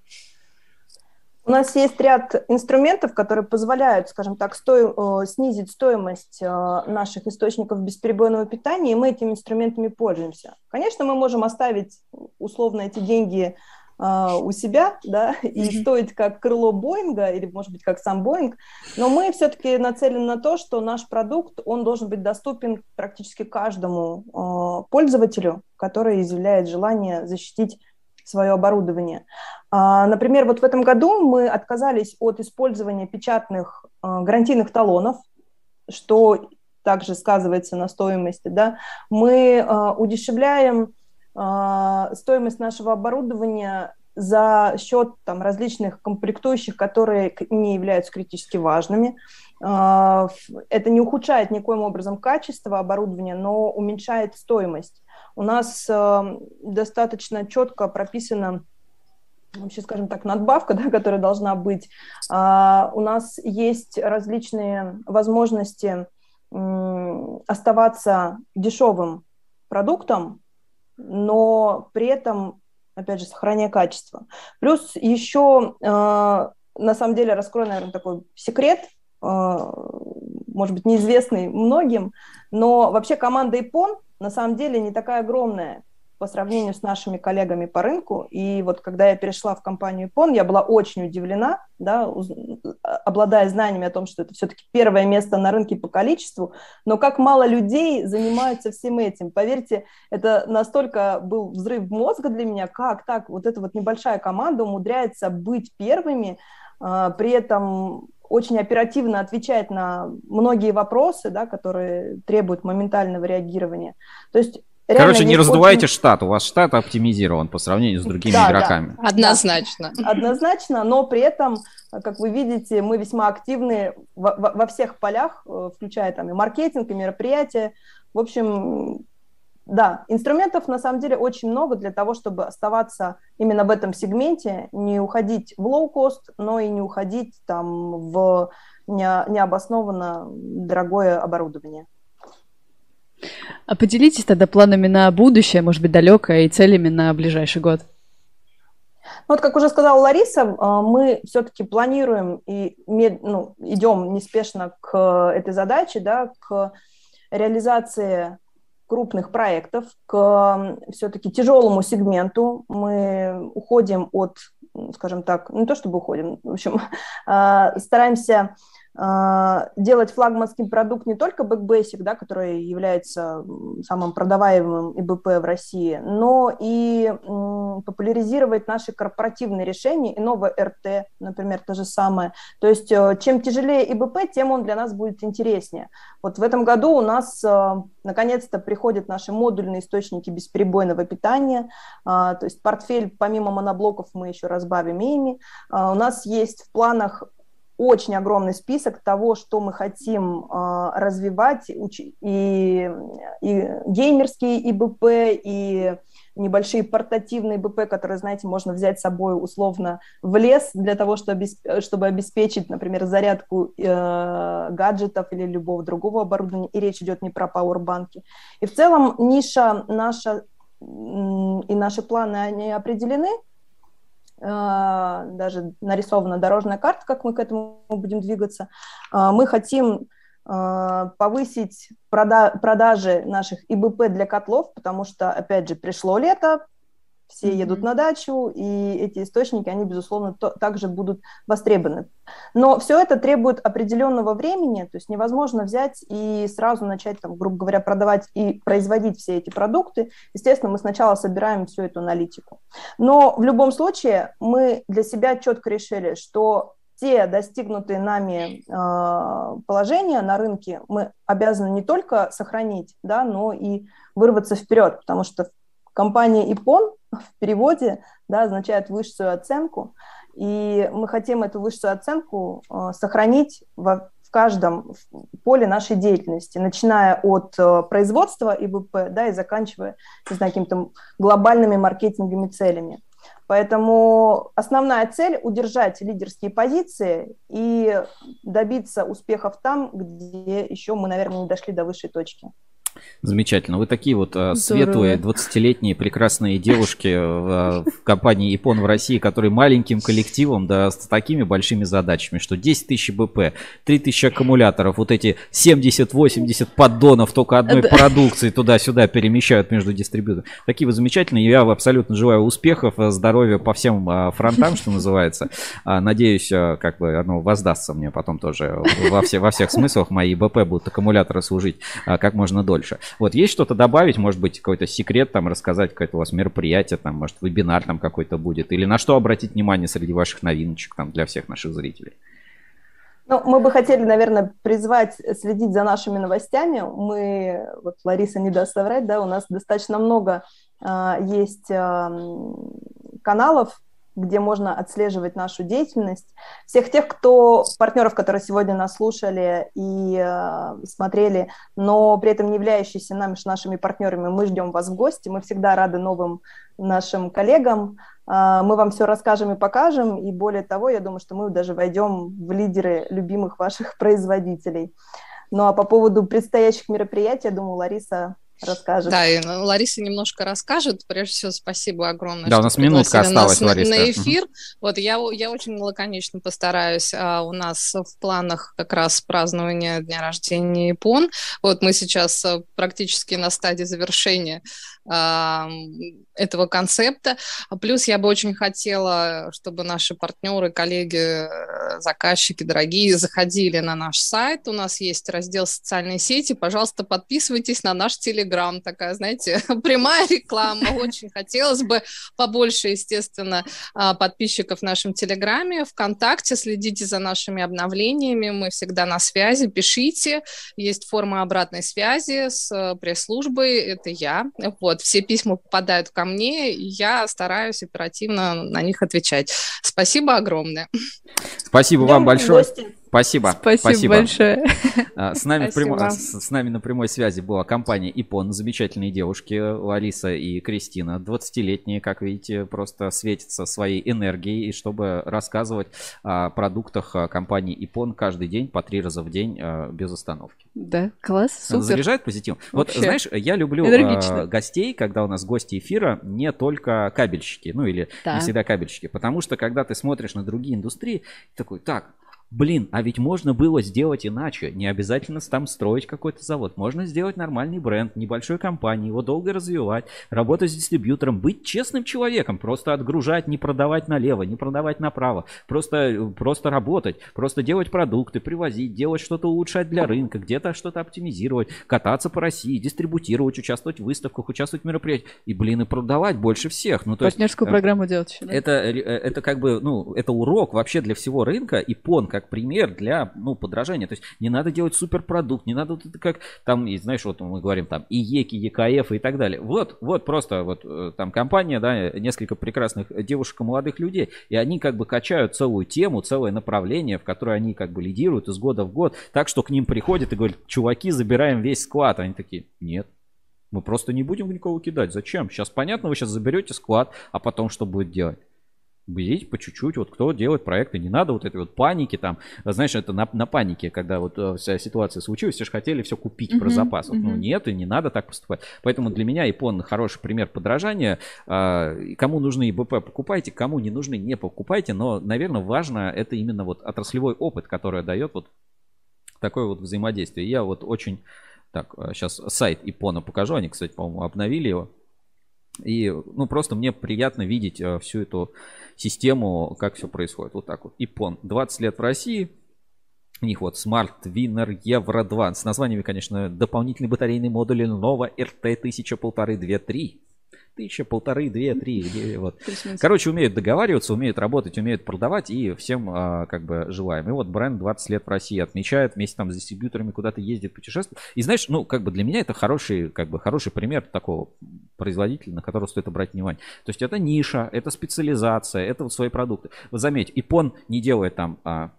У нас есть ряд инструментов, которые позволяют, скажем так, сто... Э, снизить стоимость э, наших источников бесперебойного питания, и мы этими инструментами пользуемся. Конечно, мы можем оставить условно эти деньги э, у себя, да, и mm-hmm. стоить как крыло Боинга или, может быть, как сам Боинг, но мы все-таки нацелены на то, что наш продукт, он должен быть доступен практически каждому пользователю, который изъявляет желание защитить свое оборудование. А, например, вот в этом году мы отказались от использования печатных а, гарантийных талонов, что также сказывается на стоимости. Да? Мы а, удешевляем стоимость нашего оборудования за счет там, различных комплектующих, которые не являются критически важными. Это не ухудшает никоим образом качество оборудования, но уменьшает стоимость. У нас достаточно четко прописано вообще, скажем так, надбавка, да, которая должна быть. А, у нас есть различные возможности м, оставаться дешевым продуктом, но при этом, опять же, сохраняя качество. Плюс еще, э, на самом деле, раскрою, наверное, такой секрет, э, может быть, неизвестный многим, но вообще команда Ипон на самом деле не такая огромная по сравнению с нашими коллегами по рынку. И вот когда я перешла в компанию Япон, я была очень удивлена, да, обладая знаниями о том, что это все-таки первое место на рынке по количеству, но как мало людей занимаются всем этим. Поверьте, это настолько был взрыв мозга для меня, как так, вот эта вот небольшая команда умудряется быть первыми, а, при этом очень оперативно отвечать на многие вопросы, да, которые требуют моментального реагирования. То есть Реально Короче, не раздувайте очень... штат, у вас штат оптимизирован по сравнению с другими да, игроками. Да, Однозначно. Однозначно, но при этом, как вы видите, мы весьма активны во, во всех полях, э, включая там и маркетинг, и мероприятия. В общем, да, инструментов на самом деле очень много для того, чтобы оставаться именно в этом сегменте, не уходить в лоу-кост, но и не уходить там в необоснованно дорогое оборудование. А поделитесь тогда планами на будущее, может быть, далекое, и целями на ближайший год. Ну, вот, как уже сказала Лариса, э, мы все-таки планируем и ну, идем неспешно к этой задаче, да, к реализации крупных проектов, к все-таки тяжелому сегменту. Мы уходим от, скажем так, не то чтобы уходим, в общем, э, стараемся а, делать флагманский продукт не только Backbasic, да, который является самым продаваемым ИБП в России, но и популяризировать наши корпоративные решения и новое РТ, например, то же самое. То есть э, чем тяжелее ИБП, тем он для нас будет интереснее. Вот в этом году у нас э, наконец-то приходят наши модульные источники бесперебойного питания, а, то есть портфель помимо моноблоков мы еще разбавим ими. А, у нас есть в планах очень огромный список того, что мы хотим э, развивать, и, и геймерские ИБП, и небольшие портативные БП, которые, знаете, можно взять с собой условно в лес для того, чтобы, обеспечить, например, зарядку э, гаджетов или любого другого оборудования. И речь идет не про пауэрбанки. И в целом ниша наша и наши планы, они определены, даже нарисована дорожная карта, как мы к этому будем двигаться. Э, мы хотим э, повысить прода продажи наших ИБП для котлов, потому что, опять же, пришло лето, все mm-hmm. едут на дачу, и эти источники, они, безусловно, то, также будут востребованы. Но все это требует определенного времени, то есть невозможно взять и сразу начать, там, грубо говоря, продавать и производить все эти продукты. Естественно, мы сначала собираем всю эту аналитику. Но в любом случае мы для себя четко решили, что те достигнутые нами э, положения на рынке мы обязаны не только сохранить, да, но и вырваться вперед, потому что компания ИПОН в переводе да, означает высшую оценку, и мы хотим эту высшую оценку э, сохранить во, в каждом поле нашей деятельности, начиная от э, производства ИБП да, и заканчивая не знаю, какими-то глобальными маркетинговыми целями. Поэтому основная цель – удержать лидерские позиции и добиться успехов там, где еще мы, наверное, не дошли до высшей точки. Замечательно. Вы такие вот uh, светлые, 20-летние прекрасные девушки в, в компании Япон в России, которые маленьким коллективом, да, с такими большими задачами, что 10 тысяч БП, 3 тысячи аккумуляторов, вот эти 70-80 поддонов только одной продукции туда-сюда перемещают между дистрибьюторами. Такие вы замечательные. Я абсолютно желаю успехов, здоровья по всем uh, фронтам, что называется. Надеюсь, как бы оно воздастся мне потом тоже во, все, во всех смыслах. Мои БП будут аккумуляторы служить как можно дольше больше. Вот, есть что-то добавить, может быть, какой-то секрет, там, рассказать, какое-то у вас мероприятие, там, может, вебинар там какой-то будет, или на что обратить внимание среди ваших новиночек, там, для всех наших зрителей? Ну, мы бы хотели, наверное, призвать следить за нашими новостями. Мы, вот Лариса не даст соврать, да, у нас достаточно много э, есть э, каналов, где можно отслеживать нашу деятельность. Всех тех, кто, партнеров, которые сегодня нас слушали и э, смотрели, но при этом не являющиеся нами, нашими партнерами, мы ждем вас в гости. Мы всегда рады новым нашим коллегам. Э, мы вам все расскажем и покажем. И более того, я думаю, что мы даже войдем в лидеры любимых ваших производителей. Ну а по поводу предстоящих мероприятий, я думаю, Лариса расскажет. Да, и ну, Лариса немножко расскажет. Прежде всего, спасибо огромное. Да, у нас минутка осталась, нас Лариса. На эфир. Угу. Вот я, я очень лаконично постараюсь. А, у нас в планах как раз празднование дня рождения Япон. Вот мы сейчас а, практически на стадии завершения этого концепта. Плюс я бы очень хотела, чтобы наши партнеры, коллеги, заказчики дорогие заходили на наш сайт. У нас есть раздел «Социальные сети». Пожалуйста, подписывайтесь на наш Телеграм. Такая, знаете, прямая реклама. Очень хотелось бы побольше, естественно, а, подписчиков в нашем Телеграме. Вконтакте следите за нашими обновлениями. Мы всегда на связи. Пишите. Есть форма обратной связи с э, пресс-службой. Это я. Вот. Все письма попадают ко мне, и я стараюсь оперативно на них отвечать. Спасибо огромное. Спасибо Идем вам большое. Гости. Спасибо. Спасибо, Спасибо. большое. А, с нами, Спасибо. Прямо, с, с нами на прямой связи была компания Ипон. Замечательные девушки Лариса и Кристина. 20-летние, как видите, просто светятся своей энергией. И чтобы рассказывать о продуктах компании Ипон каждый день, по три раза в день, а, без остановки. Да, класс, супер. Заряжает позитив. Вот, знаешь, я люблю Энергично. гостей, когда у нас гости эфира, не только кабельщики, ну или да. не всегда кабельщики. Потому что, когда ты смотришь на другие индустрии, такой, так, Блин, а ведь можно было сделать иначе. Не обязательно там строить какой-то завод. Можно сделать нормальный бренд, небольшой компании, его долго развивать, работать с дистрибьютором, быть честным человеком, просто отгружать, не продавать налево, не продавать направо, просто, просто работать, просто делать продукты, привозить, делать что-то улучшать для рынка, где-то что-то оптимизировать, кататься по России, дистрибутировать, участвовать в выставках, участвовать в мероприятиях и, блин, и продавать больше всех. Ну, то Партнерскую есть, э, программу делать еще, да? Это, э, это как бы, ну, это урок вообще для всего рынка и пон как пример для, ну, подражания. То есть не надо делать суперпродукт, не надо вот это как там, и, знаешь, вот мы говорим там и ЕКИ, ЕКФ и так далее. Вот, вот просто вот э, там компания, да, несколько прекрасных девушек и молодых людей, и они как бы качают целую тему, целое направление, в которое они как бы лидируют из года в год, так что к ним приходят и говорят, чуваки, забираем весь склад. Они такие, нет, Мы просто не будем никого кидать. Зачем? Сейчас понятно, вы сейчас заберете склад, а потом что будет делать? Берите по чуть-чуть, вот кто делает проекты, не надо вот этой вот паники там, знаешь, это на, на панике, когда вот э, вся ситуация случилась, все же хотели все купить uh-huh, про запас, uh-huh. ну нет, и не надо так поступать. Поэтому для меня Япон хороший пример подражания. А, кому нужны ИБП, покупайте, кому не нужны, не покупайте, но, наверное, важно это именно вот отраслевой опыт, который дает вот такое вот взаимодействие. Я вот очень, так, сейчас сайт Ипона покажу, они, кстати, по-моему, обновили его. И, ну, просто мне приятно видеть э, всю эту систему, как все происходит. Вот так вот. Ипон. 20 лет в России. У них вот Smart Winner Euro 2. С названиями, конечно, дополнительный батарейный модуль Lenovo RT 1000, полторы, 2, 3 тысяча, полторы, две, три. Вот. Короче, умеют договариваться, умеют работать, умеют продавать и всем а, как бы желаем. И вот бренд 20 лет в России отмечает, вместе там с дистрибьюторами куда-то ездит, путешествует. И знаешь, ну как бы для меня это хороший, как бы хороший пример такого производителя, на которого стоит обратить внимание. То есть это ниша, это специализация, это вот свои продукты. Вы заметьте, Ипон не делает там а,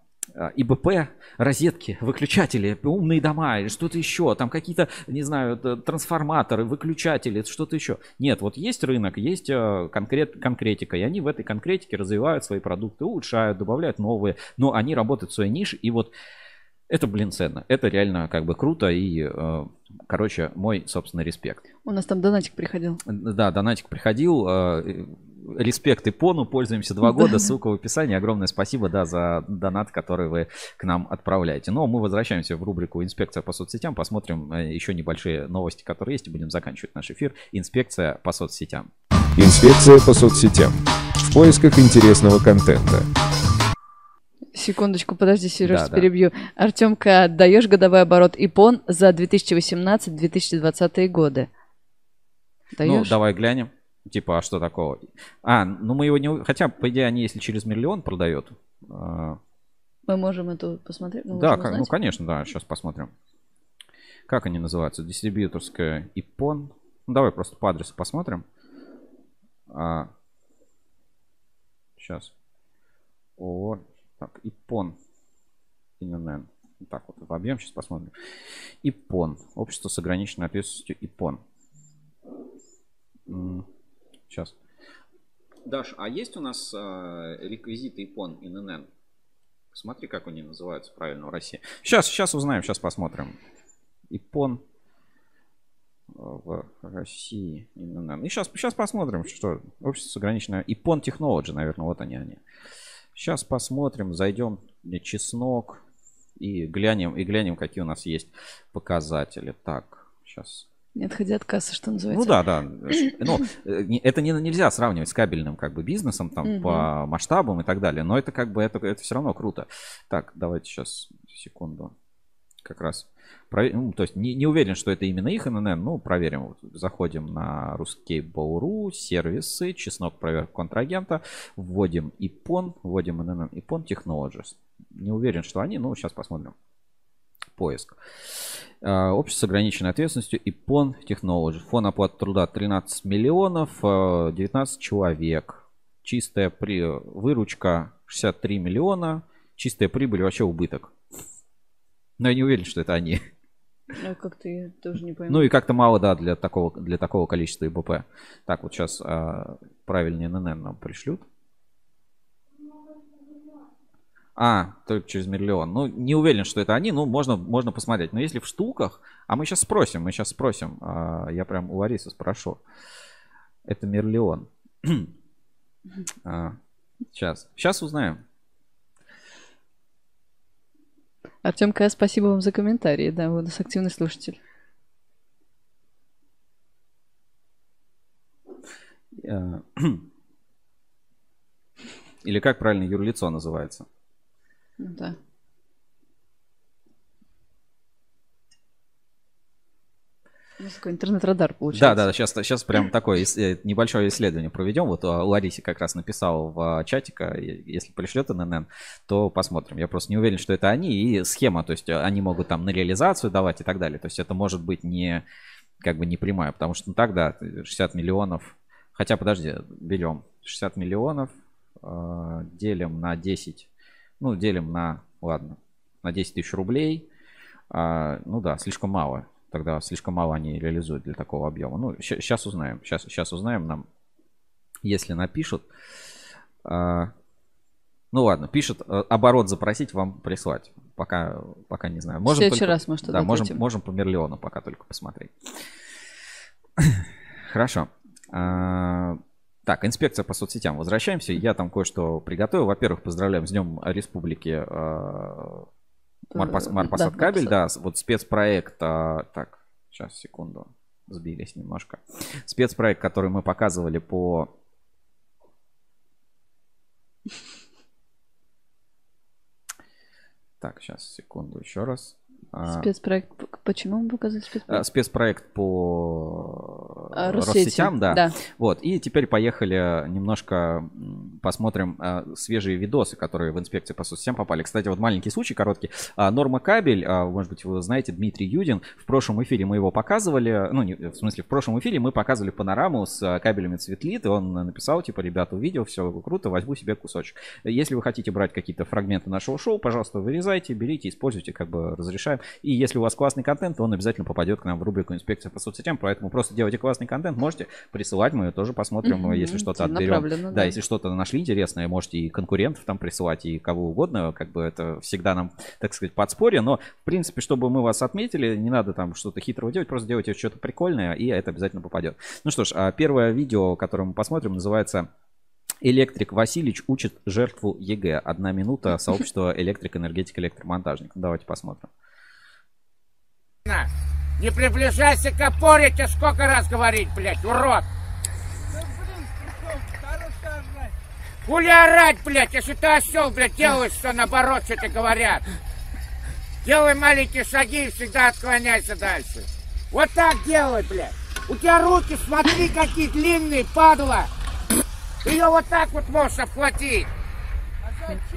ИБП, розетки, выключатели, умные дома или что-то еще, там какие-то, не знаю, трансформаторы, выключатели, что-то еще. Нет, вот есть рынок, есть э, конкрет, конкретика, и они в этой конкретике развивают свои продукты, улучшают, добавляют новые, но они работают в своей нише, и вот это, блин, ценно. Это реально как бы круто и, э, короче, мой, собственно, респект. У нас там донатик приходил. Да, донатик приходил. Респект Ипону, пользуемся два года, ссылка в описании. Огромное спасибо, да, за донат, который вы к нам отправляете. Но мы возвращаемся в рубрику «Инспекция по соцсетям», посмотрим э, еще небольшие новости, которые есть, и будем заканчивать наш эфир. Инспекция по соцсетям. Инспекция по соцсетям. В поисках интересного контента. Секундочку, подожди, Сереж, да, перебью. Да. Артемка, отдаешь годовой оборот ИПОН за 2018-2020 годы? Даешь? Ну, давай глянем. Типа, а что такого? А, ну мы его не... Хотя, по идее, они, если через миллион продают... А, мы можем это посмотреть? Мы да, как, ну, конечно, да, сейчас посмотрим. Как они называются? Дистрибьюторская ИПОН. Ну, давай просто по адресу посмотрим. А, сейчас. О, так, ИПОН. ИНН. Так вот, в объем сейчас посмотрим. ИПОН. Общество с ограниченной ответственностью ИПОН. Сейчас. Даш, а есть у нас э, реквизиты ИПОН и ННН? Смотри, как они называются правильно в России. Сейчас, сейчас узнаем, сейчас посмотрим. ИПОН в России и ННН. И сейчас, сейчас посмотрим, что общество с ограниченной... ИПОН Technology, наверное, вот они они. Сейчас посмотрим, зайдем на чеснок и глянем, и глянем, какие у нас есть показатели. Так, сейчас не отходя от кассы, что называется. Ну да, да. Ну, э, это не, нельзя сравнивать с кабельным как бы бизнесом там угу. по масштабам и так далее. Но это как бы это, это все равно круто. Так, давайте сейчас секунду. Как раз. Ну, то есть не, не уверен, что это именно их ННН. Ну, проверим. Вот, заходим на Ruskable.ru, сервисы, чеснок проверка контрагента. Вводим ИПОН, вводим ННН ИПОН Technologies. Не уверен, что они, ну, сейчас посмотрим. Поиск. А, общество с ограниченной ответственностью ИПОН Technology. Фон оплаты труда 13 миллионов, 19 а, человек. Чистая при... выручка 63 миллиона. Чистая прибыль вообще убыток. Но я не уверен, что это они. Ну, как ты тоже не пойму. Ну и как-то мало, да, для такого, для такого количества ИБП. Так, вот сейчас а, правильнее ННН нам пришлют. А, только через миллион. Ну, не уверен, что это они, ну, можно, можно посмотреть. Но если в штуках, а мы сейчас спросим, мы сейчас спросим. А, я прям у Ларисы спрошу. Это миллион. а, сейчас. Сейчас узнаем. Артем К, спасибо вам за комментарии. Да, вы у нас активный слушатель. Или как правильно юрлицо называется? Ну да. Ну, такой интернет-радар получается. Да, да, сейчас, сейчас прям такое э, небольшое исследование проведем. Вот а, Ларисе как раз написал в а, чатика, если пришлет ННН, то посмотрим. Я просто не уверен, что это они и схема, то есть э, они могут там на реализацию давать и так далее. То есть это может быть не как бы не прямая, потому что ну так, да, 60 миллионов. Хотя, подожди, берем 60 миллионов, э, делим на 10 ну, делим на, ладно, на 10 тысяч рублей. А, ну да, слишком мало. тогда слишком мало они реализуют для такого объема. Ну, сейчас узнаем. Сейчас, сейчас узнаем нам, если напишут. А, ну ладно, пишет э, оборот запросить, вам прислать. Пока, пока не знаю. Можем в следующий только, раз, может, да, можем, можем по миллиону пока только посмотреть. Хорошо. А, так, инспекция по соцсетям. Возвращаемся. Я там кое-что приготовил. Во-первых, поздравляем с Днем Республики э, Марпас, Марпасад да, кабель. Да, вот спецпроект. А, так, сейчас, секунду. Сбились немножко. Спецпроект, который мы показывали по Так, сейчас, секунду, еще раз. А, спецпроект. Почему мы показывали спецпроект? А, спецпроект по а, Россетям, Россетям да. да. Вот. И теперь поехали немножко посмотрим свежие видосы, которые в инспекции по соцсетям попали. Кстати, вот маленький случай, короткий. Норма кабель, может быть, вы знаете, Дмитрий Юдин. В прошлом эфире мы его показывали. Ну, не, в смысле, в прошлом эфире мы показывали панораму с кабелями Цветлит. И он написал, типа, ребята, увидел, все круто, возьму себе кусочек. Если вы хотите брать какие-то фрагменты нашего шоу, пожалуйста, вырезайте, берите, используйте, как бы разрешаем обсуждаем. И если у вас классный контент, то он обязательно попадет к нам в рубрику инспекция по соцсетям. Поэтому просто делайте классный контент, можете присылать, мы тоже посмотрим, mm-hmm. если что-то отберем. Да, да, если что-то нашли интересное, можете и конкурентов там присылать, и кого угодно. Как бы это всегда нам, так сказать, подспорье. Но, в принципе, чтобы мы вас отметили, не надо там что-то хитрого делать, просто делайте что-то прикольное, и это обязательно попадет. Ну что ж, а первое видео, которое мы посмотрим, называется Электрик Васильевич учит жертву ЕГЭ. Одна минута сообщества электрик, энергетик, электромонтажник. Давайте посмотрим. Не приближайся к опоре, тебе сколько раз говорить, блядь, урод! Хули орать, блядь, если ты осел, блядь, делаешь все наоборот, что тебе говорят. Делай маленькие шаги и всегда отклоняйся дальше. Вот так делай, блядь. У тебя руки, смотри, какие длинные, падла. Ее вот так вот можешь обхватить.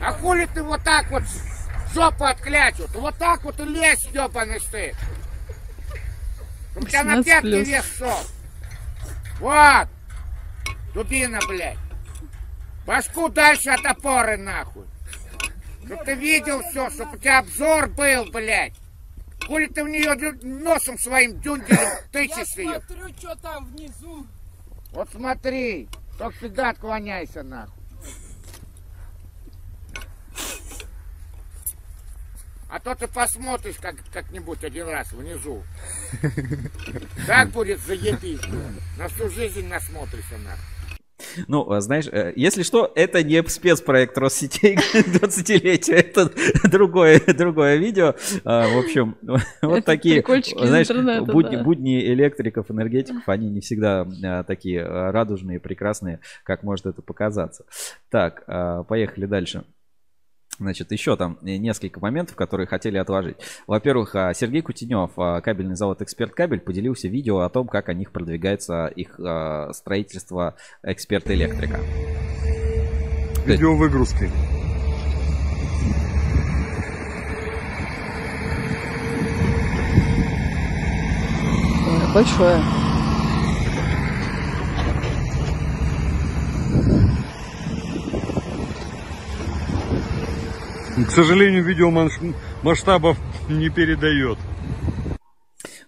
А хули ты вот так вот жопу отклячут? Вот так вот и лезь, ебаный ты. У тебя на пятке вес шел. Вот. Дубина, блядь. Башку дальше от опоры, нахуй. Чтоб ты видел все, чтоб у тебя обзор был, блядь. Хули ты в нее носом своим дюнделем тычешь ее. Я смотрю, что там внизу. Вот смотри. Только всегда отклоняйся, нахуй. А то ты посмотришь как, как-нибудь один раз внизу. Так будет заебись. На всю жизнь насмотришься на. Ну, а знаешь, э, если что, это не спецпроект Россетей 20-летия, это другое, другое видео. А, в общем, вот это такие, знаешь, будни, да. будни электриков, энергетиков, они не всегда а, такие радужные, прекрасные, как может это показаться. Так, поехали дальше. Значит, еще там несколько моментов, которые хотели отложить. Во-первых, а, Сергей Кутенев, а, кабельный завод «Эксперт Кабель», поделился видео о том, как о них продвигается их а, строительство «Эксперт Электрика». Видео выгрузки. Большое. К сожалению, видео масштабов не передает.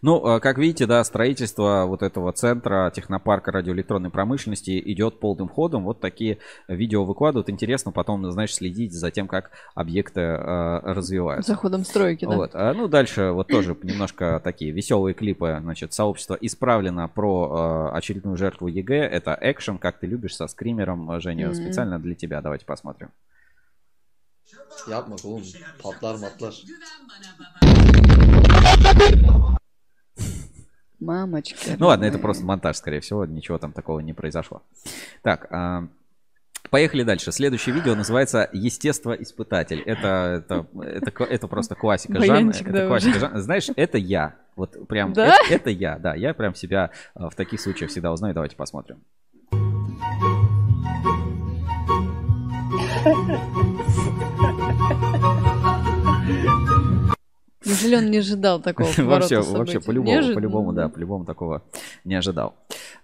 Ну, а, как видите, да, строительство вот этого центра технопарка радиоэлектронной промышленности идет полным ходом. Вот такие видео выкладывают. Интересно потом, знаешь, следить за тем, как объекты э, развиваются. За ходом стройки, да. Вот. А, ну, дальше вот тоже немножко такие веселые клипы. Значит, сообщество исправлено про э, очередную жертву ЕГЭ. Это экшен, как ты любишь, со скримером, Женя, mm-hmm. специально для тебя. Давайте посмотрим. Yapma oğlum. Patlar matlar. Мамочка. Ну ладно, это просто монтаж, скорее всего. Ничего там такого не произошло. Так, а, Поехали дальше. Следующее видео называется «Естествоиспытатель». Это, это, это, это просто классика жанра. Это классика жанра. Знаешь, это я. Вот прям да? это, это я, да. Я прям себя а, в таких случаях всегда узнаю. Давайте посмотрим. Он не ожидал такого Вообще, вообще по-любому, по-любому, да, по-любому такого не ожидал.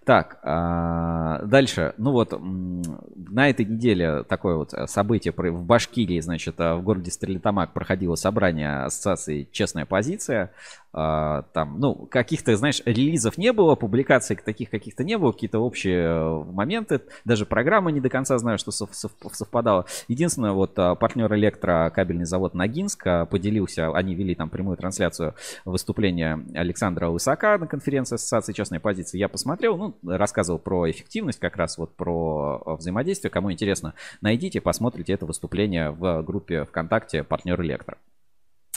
Так, а, дальше. Ну вот, на этой неделе такое вот событие в Башкирии, значит, в городе Стрелитамак проходило собрание ассоциации «Честная позиция». А, там, ну, каких-то, знаешь, релизов не было, публикаций таких каких-то не было, какие-то общие э, моменты, даже программа не до конца знаю, что совпадало. Единственное, вот а, партнер Электро, кабельный завод Ногинск, а, поделился, они вели там прямую трансляцию выступления Александра Высока на конференции Ассоциации частной позиции. Я посмотрел, ну, рассказывал про эффективность, как раз вот про взаимодействие. Кому интересно, найдите, посмотрите это выступление в группе ВКонтакте «Партнер Электро».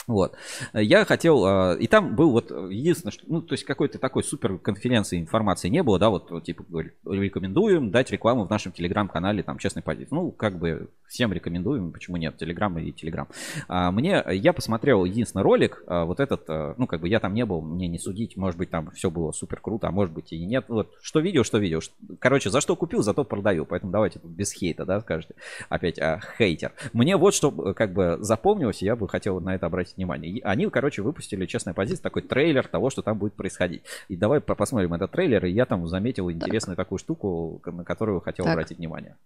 Вот. Я хотел, а, и там был вот единственное, что, ну, то есть какой-то такой супер конференции информации не было, да, вот, типа, рекомендуем дать рекламу в нашем телеграм-канале, там, честной позиции. Ну, как бы всем рекомендуем, почему нет, телеграм и телеграм. А мне, я посмотрел единственный ролик, а, вот этот, ну, как бы я там не был, мне не судить, может быть, там все было супер круто, а может быть и нет. Вот, что видео, что видео. Короче, за что купил, зато продаю, поэтому давайте без хейта, да, скажете. Опять а, хейтер. Мне вот что, как бы, запомнилось, я бы хотел на это обратить внимание. Они, короче, выпустили, честная позиция, такой трейлер того, что там будет происходить. И давай посмотрим этот трейлер, и я там заметил интересную так. такую штуку, на которую хотел так. обратить внимание.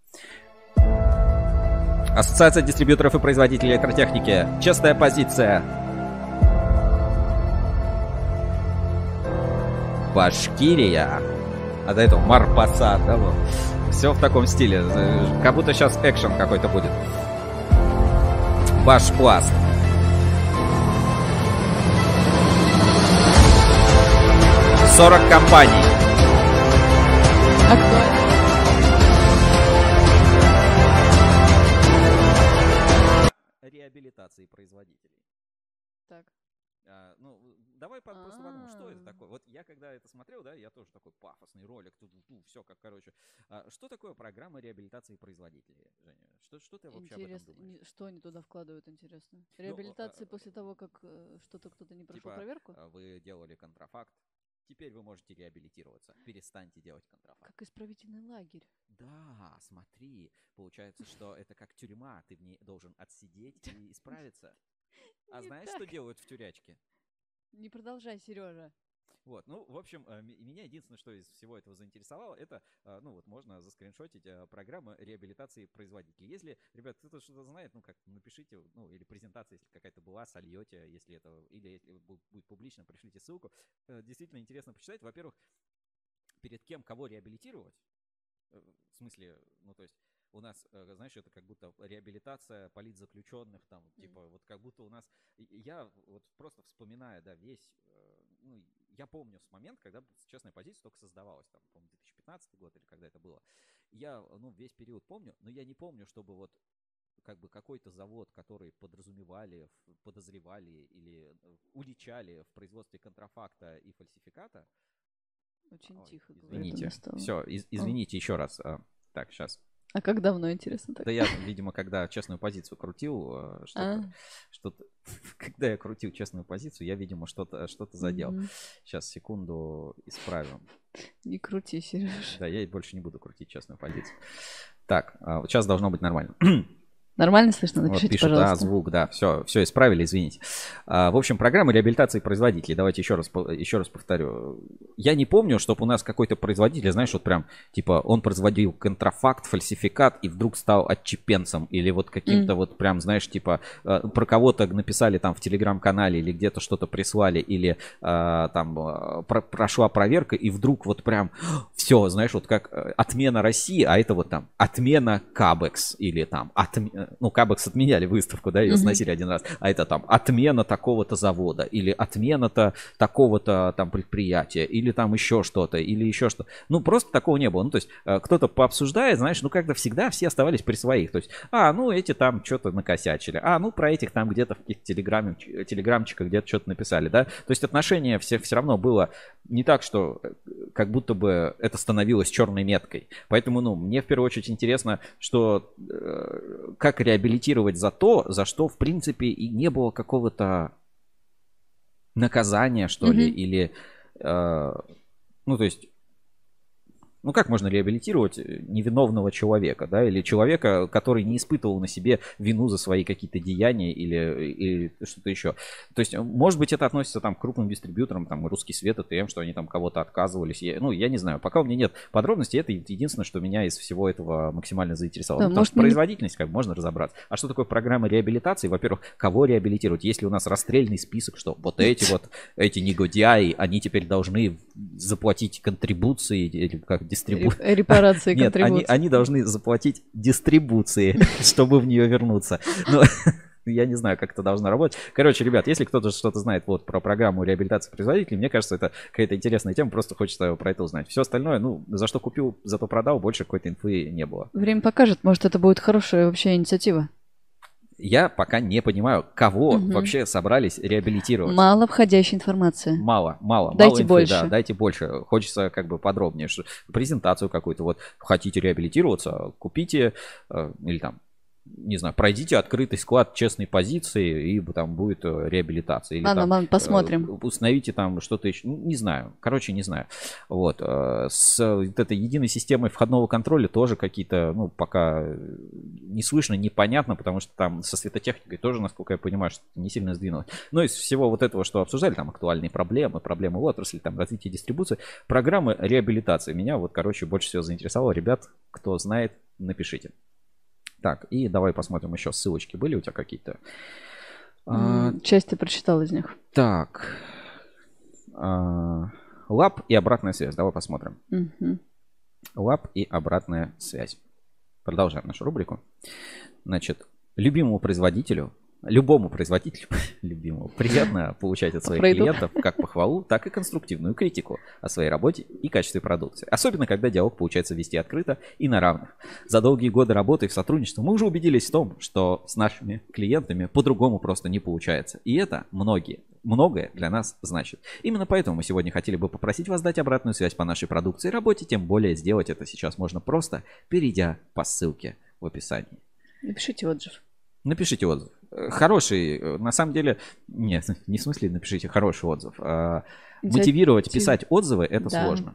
Ассоциация дистрибьюторов и производителей электротехники. Честная позиция. Башкирия. А до этого Марпасад, да, вот. Все в таком стиле. Как будто сейчас экшен какой-то будет. Башпласт. 40 компаний. Реабилитации производителей. Так. А, ну, давай по, просто подумаем, что это такое. Вот я когда это смотрел, да, я тоже такой пафосный ролик, тут, ну, все как, короче. А, что такое программа реабилитации производителей, Женя? Что, что ты вообще Интересно, об этом думаешь? Что они туда вкладывают, интересно? Реабилитации ну, после того, как э, что-то кто-то не прошел типа, проверку? Вы делали контрафакт, Теперь вы можете реабилитироваться. Перестаньте делать контрафакт. Как исправительный лагерь. Да, смотри. Получается, что это как тюрьма. Ты в ней должен отсидеть и исправиться. А знаешь, что делают в тюрячке? Не продолжай, Сережа. Вот, ну, в общем, э, меня единственное, что из всего этого заинтересовало, это, э, ну, вот можно заскриншотить э, программы реабилитации производителей. Если, ребят, кто-то что-то знает, ну, как, напишите, ну, или презентация, если какая-то была, сольете, если это, или если будет публично, пришлите ссылку. Действительно интересно почитать. Во-первых, перед кем кого реабилитировать, в смысле, ну, то есть у нас, знаешь, это как будто реабилитация политзаключенных, там, mm. типа, вот как будто у нас, я вот просто вспоминаю, да, весь, ну, я помню с момента, когда честная позиция только создавалась, там, по-моему, 2015 год или когда это было. Я, ну, весь период помню, но я не помню, чтобы вот как бы какой-то завод, который подразумевали, подозревали или э, уличали в производстве контрафакта и фальсификата. Очень Ой, тихо. Извините. Все, из, извините О. еще раз. А, так, сейчас. А как давно, интересно? Так? Да я, видимо, когда честную позицию крутил, э, что-то, а. что-то, когда я крутил честную позицию, я, видимо, что-то, что-то задел. Mm-hmm. Сейчас, секунду, исправим. Не крути, Сереж. Да, я больше не буду крутить честную позицию. Так, а, вот сейчас должно быть нормально. Нормально слышно? Напишите, вот пишут, пожалуйста. Да, звук, да, все, все исправили, извините. А, в общем, программа реабилитации производителей. Давайте еще раз, еще раз повторю. Я не помню, чтобы у нас какой-то производитель, знаешь, вот прям, типа, он производил контрафакт, фальсификат и вдруг стал отчепенцем. Или вот каким-то mm. вот прям, знаешь, типа, э, про кого-то написали там в телеграм-канале или где-то что-то прислали, или а, там э, про прошла проверка, и вдруг вот прям все, знаешь, вот как отмена России, а это вот там отмена Кабекс или там отмена ну, Кабекс отменяли выставку, да, ее mm-hmm. сносили один раз, а это там отмена такого-то завода, или отмена-то такого-то там предприятия, или там еще что-то, или еще что. Ну, просто такого не было. Ну, то есть э, кто-то пообсуждает, знаешь, ну, как-то всегда все оставались при своих. То есть, а, ну, эти там что-то накосячили, а, ну, про этих там где-то в каких-то телеграме, телеграмчиках где-то что-то написали, да. То есть отношение все, все равно было не так, что э, как будто бы это становилось черной меткой. Поэтому, ну, мне в первую очередь интересно, что э, как как реабилитировать за то, за что, в принципе, и не было какого-то наказания, что mm-hmm. ли, или, э, ну, то есть, Ну как можно реабилитировать невиновного человека, да, или человека, который не испытывал на себе вину за свои какие-то деяния или, или что-то еще. То есть, может быть, это относится там к крупным дистрибьюторам, там, русский свет, ТМ, что они там кого-то отказывались. Я, ну, я не знаю, пока у меня нет подробностей, это единственное, что меня из всего этого максимально заинтересовало. Да, Потому может, что производительность, как можно разобраться. А что такое программа реабилитации? Во-первых, кого реабилитировать? Если у нас расстрельный список, что вот эти вот, эти негодяи, они теперь должны заплатить контрибуции или как дистрибуции. Репарации, Нет, они, они должны заплатить дистрибуции, чтобы в нее вернуться. Но, я не знаю, как это должно работать. Короче, ребят, если кто-то что-то знает вот про программу реабилитации производителей, мне кажется, это какая-то интересная тема, просто хочется про это узнать. Все остальное, ну, за что купил, зато продал, больше какой-то инфы не было. Время покажет, может, это будет хорошая вообще инициатива. Я пока не понимаю, кого угу. вообще собрались реабилитировать. Мало входящей информации. Мало, мало. Дайте мало инфы, больше. Да, дайте больше. Хочется как бы подробнее. Презентацию какую-то. Вот хотите реабилитироваться, купите э, или там не знаю, пройдите открытый склад честной позиции, и там будет э, реабилитация. Или, ладно, там, ладно, посмотрим. Э, установите там что-то еще. Ну, не знаю. Короче, не знаю. Вот. Э, с вот этой единой системой входного контроля тоже какие-то, ну, пока не слышно, непонятно, потому что там со светотехникой тоже, насколько я понимаю, что не сильно сдвинулось. Но из всего вот этого, что обсуждали, там актуальные проблемы, проблемы в отрасли, там развитие дистрибуции, программы реабилитации. Меня вот, короче, больше всего заинтересовало. Ребят, кто знает, напишите. Так, и давай посмотрим еще ссылочки были у тебя какие-то. А, часть ты прочитал из них. Так. А, лап и обратная связь. Давай посмотрим. Угу. Лап и обратная связь. Продолжаем нашу рубрику. Значит, любимому производителю любому производителю любимому приятно получать от своих Пройду. клиентов как похвалу, так и конструктивную критику о своей работе и качестве продукции. Особенно, когда диалог получается вести открыто и на равных. За долгие годы работы и сотрудничества мы уже убедились в том, что с нашими клиентами по-другому просто не получается. И это многие, многое для нас значит. Именно поэтому мы сегодня хотели бы попросить вас дать обратную связь по нашей продукции и работе, тем более сделать это сейчас можно просто, перейдя по ссылке в описании. Напишите отзыв. Напишите отзыв. Хороший, э, на самом деле, нет, не в смысле напишите хороший отзыв. А мотивировать писать отзывы это да. сложно.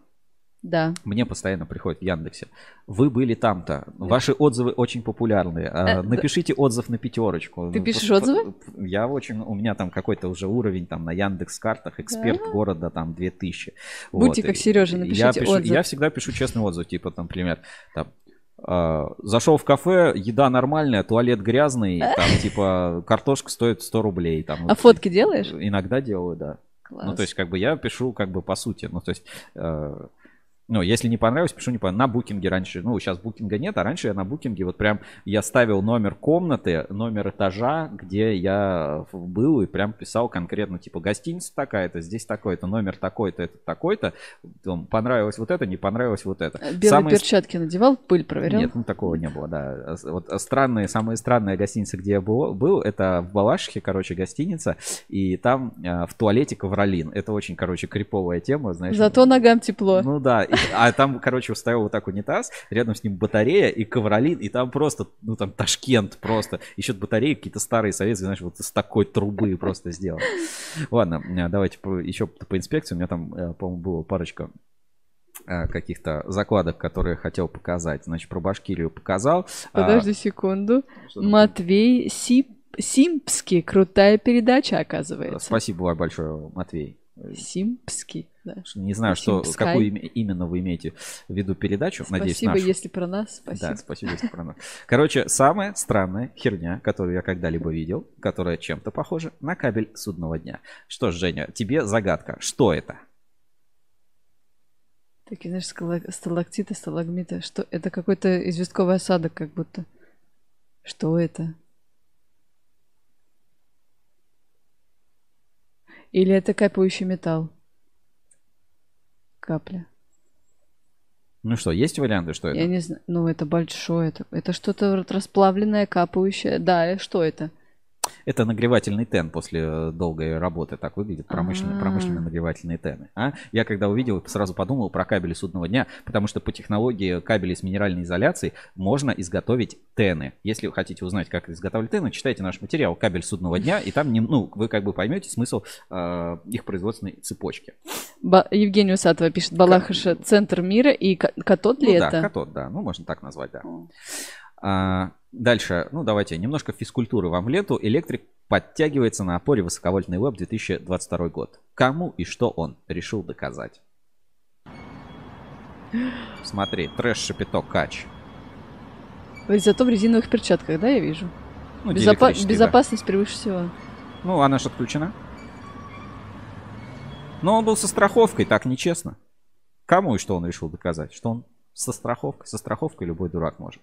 Да. Мне постоянно приходит в Яндексе. Вы были там-то. Ваши отзывы очень популярные. А, э, напишите отзыв на пятерочку. Ты пишешь отзывы? Я очень... У меня там какой-то уже уровень там на Яндекс картах. Эксперт да? города там 2000. Будьте вот. как Сережа, напишите я пишу, отзыв. Я всегда пишу честный отзыв. Типа, там, например, там, зашел в кафе, еда нормальная, туалет грязный, там типа картошка стоит 100 рублей. Там, а фотки делаешь? Иногда делаю, да. Класс. Ну, то есть, как бы я пишу, как бы по сути. Ну, то есть, э, ну, если не понравилось, пишу не понравилось. На букинге раньше, ну, сейчас букинга нет, а раньше я на букинге вот прям, я ставил номер комнаты, номер этажа, где я был и прям писал конкретно, типа, гостиница такая-то, здесь такой-то, номер такой-то, это такой-то. Понравилось вот это, не понравилось вот это. Белые самые... перчатки надевал, пыль проверял? Нет, ну, такого не было, да. Вот странные, самые странные гостиницы, где я был, был это в Балашихе, короче, гостиница, и там э, в туалете ковролин. Это очень, короче, криповая тема, знаешь. Зато ногам тепло. Ну да, и а там, короче, уставил вот так унитаз, рядом с ним батарея и ковролин, и там просто, ну там Ташкент просто. Еще батареи какие-то старые советские, знаешь, вот с такой трубы просто сделаны. Ладно, э, давайте еще по инспекции. У меня там, э, по-моему, было парочка э, каких-то закладок, которые хотел показать. Значит, про Башкирию показал. А, Подожди секунду. Матвей Сип Симпский. Крутая передача, оказывается. Спасибо большое, Матвей. Симпский. Да. Не знаю, что, какую именно вы имеете в виду передачу. Спасибо, Надеюсь, нашу. если про нас. Спасибо. Да, спасибо, если про нас. Короче, самая странная херня, которую я когда-либо видел, которая чем-то похожа на кабель судного дня. Что ж, Женя, тебе загадка. Что это? Такие, знаешь, сталактиты, сталагмиты. Что это какой-то известковый осадок, как будто. Что это? Или это капающий металл? Капля. Ну что, есть варианты, что это? Я не знаю. Ну, это большое. Это, это что-то расплавленное, капающее. Да, что это? Это нагревательный тен после долгой работы. Так выглядит промышленные, промышленные нагревательные тены. А? Я когда увидел, сразу подумал про кабели судного дня, потому что по технологии кабелей с минеральной изоляцией можно изготовить тены. Если вы хотите узнать, как изготавливать тены, читайте наш материал «Кабель судного дня», и там ну, вы как бы поймете смысл э, их производственной цепочки. Ба- Евгений Усатова пишет, Балахаша – центр мира, и катод ли ну, это? Да, катод, да, ну можно так назвать, да. А, дальше, ну давайте, немножко физкультуры вам в лету. Электрик подтягивается на опоре высоковольтный веб 2022 год. Кому и что он решил доказать? Смотри, трэш шапито кач. Зато в резиновых перчатках, да, я вижу? Ну, Безопа- безопасность превыше всего. Ну, она же отключена. Но он был со страховкой, так нечестно. Кому и что он решил доказать? Что он со страховкой? Со страховкой любой дурак может.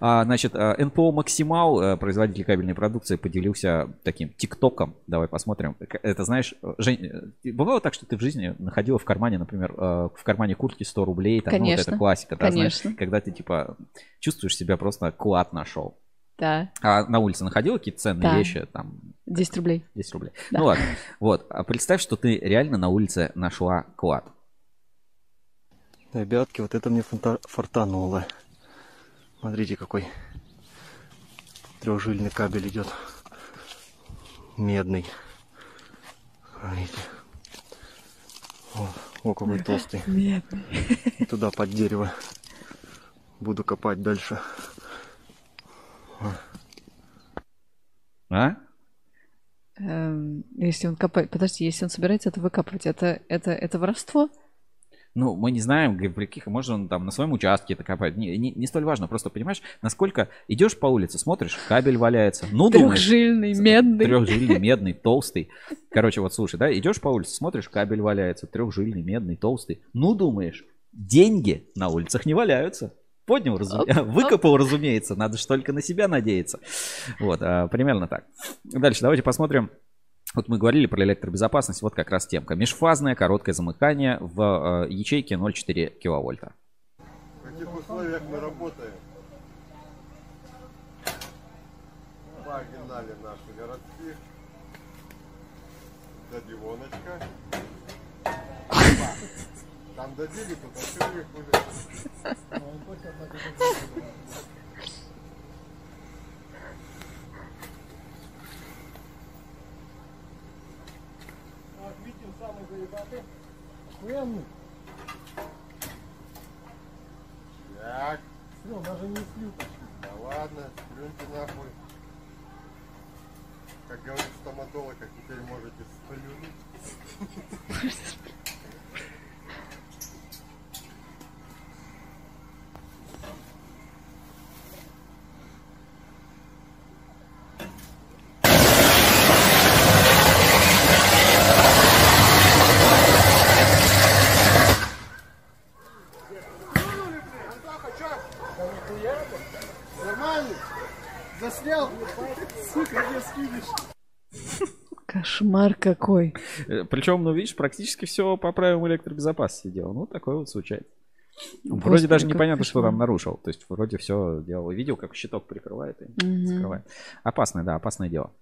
А, значит, а, НПО Максимал, а, производитель кабельной продукции, поделился таким тиктоком. Давай посмотрим. Это, знаешь, Жень, бывало так, что ты в жизни находила в кармане, например, а, в кармане куртки 100 рублей? Там, конечно. Ну, вот это классика, да, конечно. знаешь, когда ты, типа, чувствуешь себя просто клад нашел. Да. А на улице находила какие-то ценные Да. вещи? Там, 10 рублей. 10 рублей. Да. Ну ладно. Вот. А представь, что ты реально на улице нашла клад. Ребятки, вот это мне фартануло. Смотрите, какой трехжильный кабель идет. Медный. Смотрите. О, о, какой толстый. Медный. И Туда под дерево. Буду копать дальше. А? Эм, если он копает... Подожди, если он собирается это выкапывать, это, это, это воровство? Ну, мы не знаем, при каких, может, он там на своем участке это копает. Не, не, не столь важно. Просто понимаешь, насколько идешь по улице, смотришь, кабель валяется. Ну, думаешь. Трехжильный, медный. Трехжильный, медный, толстый. Короче, вот слушай, да, идешь по улице, смотришь, кабель валяется, трехжильный, медный, толстый. Ну, думаешь, деньги на улицах не валяются. Поднял, разу- выкопал, разумеется, надо же только на себя надеяться. Вот, а, примерно так. Дальше давайте посмотрим. Вот мы говорили про электробезопасность, вот как раз темка. Межфазное короткое замыкание в э, ячейке 0,4 киловольта. В каких условиях мы работаем? Погнали наши городских. Додивоночка. Там додели, тут открыли Охуенный. Так, Все, даже не слил почти. да ладно, плюньте нахуй. Как говорит стоматолог, а теперь можете сплюнуть. Нормально? Заснял? Сука, где скинешь? Кошмар какой. Причем, ну, видишь, практически все по правилам электробезопасности делал. Ну, такое вот случается. Вроде Господи, даже как непонятно, что там нарушил. То есть вроде все делал. Видел, как щиток прикрывает и Мгм. закрывает. Опасное, да, опасное дело.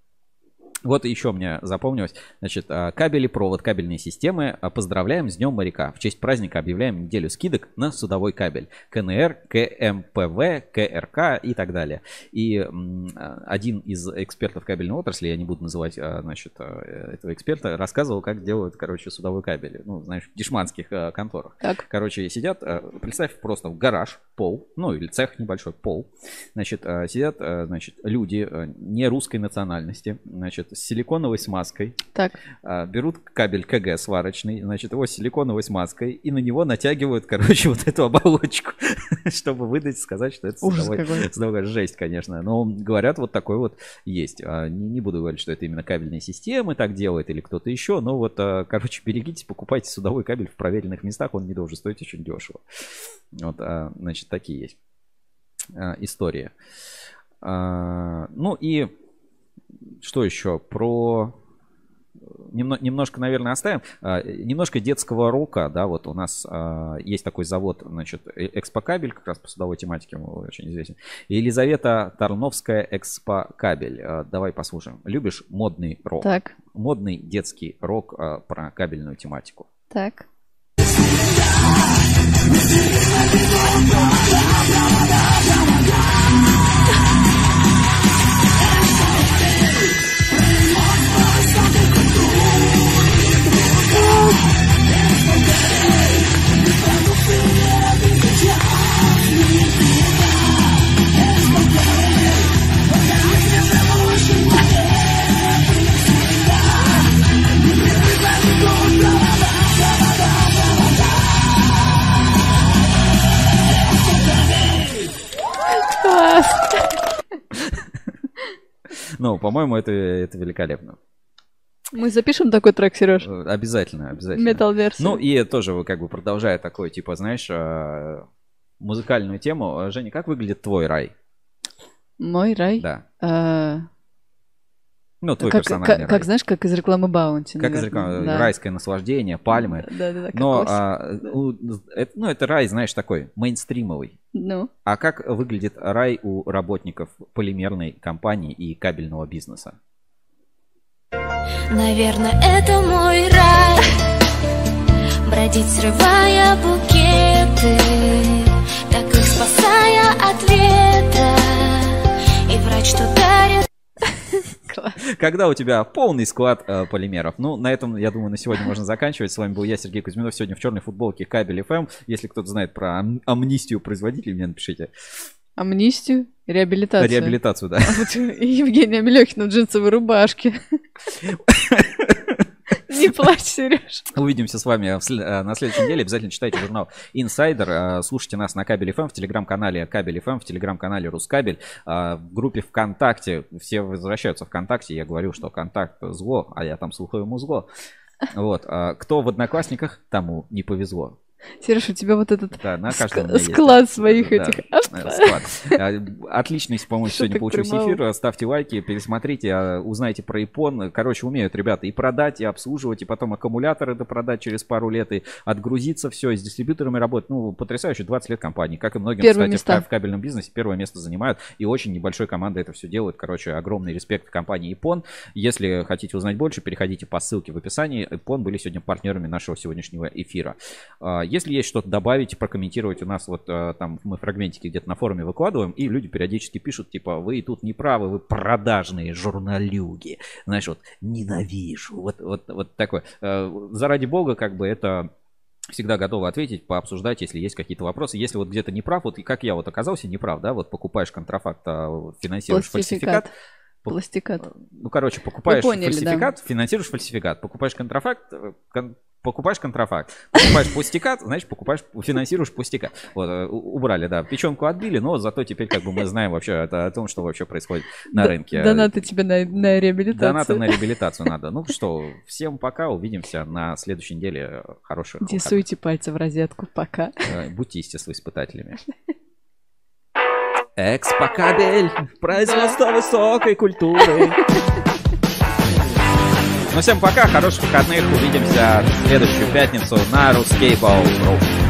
Вот еще мне запомнилось. Значит, а, кабели, провод, кабельные системы. А, Поздравляем с Днем моряка. В честь праздника объявляем неделю скидок на судовой кабель. КНР, КМПВ, КРК и так далее. И а, один из экспертов кабельной отрасли, я не буду называть, значит, этого эксперта, рассказывал, как делают, короче, судовой кабель. Ну, знаешь, в дешманских конторах. Так. Короче, сидят, представь просто гараж, пол, ну или цех небольшой, пол. Значит, сидят, значит, люди не русской национальности, значит, с силиконовой смазкой. Так. А, Берут кабель КГ сварочный, значит, его с силиконовой смазкой, и на него натягивают, короче, вот эту оболочку, чтобы выдать, сказать, что это Ужас судовой- жесть, конечно. Но говорят, вот такой вот есть. А, Не, не буду говорить, что это именно кабельные системы так делает или кто-то еще, но вот, а, короче, берегитесь, покупайте судовой кабель в проверенных местах, он не должен стоить очень дешево. Вот, значит, такие есть истории. Ну и что еще про немножко, наверное, оставим. А, немножко детского рока, да, вот у нас а, есть такой завод, значит, э, Экспокабель, как раз по судовой тематике очень известен. Елизавета Тарновская, Экспокабель. А, давай послушаем. Любишь модный рок? Так. Модный детский рок про кабельную тематику. Так. Ну, по-моему, это, это великолепно. Мы запишем такой трек, Сереж? Э, обязательно, обязательно. Метал версия. Ну и тоже, как бы продолжая такой, типа, знаешь, э, музыкальную тему. Женя, как выглядит твой рай? Мой рай? Да. Ну, твой как, персональный как, рай. как, знаешь, как из рекламы Баунти. Как из рекламы. Да. Райское наслаждение, пальмы. Да, да, да. Но, а, это, ну, это рай, знаешь, такой, мейнстримовый. Ну. А как выглядит рай у работников полимерной компании и кабельного бизнеса? Наверное, это мой рай Бродить, срывая букеты Так их спасая от ветра И врач, что дарит Когда у тебя полный склад э, полимеров. Ну, на этом, я думаю, на сегодня можно заканчивать. С вами был я, Сергей Кузьминов. Сегодня в черной футболке Кабель FM. Если кто-то знает про ам- амнистию производителей, мне напишите. Амнистию? Реабилитацию. Реабилитацию, да. А вот Евгения Мелехина в джинсовой рубашке. Не плачь, Сереж. Увидимся с вами э, на следующей неделе. Обязательно читайте журнал Insider. Э, Слушайте нас на Кабель FM, в телеграм-канале Кабель FM, в телеграм-канале Рускабель, э, в группе ВКонтакте. Все возвращаются ВКонтакте. Я говорю, что контакт зло, а я там слухаю ему зло. Вот. Кто в Одноклассниках, тому не повезло. Сереж, у тебя вот этот Да, на ск- есть, склад да. своих Да, этих... э, склад. А, Отличный, по-моему, Что сегодня получился прямого? эфир. Ставьте лайки, пересмотрите, а, узнайте про Ипон. Короче, умеют ребята и продать, и обслуживать, и потом аккумуляторы допродать через пару лет, и отгрузиться все, и с дистрибьюторами работать. Ну, потрясающе, 20 лет компании. Как и многим, Первые кстати, места. в кабельном бизнесе первое место занимают. И очень небольшой командой это все делают. Короче, огромный респект компании Ипон. Если хотите узнать больше, переходите по ссылке в описании. Ипон были сегодня партнерами нашего сегодняшнего эфира. Если есть что-то добавить, прокомментировать у нас, вот а, там мы фрагментики где-то на форуме выкладываем, и люди периодически пишут, типа, вы тут не правы, вы продажные журналюги. Знаешь, вот ненавижу. Вот, вот, вот такое. Э, Заради бога, как бы это всегда готовы ответить, пообсуждать, если есть какие-то вопросы. Если вот где-то неправ, вот и как я вот оказался неправ, да, вот покупаешь контрафакт, а финансируешь фальсификат. По- Пластикат. Ну, короче, покупаешь поняли, фальсификат, финансируешь фальсификат. Покупаешь контрафакт, э, кон- покупаешь контрафакт. Покупаешь пустикат, значит, покупаешь, финансируешь пустикат. Вот, э, убрали, да. Печенку отбили, но зато теперь как бы мы знаем вообще это о том, что вообще происходит на Д- рынке. Донаты тебе на, на реабилитацию. Донаты на реабилитацию надо. Ну что, всем пока, увидимся на следующей неделе. Хороших Не суйте пальцы в розетку, пока. Э, Будьте естествоиспытателями. Экспокабель. Производство высокой культуры. Ну всем пока, хороших выходных. Увидимся в следующую пятницу на Ruskable.ru.